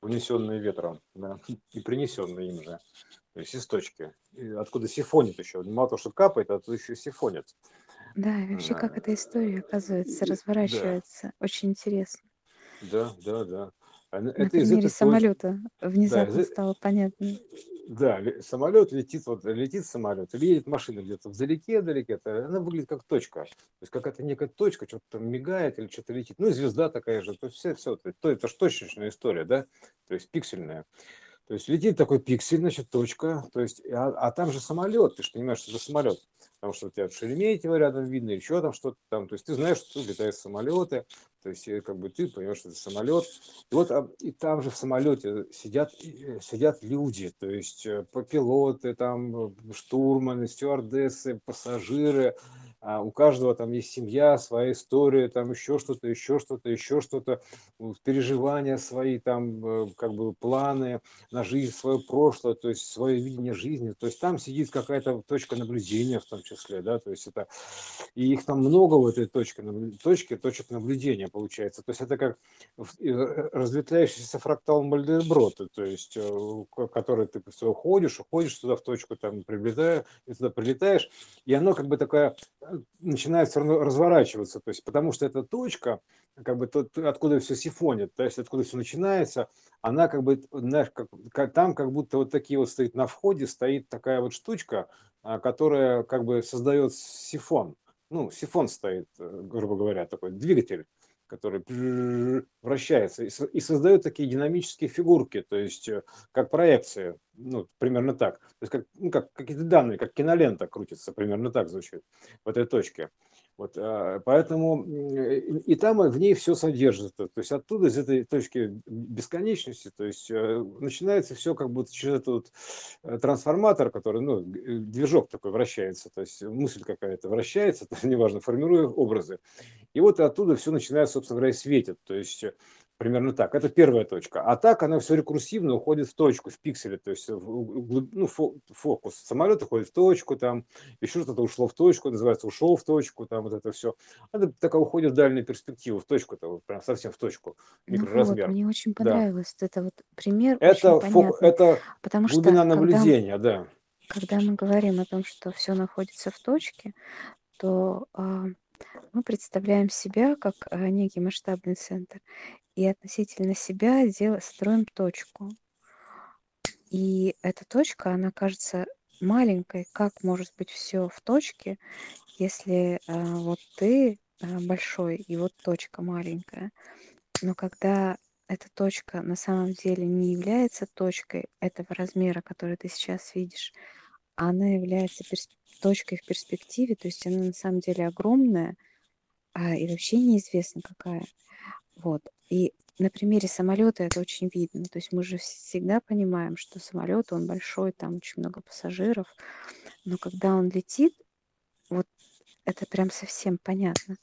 Унесенные ветром, да, и принесенные им же. То есть из точки. И откуда сифонит еще. Мало того, что капает, а оттуда еще сифонит. Да, и вообще, как Да. эта история, оказывается, разворачивается. Очень интересно. Да, да, да. А, ну, На Это из примере точки, самолета да, из, внезапно э- стало понятно. да, ле- самолет летит, вот летит самолет, или едет машина где-то вдалеке-далеке, это, она выглядит как точка. То есть какая-то некая точка, что-то там мигает или что-то летит. Ну и звезда такая же. То есть все, все, то, это же точечная история, да, то есть пиксельная. То есть летит такой пиксель, значит, точка, то есть, а, а там же самолет, ты же понимаешь, что это самолет, потому что у тебя Шереметьево рядом видно, еще там что-то там, то есть ты знаешь, что тут летают самолеты, то есть э, как бы ты понимаешь, что это самолет, и вот а, и там же в самолете сидят, э, сидят люди, то есть э, пилоты, там штурманы, стюардессы, пассажиры, а у каждого там есть семья, своя история, там еще что-то, еще что-то, еще что-то, переживания свои, там э, как бы планы, на жизнь, свое прошлое, то есть свое видение жизни. То есть там сидит какая-то точка наблюдения в том числе, да, то есть это, и их там много в этой точке, точке точек наблюдения получается. То есть это как э, разветвляющийся фрактал Мальдеброта, то есть э, который ты уходишь, уходишь туда в точку, там прилетаешь, и туда прилетаешь, и оно как бы такая начинает все равно разворачиваться, то есть потому что эта точка, как бы тот, откуда все сифонит, то есть откуда все начинается, она как бы, знаешь, как, там как будто вот такие вот стоит на входе, стоит такая вот штучка, а, которая как бы создает сифон. Ну, сифон стоит, э, грубо говоря, такой двигатель, который вращается и создает такие динамические фигурки, то есть э, как проекции, ну, примерно так. То есть как, ну, как какие-то данные, как кинолента крутится, примерно так звучит в этой точке. Вот, а, поэтому э, и там в ней все содержится. То есть оттуда, из этой точки бесконечности, то есть э, начинается все как будто через этот вот э, трансформатор, который, ну, движок такой вращается, то есть мысль какая-то вращается, неважно, формируя образы. И вот оттуда все начинает, собственно говоря, и светит. То есть примерно так. Это первая точка. А так она все рекурсивно уходит в точку, в пикселе. То есть в углуб- ну, фо- фокус самолета уходит в точку, там еще что-то ушло в точку, называется ушел в точку, там вот это все. Это такая уходит в дальнюю перспективу, в точку-то, вот прям совсем в точку, Ну вот, микроразмер. мне очень Да. понравилось вот это вот пример, очень Это, фок- понятный, это потому что глубина когда, м- наблюдения, да. когда мы говорим о том, что все находится в точке, то а, мы представляем себя как а, некий масштабный центр и относительно себя дел- строим точку. И эта точка, она кажется маленькой. Как может быть все в точке, если а, вот ты а, большой и вот точка маленькая? Но когда эта точка на самом деле не является точкой этого размера, который ты сейчас видишь, она является перс- точкой в перспективе, то есть она на самом деле огромная, а, и вообще неизвестно какая. Вот. И на примере самолета это очень видно. То есть мы же всегда понимаем, что самолет, он большой, там очень много пассажиров, но когда он летит, вот это прям совсем понятно,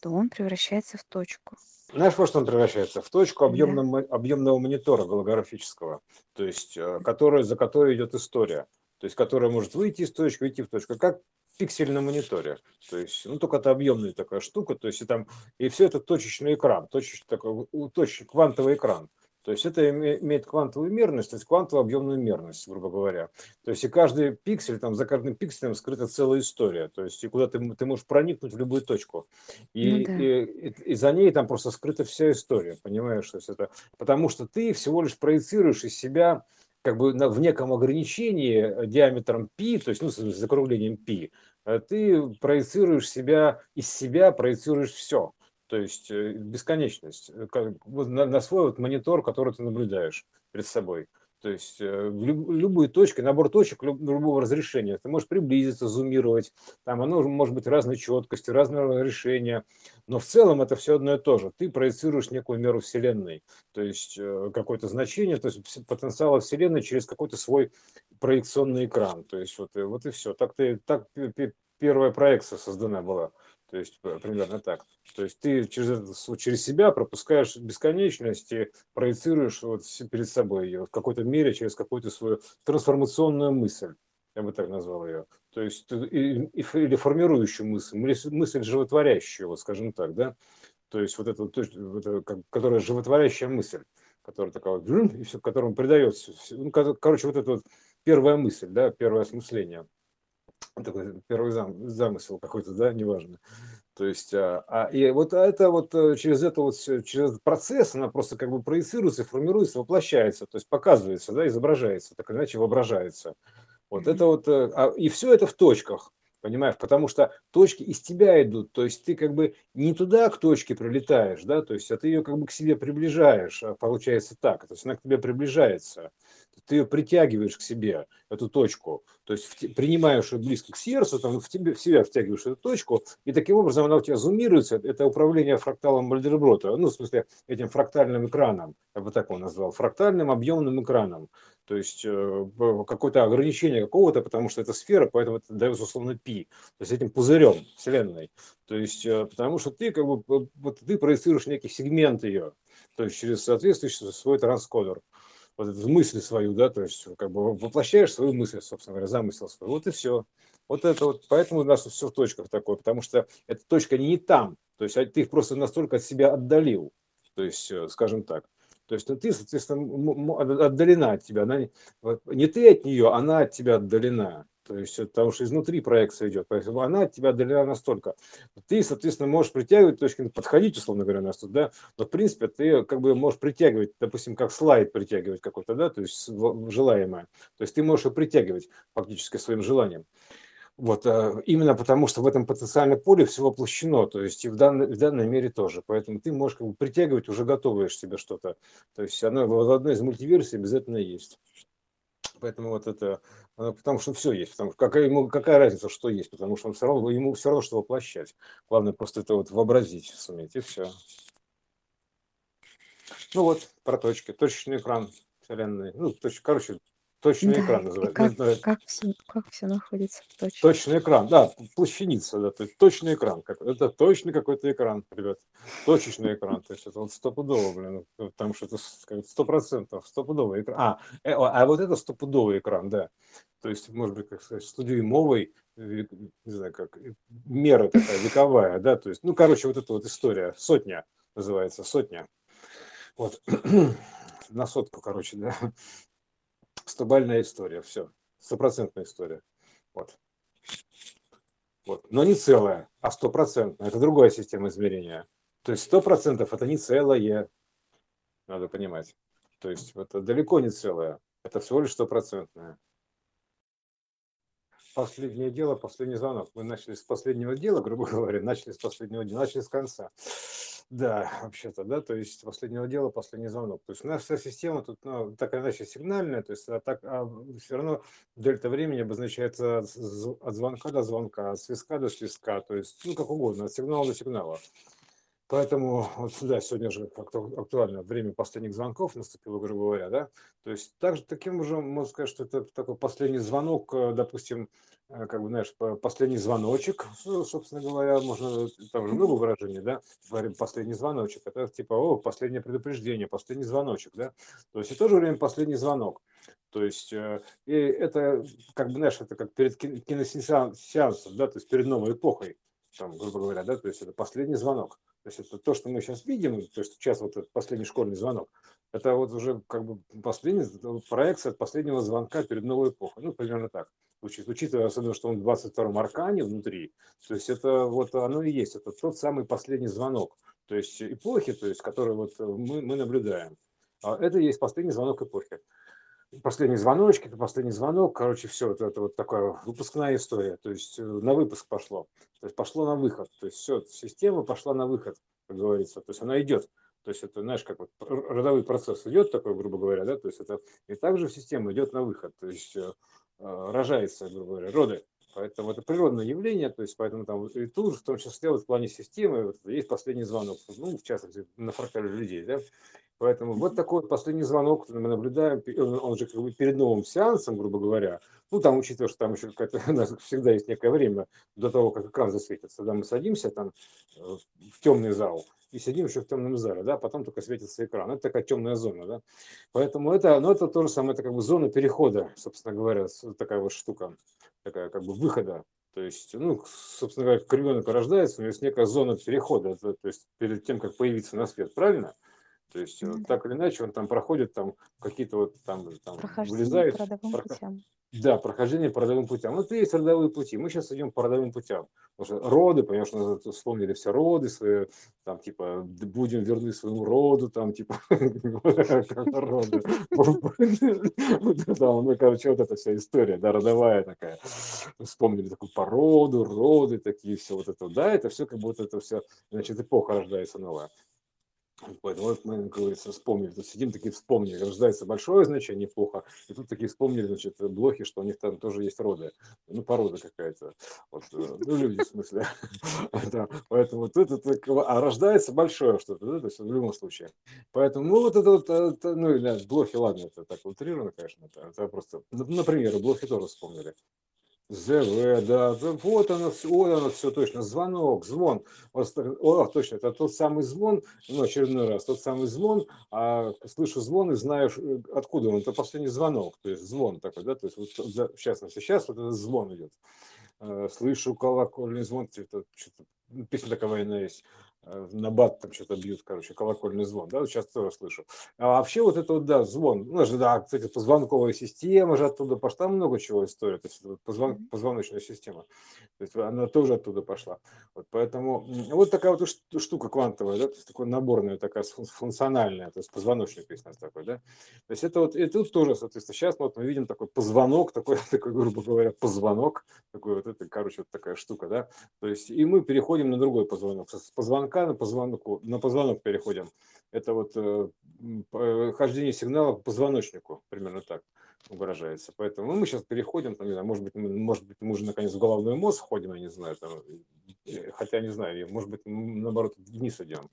то он превращается в точку. Знаешь, во что он превращается? В точку Да. объемного, объемного монитора голографического, то есть э, который, за которой идет история, то есть которая может выйти из точки, уйти в точку, как пиксель на мониторе. То есть, ну, только это объемная такая штука, то есть и там, и все это точечный экран, точечный такой, точечный квантовый экран. То есть это име- имеет квантовую мерность, то есть квантовую объемную мерность, грубо говоря. То есть и каждый пиксель, там за каждым пикселем скрыта целая история. То есть и куда ты, ты можешь проникнуть в любую точку. Ну И, да. и, и- и за ней там просто скрыта вся история, понимаешь? То есть это, потому что ты всего лишь проецируешь из себя как бы на- в неком ограничении э, диаметром π, то есть ну, с закруглением π, э, ты проецируешь себя, из себя проецируешь все. То есть э, бесконечность, как- на, на свой вот монитор, который ты наблюдаешь перед собой. То есть э, любые точки, набор точек люб- любого разрешения. Ты можешь приблизиться, зумировать. Там оно может быть разной четкости, разного решения. Но в целом это все одно и то же. Ты проецируешь некую меру Вселенной. То есть э, какое-то значение, то есть потенциала Вселенной через какой-то свой проекционный экран. То есть вот, и- вот и все. Так, ты, так пе- пе- первая проекция создана была. То есть примерно так. То есть ты через, через себя пропускаешь бесконечность и проецируешь вот перед собой ее в какой-то мере через какую-то свою трансформационную мысль. Я бы так назвал ее. То есть или формирующую мысль, мысль животворящую, вот скажем так, да. То есть вот это, вот точ- вот это которая животворящая мысль, которая такая вот, и все, которому придается, ну, ко- короче, вот это вот первая мысль, да, первое осмысление. Такой первый зам, замысел какой-то, да, неважно. То есть, а, а, и вот это вот э, через это вот через этот процесс она просто как бы проецируется, формируется, воплощается, то есть показывается, да, изображается, так иначе воображается. Вот это вот, э, а, и все это в точках, понимаешь, потому что точки из тебя идут, то есть ты как бы не туда к точке прилетаешь, да, то есть, а ты ее как бы к себе приближаешь, а получается так, то есть она к тебе приближается ты ее притягиваешь к себе, эту точку, то есть принимаешь ее близко к сердцу, там, в, тебе, в себя втягиваешь эту точку, и таким образом она у тебя зумируется, это управление фракталом Мальдерброта, ну, в смысле, этим фрактальным экраном, я бы так его назвал, фрактальным объемным экраном, то есть э, какое-то ограничение какого-то, потому что это сфера, поэтому это дается условно пи, то есть этим пузырем Вселенной. То есть э, потому что ты как бы вот ты проецируешь некий сегмент ее, то есть через соответствующий свой транскодер вот эту мысль свою, да, то есть как бы воплощаешь свою мысль, собственно говоря, замысел свой. Вот и все. Вот это вот, поэтому у нас все в точках такое, потому что эта точка не там, то есть а ты их просто настолько от себя отдалил, то есть, э, скажем так. То есть ну, ты, соответственно, отдалена от тебя. Она, не ты от нее, она от тебя отдалена. То есть, потому что изнутри проекция идет. Поэтому она от тебя отдалена настолько. Ты, соответственно, можешь притягивать точки, подходить, условно говоря, нас да, но, в принципе, ты как бы можешь притягивать, допустим, как слайд притягивать какой-то, да, то есть желаемое. То есть ты можешь его притягивать фактически своим желанием. Вот, э, именно потому, что в этом потенциальном поле все воплощено, то есть и в данной, в данной мере тоже. Поэтому ты можешь как бы притягивать уже готовое себе что-то. То есть оно в одной из мультиверсий обязательно есть. Поэтому вот это, э, потому что все есть, потому что какая, ему, какая разница, что есть, потому что он все равно, ему все равно что воплощать. Главное просто это вот вообразить суметь, и все. Ну вот, про точки, точечный экран Вселенной. Ну, точ, короче, Точный Да, экран называется. как, как все, как все находится в точке. Точный экран, да, плащаница, да, то есть точный экран. Это точный какой-то экран, ребят. Точечный экран, то есть это вот стопудово, блин, потому что это сто процентов, стопудовый экран. А, э, а вот это стопудовый экран, да. То есть, может быть, как сказать, студиумовый, не знаю, как, мера такая вековая, да, то есть, ну, короче, вот эта вот история, сотня называется, сотня. Вот, на сотку, короче, да. Стобальная история, все. Стопроцентная история. Вот. Вот. Но не целая, а стопроцентная. Это другая система измерения. То есть сто процентов это не целое. Надо понимать. То есть это далеко не целое. Это всего лишь стопроцентное. Последнее дело, последний звонок. Мы начали с последнего дела, грубо говоря, начали с последнего дела, начали с конца. Да, вообще-то, да, то есть последнего дела последний звонок. То есть наша система тут ну, так или иначе сигнальная, то есть а так, а все равно дельта времени обозначается от звонка до звонка, от свистка до свистка, то есть ну как угодно, от сигнала до сигнала. Поэтому вот да, сегодня же как-то актуально время последних звонков наступило, грубо говоря, да. То есть также таким уже можно сказать, что это такой последний звонок, э, допустим, э, как бы, знаешь, последний звоночек, собственно говоря, можно, там же много выражений, да, говорим последний звоночек, это типа, о, последнее предупреждение, последний звоночек, да, то есть и в то же время последний звонок. То есть э, и это, как бы, знаешь, это как перед киносеансом, да, то есть перед новой эпохой, там, грубо говоря, да, то есть это последний звонок. То есть это то, что мы сейчас видим, то есть сейчас вот этот последний школьный звонок, это вот уже как бы последний проекция от последнего звонка перед новой эпохой. Ну, примерно так. Учитывая особенно, что он в 22-м аркане внутри, то есть это вот оно и есть, это тот самый последний звонок, то есть эпохи, то есть который вот мы, мы наблюдаем. А это и есть последний звонок эпохи последний звоночек, это последний звонок, короче, все, это, это вот такая выпускная история, то есть э, на выпуск пошло, то есть пошло на выход, то есть все, система пошла на выход, как говорится, то есть она идет, то есть это, знаешь, как вот родовой процесс идет такой, грубо говоря, да, то есть это и также система идет на выход, то есть э, э, рожается, грубо говоря, роды, Поэтому это природное явление, то есть поэтому там и тут, в том числе вот в плане системы, вот, есть последний звонок, ну, в частности, на фрактале людей, да, Поэтому вот такой последний звонок мы наблюдаем, он же как бы перед новым сеансом, грубо говоря, ну там, учитывая, что там еще у нас всегда есть некое время до того, как экран засветится, когда мы садимся там э, в темный зал, и сидим еще в темном зале, да, потом только светится экран. Это такая темная зона, да. Поэтому это, ну, это то же самое, это как бы зона перехода, собственно говоря, такая вот штука, такая как бы выхода. То есть, ну, собственно говоря, ребенок рождается, у него есть некая зона перехода, то есть перед тем, как появиться на свет, правильно? То есть Ну да. так или иначе он там проходит там какие-то вот там, там вылезает, по родовым путям. да, прохождение по родовым путям. Вот есть родовые пути. Мы сейчас идем по родовым путям. Потому что роды, понимаешь, мы вот вспомнили все роды свои, там, типа, будем верны своему роду, там, типа, роды. Там, Ну, короче, вот эта вся история, да, родовая такая. Вспомнили такую породу, роды такие, все вот это. Да, это все как будто это все, значит, эпоха рождается новая. Поэтому вот мы, как говорится, вспомнили, тут сидим такие вспомнили, рождается большое значение эпоха, и тут такие вспомнили, значит, блохи, что у них там тоже есть роды, ну, порода какая-то, вот, э, ну, люди, в смысле, Да, поэтому тут это, бы, а рождается большое что-то, да, то есть в любом случае. Поэтому, ну, вот это вот, э, ну, или блохи, ладно, это так утрировано, конечно, это, это просто, например, блохи тоже вспомнили. ЗВ, да, вот оно, вот оно все точно, звонок, звон. О, точно, это тот самый звон, ну, очередной раз, тот самый звон, а слышу звон и знаю, откуда он, это последний звонок, то есть звон такой, да, то есть вот, в частности, сейчас вот этот звон идет. Э, Слышу колокольный звон, что-то, ну, песня такая военная есть, на бат там что-то бьют, короче, колокольный звон, да, сейчас тоже слышу. А вообще вот это вот, да, звон, ну, же, да, кстати, позвонковая система же оттуда пошла, много чего история, то есть позвон, позвоночная система, то есть она тоже оттуда пошла. Вот поэтому вот такая вот штука квантовая, да, то есть такая наборная, такая фун- функциональная, то есть позвоночник есть у нас такой, да. То есть это вот, и тут тоже, соответственно, сейчас вот мы видим такой позвонок, такой, такой, грубо говоря, позвонок, такой вот это, короче, вот такая штука, да. То есть и мы переходим на другой позвонок, с позвонка на позвонку, на позвонок переходим. Это вот э, п- хождение сигнала по позвоночнику, примерно так выражается. Поэтому ну, мы сейчас переходим, там, не знаю, может быть, мы, может быть, мы уже наконец в головной мозг входим, я не знаю, там, э, хотя не знаю, может быть, наоборот, вниз идем.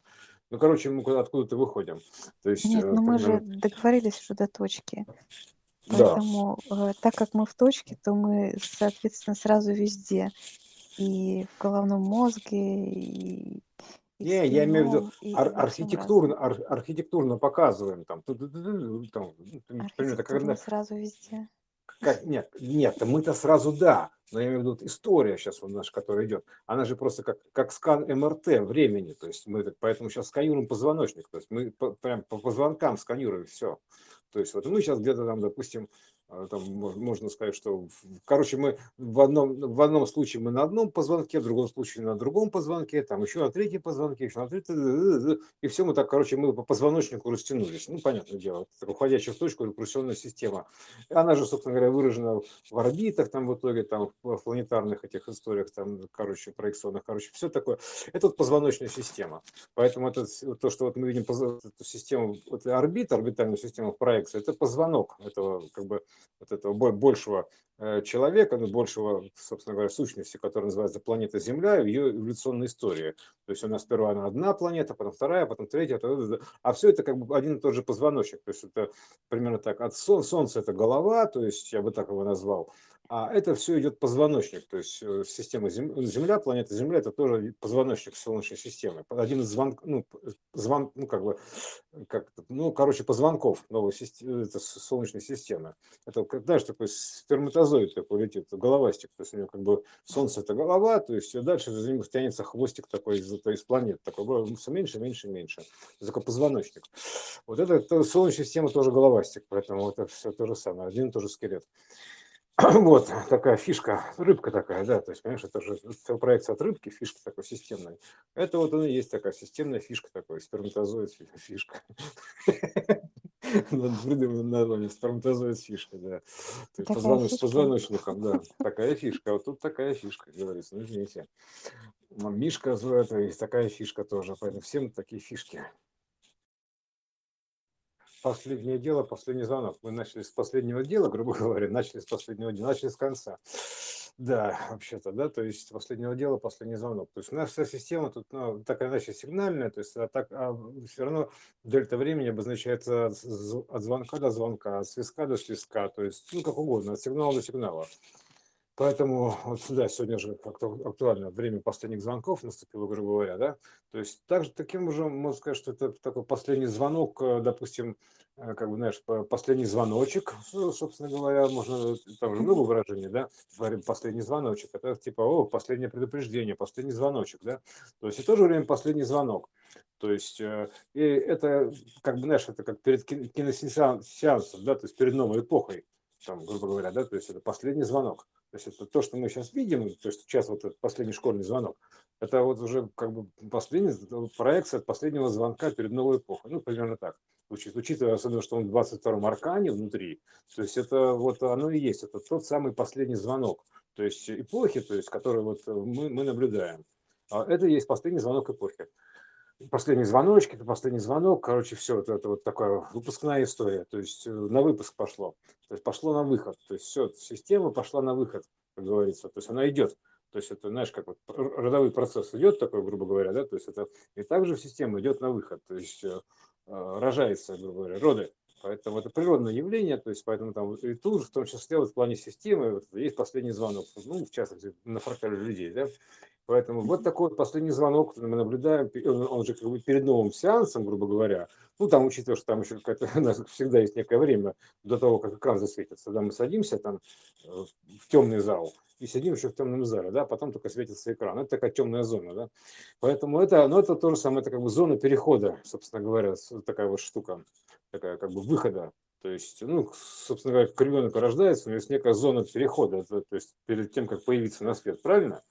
Ну, короче, мы куда- откуда-то выходим. То есть, Нет, э, ну мы же договорились уже до точки. да, Поэтому, э, так как мы в точке, то мы, соответственно, сразу везде. И в головном мозге, и, Не, я имею в виду ар- архитектурно, ар- архитектурно показываем там, там, как, Архитектурно когда- сразу везде. как- нет, нет, мы-то сразу да, но я имею в виду вот история сейчас вот наша, которая идет, она же просто как, как скан МРТ времени, то есть мы так- поэтому сейчас сканируем позвоночник, то есть мы по- прям по позвонкам сканируем все. То есть вот мы сейчас где-то там, допустим, там мож- можно сказать, что, короче, мы в одном, в одном случае мы на одном позвонке, в другом случае на другом позвонке, там еще на третьем позвонке, еще на третьем, и все мы так, короче, мы по позвоночнику растянулись. Ну, понятное дело, уходящая в точку рекурсионная система. Она же, собственно говоря, выражена в орбитах, там в итоге, там в планетарных этих историях, там, короче, проекционных, короче, все такое. Это вот позвоночная система. Поэтому это, то, что вот мы видим эту систему, вот орбита, орбитальную систему в проекции, это позвонок этого, как бы, вот этого бо- большего э, человека, ну, большего, собственно говоря, сущности, которая называется планета Земля, в ее эволюционной истории. То есть у нас сперва она одна планета, потом вторая, потом третья, т.д. а все это как бы один и тот же позвоночник. То есть это примерно так. От Сол- Солнца это голова, то есть я бы так его назвал, а это все идет позвоночник, то есть э, система Зем- Земля, планета Земля, это тоже позвоночник Солнечной системы. Один из звонков, ну, звон, ну, как бы, как, это, ну, короче, позвонков новой системы, это с- Солнечной системы. Это, как, знаешь, такой сперматозоид такой летит, головастик, то есть у него как бы Солнце это голова, то есть дальше за ним тянется хвостик такой из, это из планет, такой все меньше, меньше, меньше. Это такой позвоночник. Вот это, это Солнечная система тоже головастик, поэтому это все то же самое, один и тот же скелет. Вот такая фишка, рыбка такая, да, то есть, понимаешь, это же проекция от рыбки, фишка такой системной. Это вот она и есть такая системная фишка такой, сперматозоид фи- фишка. Надо придумать название, сперматозоид фишка, да. То есть Такая позвоно- с фишка. позвоночником, да. Такая фишка, вот тут такая фишка, говорится, ну извините. Мишка, это такая фишка тоже, поэтому всем такие фишки. Последнее дело, последний звонок. Мы начали с последнего дела, грубо говоря, начали с последнего дела, начали с конца. Да, вообще-то, да, то есть последнего дела, последний звонок. То есть вся система тут ну, так иначе сигнальная, то есть а так, а все равно дельта времени обозначается от звонка до звонка, от свистка до свистка, то есть, ну, как угодно, от сигнала до сигнала. Поэтому вот да, сегодня же актуально время последних звонков наступило, грубо говоря, да. То есть также таким уже можно сказать, что это такой последний звонок, э, допустим, э, как бы, знаешь, последний звоночек, собственно говоря, можно, там же много выражений, да, говорим последний звоночек, это типа, о, последнее предупреждение, последний звоночек, да. То есть и в то же время последний звонок. То есть э, и это, как бы, знаешь, это как перед киносеансом, да, то есть перед новой эпохой, там, грубо говоря, да, то есть это последний звонок. То есть это то, что мы сейчас видим, то есть сейчас вот этот последний школьный звонок, это вот уже как бы последний проекция последнего звонка перед новой эпохой. Ну, примерно так. Учитывая особенно, что он в 22-м аркане внутри, то есть это вот оно и есть, это тот самый последний звонок, то есть эпохи, то есть, который вот мы, мы наблюдаем. А это и есть последний звонок эпохи последний звоночек, это последний звонок, короче, все, это, это вот такая выпускная история, то есть э, на выпуск пошло, то есть пошло на выход, то есть все, система пошла на выход, как говорится, то есть она идет, то есть это, знаешь, как вот родовой процесс идет такой, грубо говоря, да, то есть это и также система идет на выход, то есть э, э, рожается, грубо говоря, роды, Поэтому это природное явление, то есть поэтому там и тут, в том числе вот в плане системы, вот, есть последний звонок, ну, в частности, на фрактале людей, да, Поэтому вот такой последний звонок мы наблюдаем, он же как бы перед новым сеансом, грубо говоря. Ну, там, учитывая, что там еще какая-то, у нас всегда есть некое время до того, как экран засветится. Когда мы садимся там э, в темный зал и сидим еще в темном зале, да, потом только светится экран. Это такая темная зона, да. Поэтому это, ну, это то же самое, это как бы зона перехода, собственно говоря, такая вот штука, такая как бы выхода то есть, ну, собственно говоря, ребенок рождается, у него есть некая зона перехода, то есть перед тем, как появиться на свет, правильно?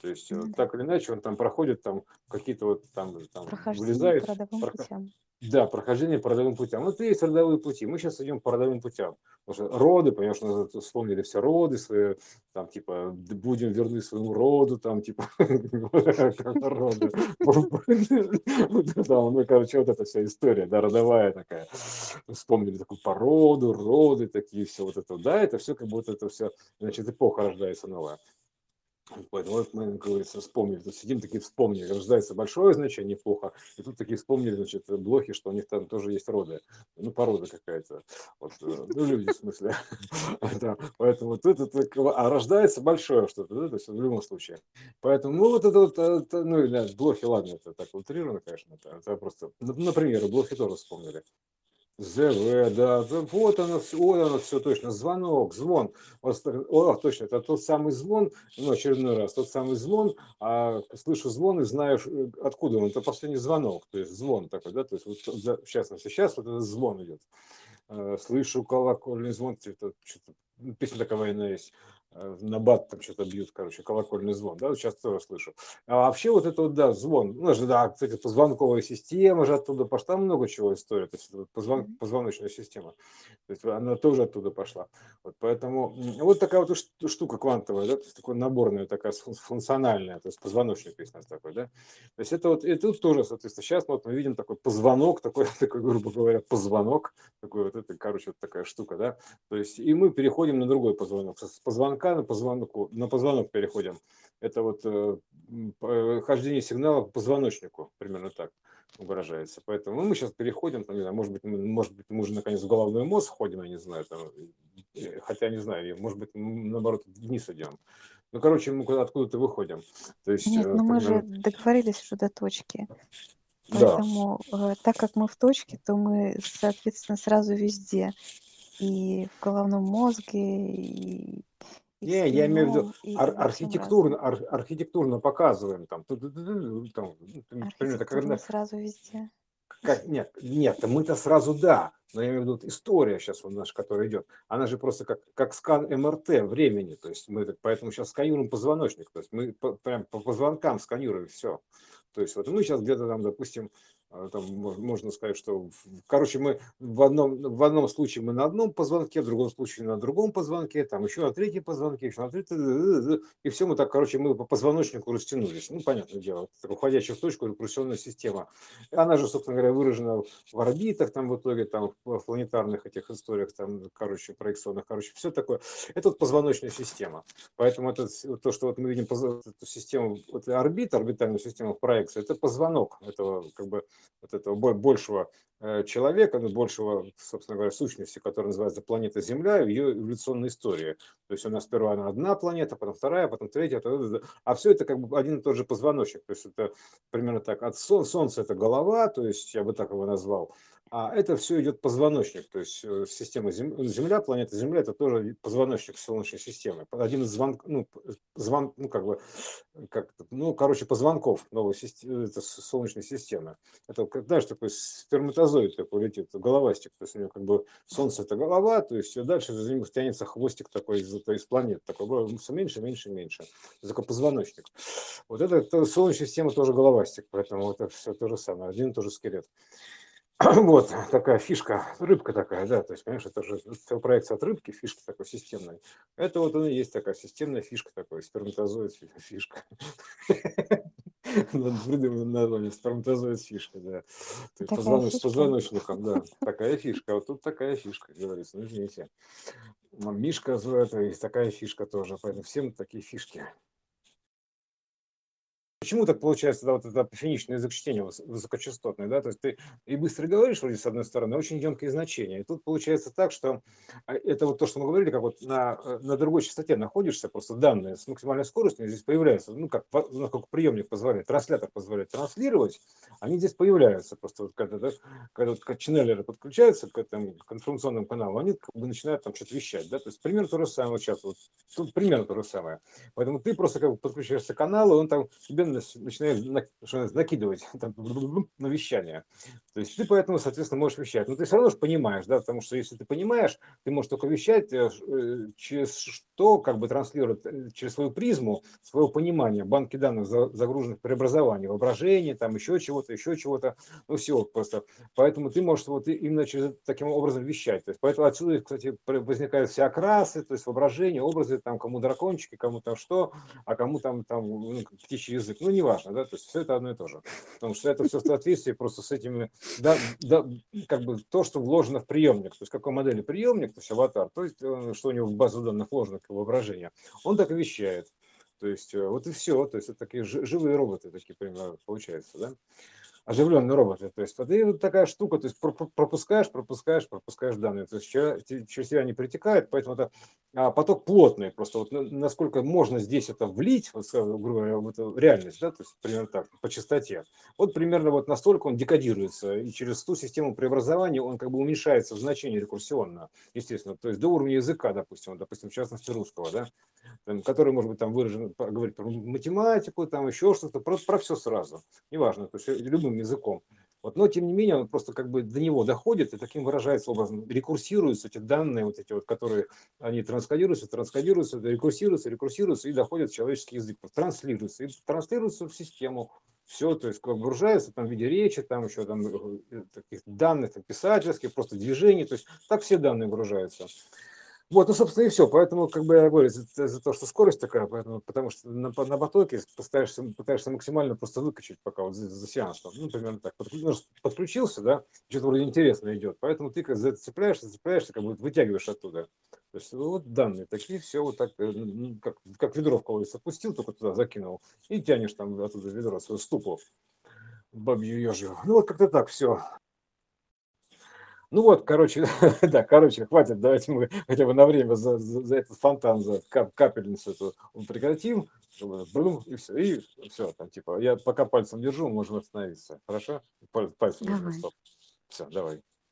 То есть ну, так или иначе он там проходит там какие-то вот там, там вылезает. По родовым проход... путям. Да, прохождение по родовым путям. Вот есть родовые пути. Мы сейчас идем по родовым путям. Потому что роды, понимаешь, мы вспомнили все роды свои, там, типа, будем верны своему роду, там, типа, роды. Ну, короче, вот эта вся история, да, родовая такая. Вспомнили такую породу, роды такие, все вот это, да, это все как будто это все, значит, эпоха рождается новая. Поэтому вот мы, как говорится, вспомнили, тут сидим, такие вспомнили, рождается большое значение эпоха, и тут такие вспомнили, значит, блохи, что у них там тоже есть роды, ну, порода какая-то, вот, э, ну, люди, в смысле, да, поэтому тут это, а рождается большое что-то, да, то есть в любом случае. Поэтому, ну, вот это вот, это, ну, или блохи, ладно, это так утрировано, конечно, это, это просто, например, блохи тоже вспомнили. ЗВ, да, вот оно вот оно все точно, звонок, звон, о, точно, это тот самый звон, ну, очередной раз, тот самый звон, а слышу звон и знаю, откуда он, это последний звонок, то есть звон такой, да, то есть вот, в частности, сейчас вот этот звон идет, э, слышу колокольный звон, что-то, песня такая военная есть, на бат там что-то бьют, короче, колокольный звон, да, сейчас тоже слышу. А вообще вот это вот, да, звон, ну, же, да, кстати, позвонковая система же оттуда пошла, много чего история, то есть позвон, позвоночная система, то есть она тоже оттуда пошла. Вот поэтому вот такая вот штука квантовая, да, то есть такая наборная, такая функциональная, то есть позвоночник есть у нас такой, да. То есть это вот, и тут тоже, соответственно, сейчас вот мы видим такой позвонок, такой, такой, грубо говоря, позвонок, такой вот это, короче, вот такая штука, да. То есть и мы переходим на другой позвонок. С позвонка позвонка на позвонку, на позвонок переходим. Это вот э, э, хождение сигнала по позвоночнику, примерно так выражается. Поэтому ну, мы сейчас переходим, там, не знаю, может быть, мы, может быть, мы уже наконец в головной мозг входим, я не знаю, там, хотя не знаю, может быть, наоборот, вниз идем. Ну, короче, мы куда откуда-то выходим. То есть, Нет, э, но мы же договорились уже до точки. Поэтому, да. так как мы в точке, то мы, соответственно, сразу везде. И в головном мозге, и не, я имею в виду ар- архитектурно, ар- архитектурно показываем там, там, например, это когда сразу везде. как, нет, нет, мы-то сразу да, но я имею в виду история сейчас у нас, которая идет, она же просто как, как скан МРТ времени, то есть мы поэтому сейчас сканируем позвоночник, то есть мы по, прям по позвонкам сканируем все. То есть вот мы сейчас где-то там, допустим, там можно сказать, что, короче, мы в одном, в одном случае мы на одном позвонке, в другом случае на другом позвонке, там еще на третьем позвонке, еще на третьем, и все мы так, короче, мы по позвоночнику растянулись. Ну, понятное дело, уходящая в точку рекурсионная система. Она же, собственно говоря, выражена в орбитах, там в итоге, там в планетарных этих историях, там, короче, проекционных, короче, все такое. Это вот позвоночная система. Поэтому это, то, что вот мы видим эту систему, вот орбит, орбитальную систему в проекции, это позвонок этого, как бы, вот этого большего Э, человека, ну, большего, собственно говоря, сущности, которая называется планета Земля, ее эволюционная история. То есть у нас сперва она одна планета, потом вторая, потом третья, а все это как бы один и тот же позвоночник. То есть это примерно так. От Солнца это голова, то есть я бы так его назвал, а это все идет позвоночник, то есть э, система Земля, планета Земля, это тоже позвоночник Солнечной системы. Один из звонков, ну, звон, ну, как бы, как, ну, короче, позвонков новой системы, это Солнечной системы. Это, знаешь, такой сперматозоид такой летит, головастик, то есть у него как бы Солнце это голова, то есть дальше за ним тянется хвостик такой из, из планет, такой все меньше, меньше, меньше. Это такой позвоночник. Вот это, это Солнечная система тоже головастик, поэтому это все то же самое, один и тот же скелет. Вот такая фишка, рыбка такая, да, то есть, понимаешь, это же проекция от рыбки, фишка такой системной. Это вот она и есть такая системная фишка такой, сперматозоид фишка. Придумано название, сперматозоид фишка, да. То есть позвоноч, с позвоночником, да. Такая фишка, вот тут такая фишка, говорится, ну извините. Мишка, это есть такая фишка тоже, поэтому всем такие фишки. Почему так получается, да, вот это финишное язык чтения высокочастотный, да, то есть ты и быстро говоришь, вроде, с одной стороны, очень емкие значения. И тут получается так, что а, это вот то, что мы говорили, как вот на, э, на другой частоте находишься, просто данные с максимальной скоростью здесь появляются, ну, как, насколько приемник позволяет, транслятор позволяет транслировать, они здесь появляются. Просто, вот, когда, да, когда вот, ченнелеры подключаются к этому к информационным каналам, они как бы начинают там что-то вещать, да, то есть примерно то же самое. Сейчас, вот, примерно то же самое. Поэтому ты просто как бы подключаешься к каналу, он там тебе начинает накидывать там, на вещание. То есть ты поэтому, соответственно, можешь вещать. Но ты все равно же понимаешь, да, потому что если ты понимаешь, ты можешь только вещать, э, э, через что как бы транслировать, э, через свою призму, своего понимания, банки данных загруженных преобразований, воображения, там еще чего-то, еще чего-то, ну все просто. Поэтому ты можешь вот именно через таким образом вещать. То есть поэтому отсюда, кстати, возникают все окрасы, то есть воображение, образы, там кому дракончики, кому там что, а кому там, там ну, птичий язык. Ну, неважно, да, то есть все это одно и то же. Потому что это все в соответствии просто с этими да, да, как бы то, что вложено в приемник, то есть какой модели приемник, то есть аватар, то есть э, что у него в базу данных вложено как воображение, он так и вещает. То есть э, вот и все, то есть это такие живые роботы такие примерно получаются, да оживленные роботы. То есть вот, и вот такая штука, то есть пропускаешь, пропускаешь, пропускаешь данные. То есть через тебя не притекает, поэтому это а, поток плотный. Просто вот насколько можно здесь это влить, вот, грубо говоря, в эту реальность, да, то есть примерно так, по частоте. Вот примерно вот настолько он декодируется, и через ту систему преобразования он как бы уменьшается в значении рекурсионно, естественно. То есть до уровня языка, допустим, допустим, в частности русского, да, который, может быть, там выражен, говорить про математику, там еще что-то, про, про все сразу. Неважно, то есть любым языком. Вот, но тем не менее он просто как бы до него доходит и таким выражается образом, рекурсируются эти данные, вот эти вот, которые они транскодируются, транскодируются, рекурсируются, рекурсируются и доходят в человеческий язык, транслируются и транслируются в систему. Все, то есть выгружается там в виде речи, там еще там э, таких данных там, писательских, просто движений, то есть так все данные выгружаются. Вот, ну, собственно, и все. Поэтому, как бы я говорю, за, за то, что скорость такая, поэтому, потому что на, на потоке пытаешься, пытаешься максимально просто выкачать, пока вот за, за сеанс, там, ну, примерно так. Ну, подключился, да, что-то вроде интересно идет, поэтому ты как зацепляешься, зацепляешься, как бы вытягиваешь оттуда. То есть вот данные такие, все вот так, э, ну, как, как ведро в колодец опустил, только туда закинул, и тянешь там оттуда ведро, свою ступу бабью ежью. Ну вот как-то так все. Ну вот, короче, да, короче, хватит, давайте мы хотя бы на время за, за, за этот фонтан, за кап, капельницу эту прекратим, блум, и все, и все, там, типа, я пока пальцем держу, можем остановиться, хорошо? Пальцем Давай. Все, давай.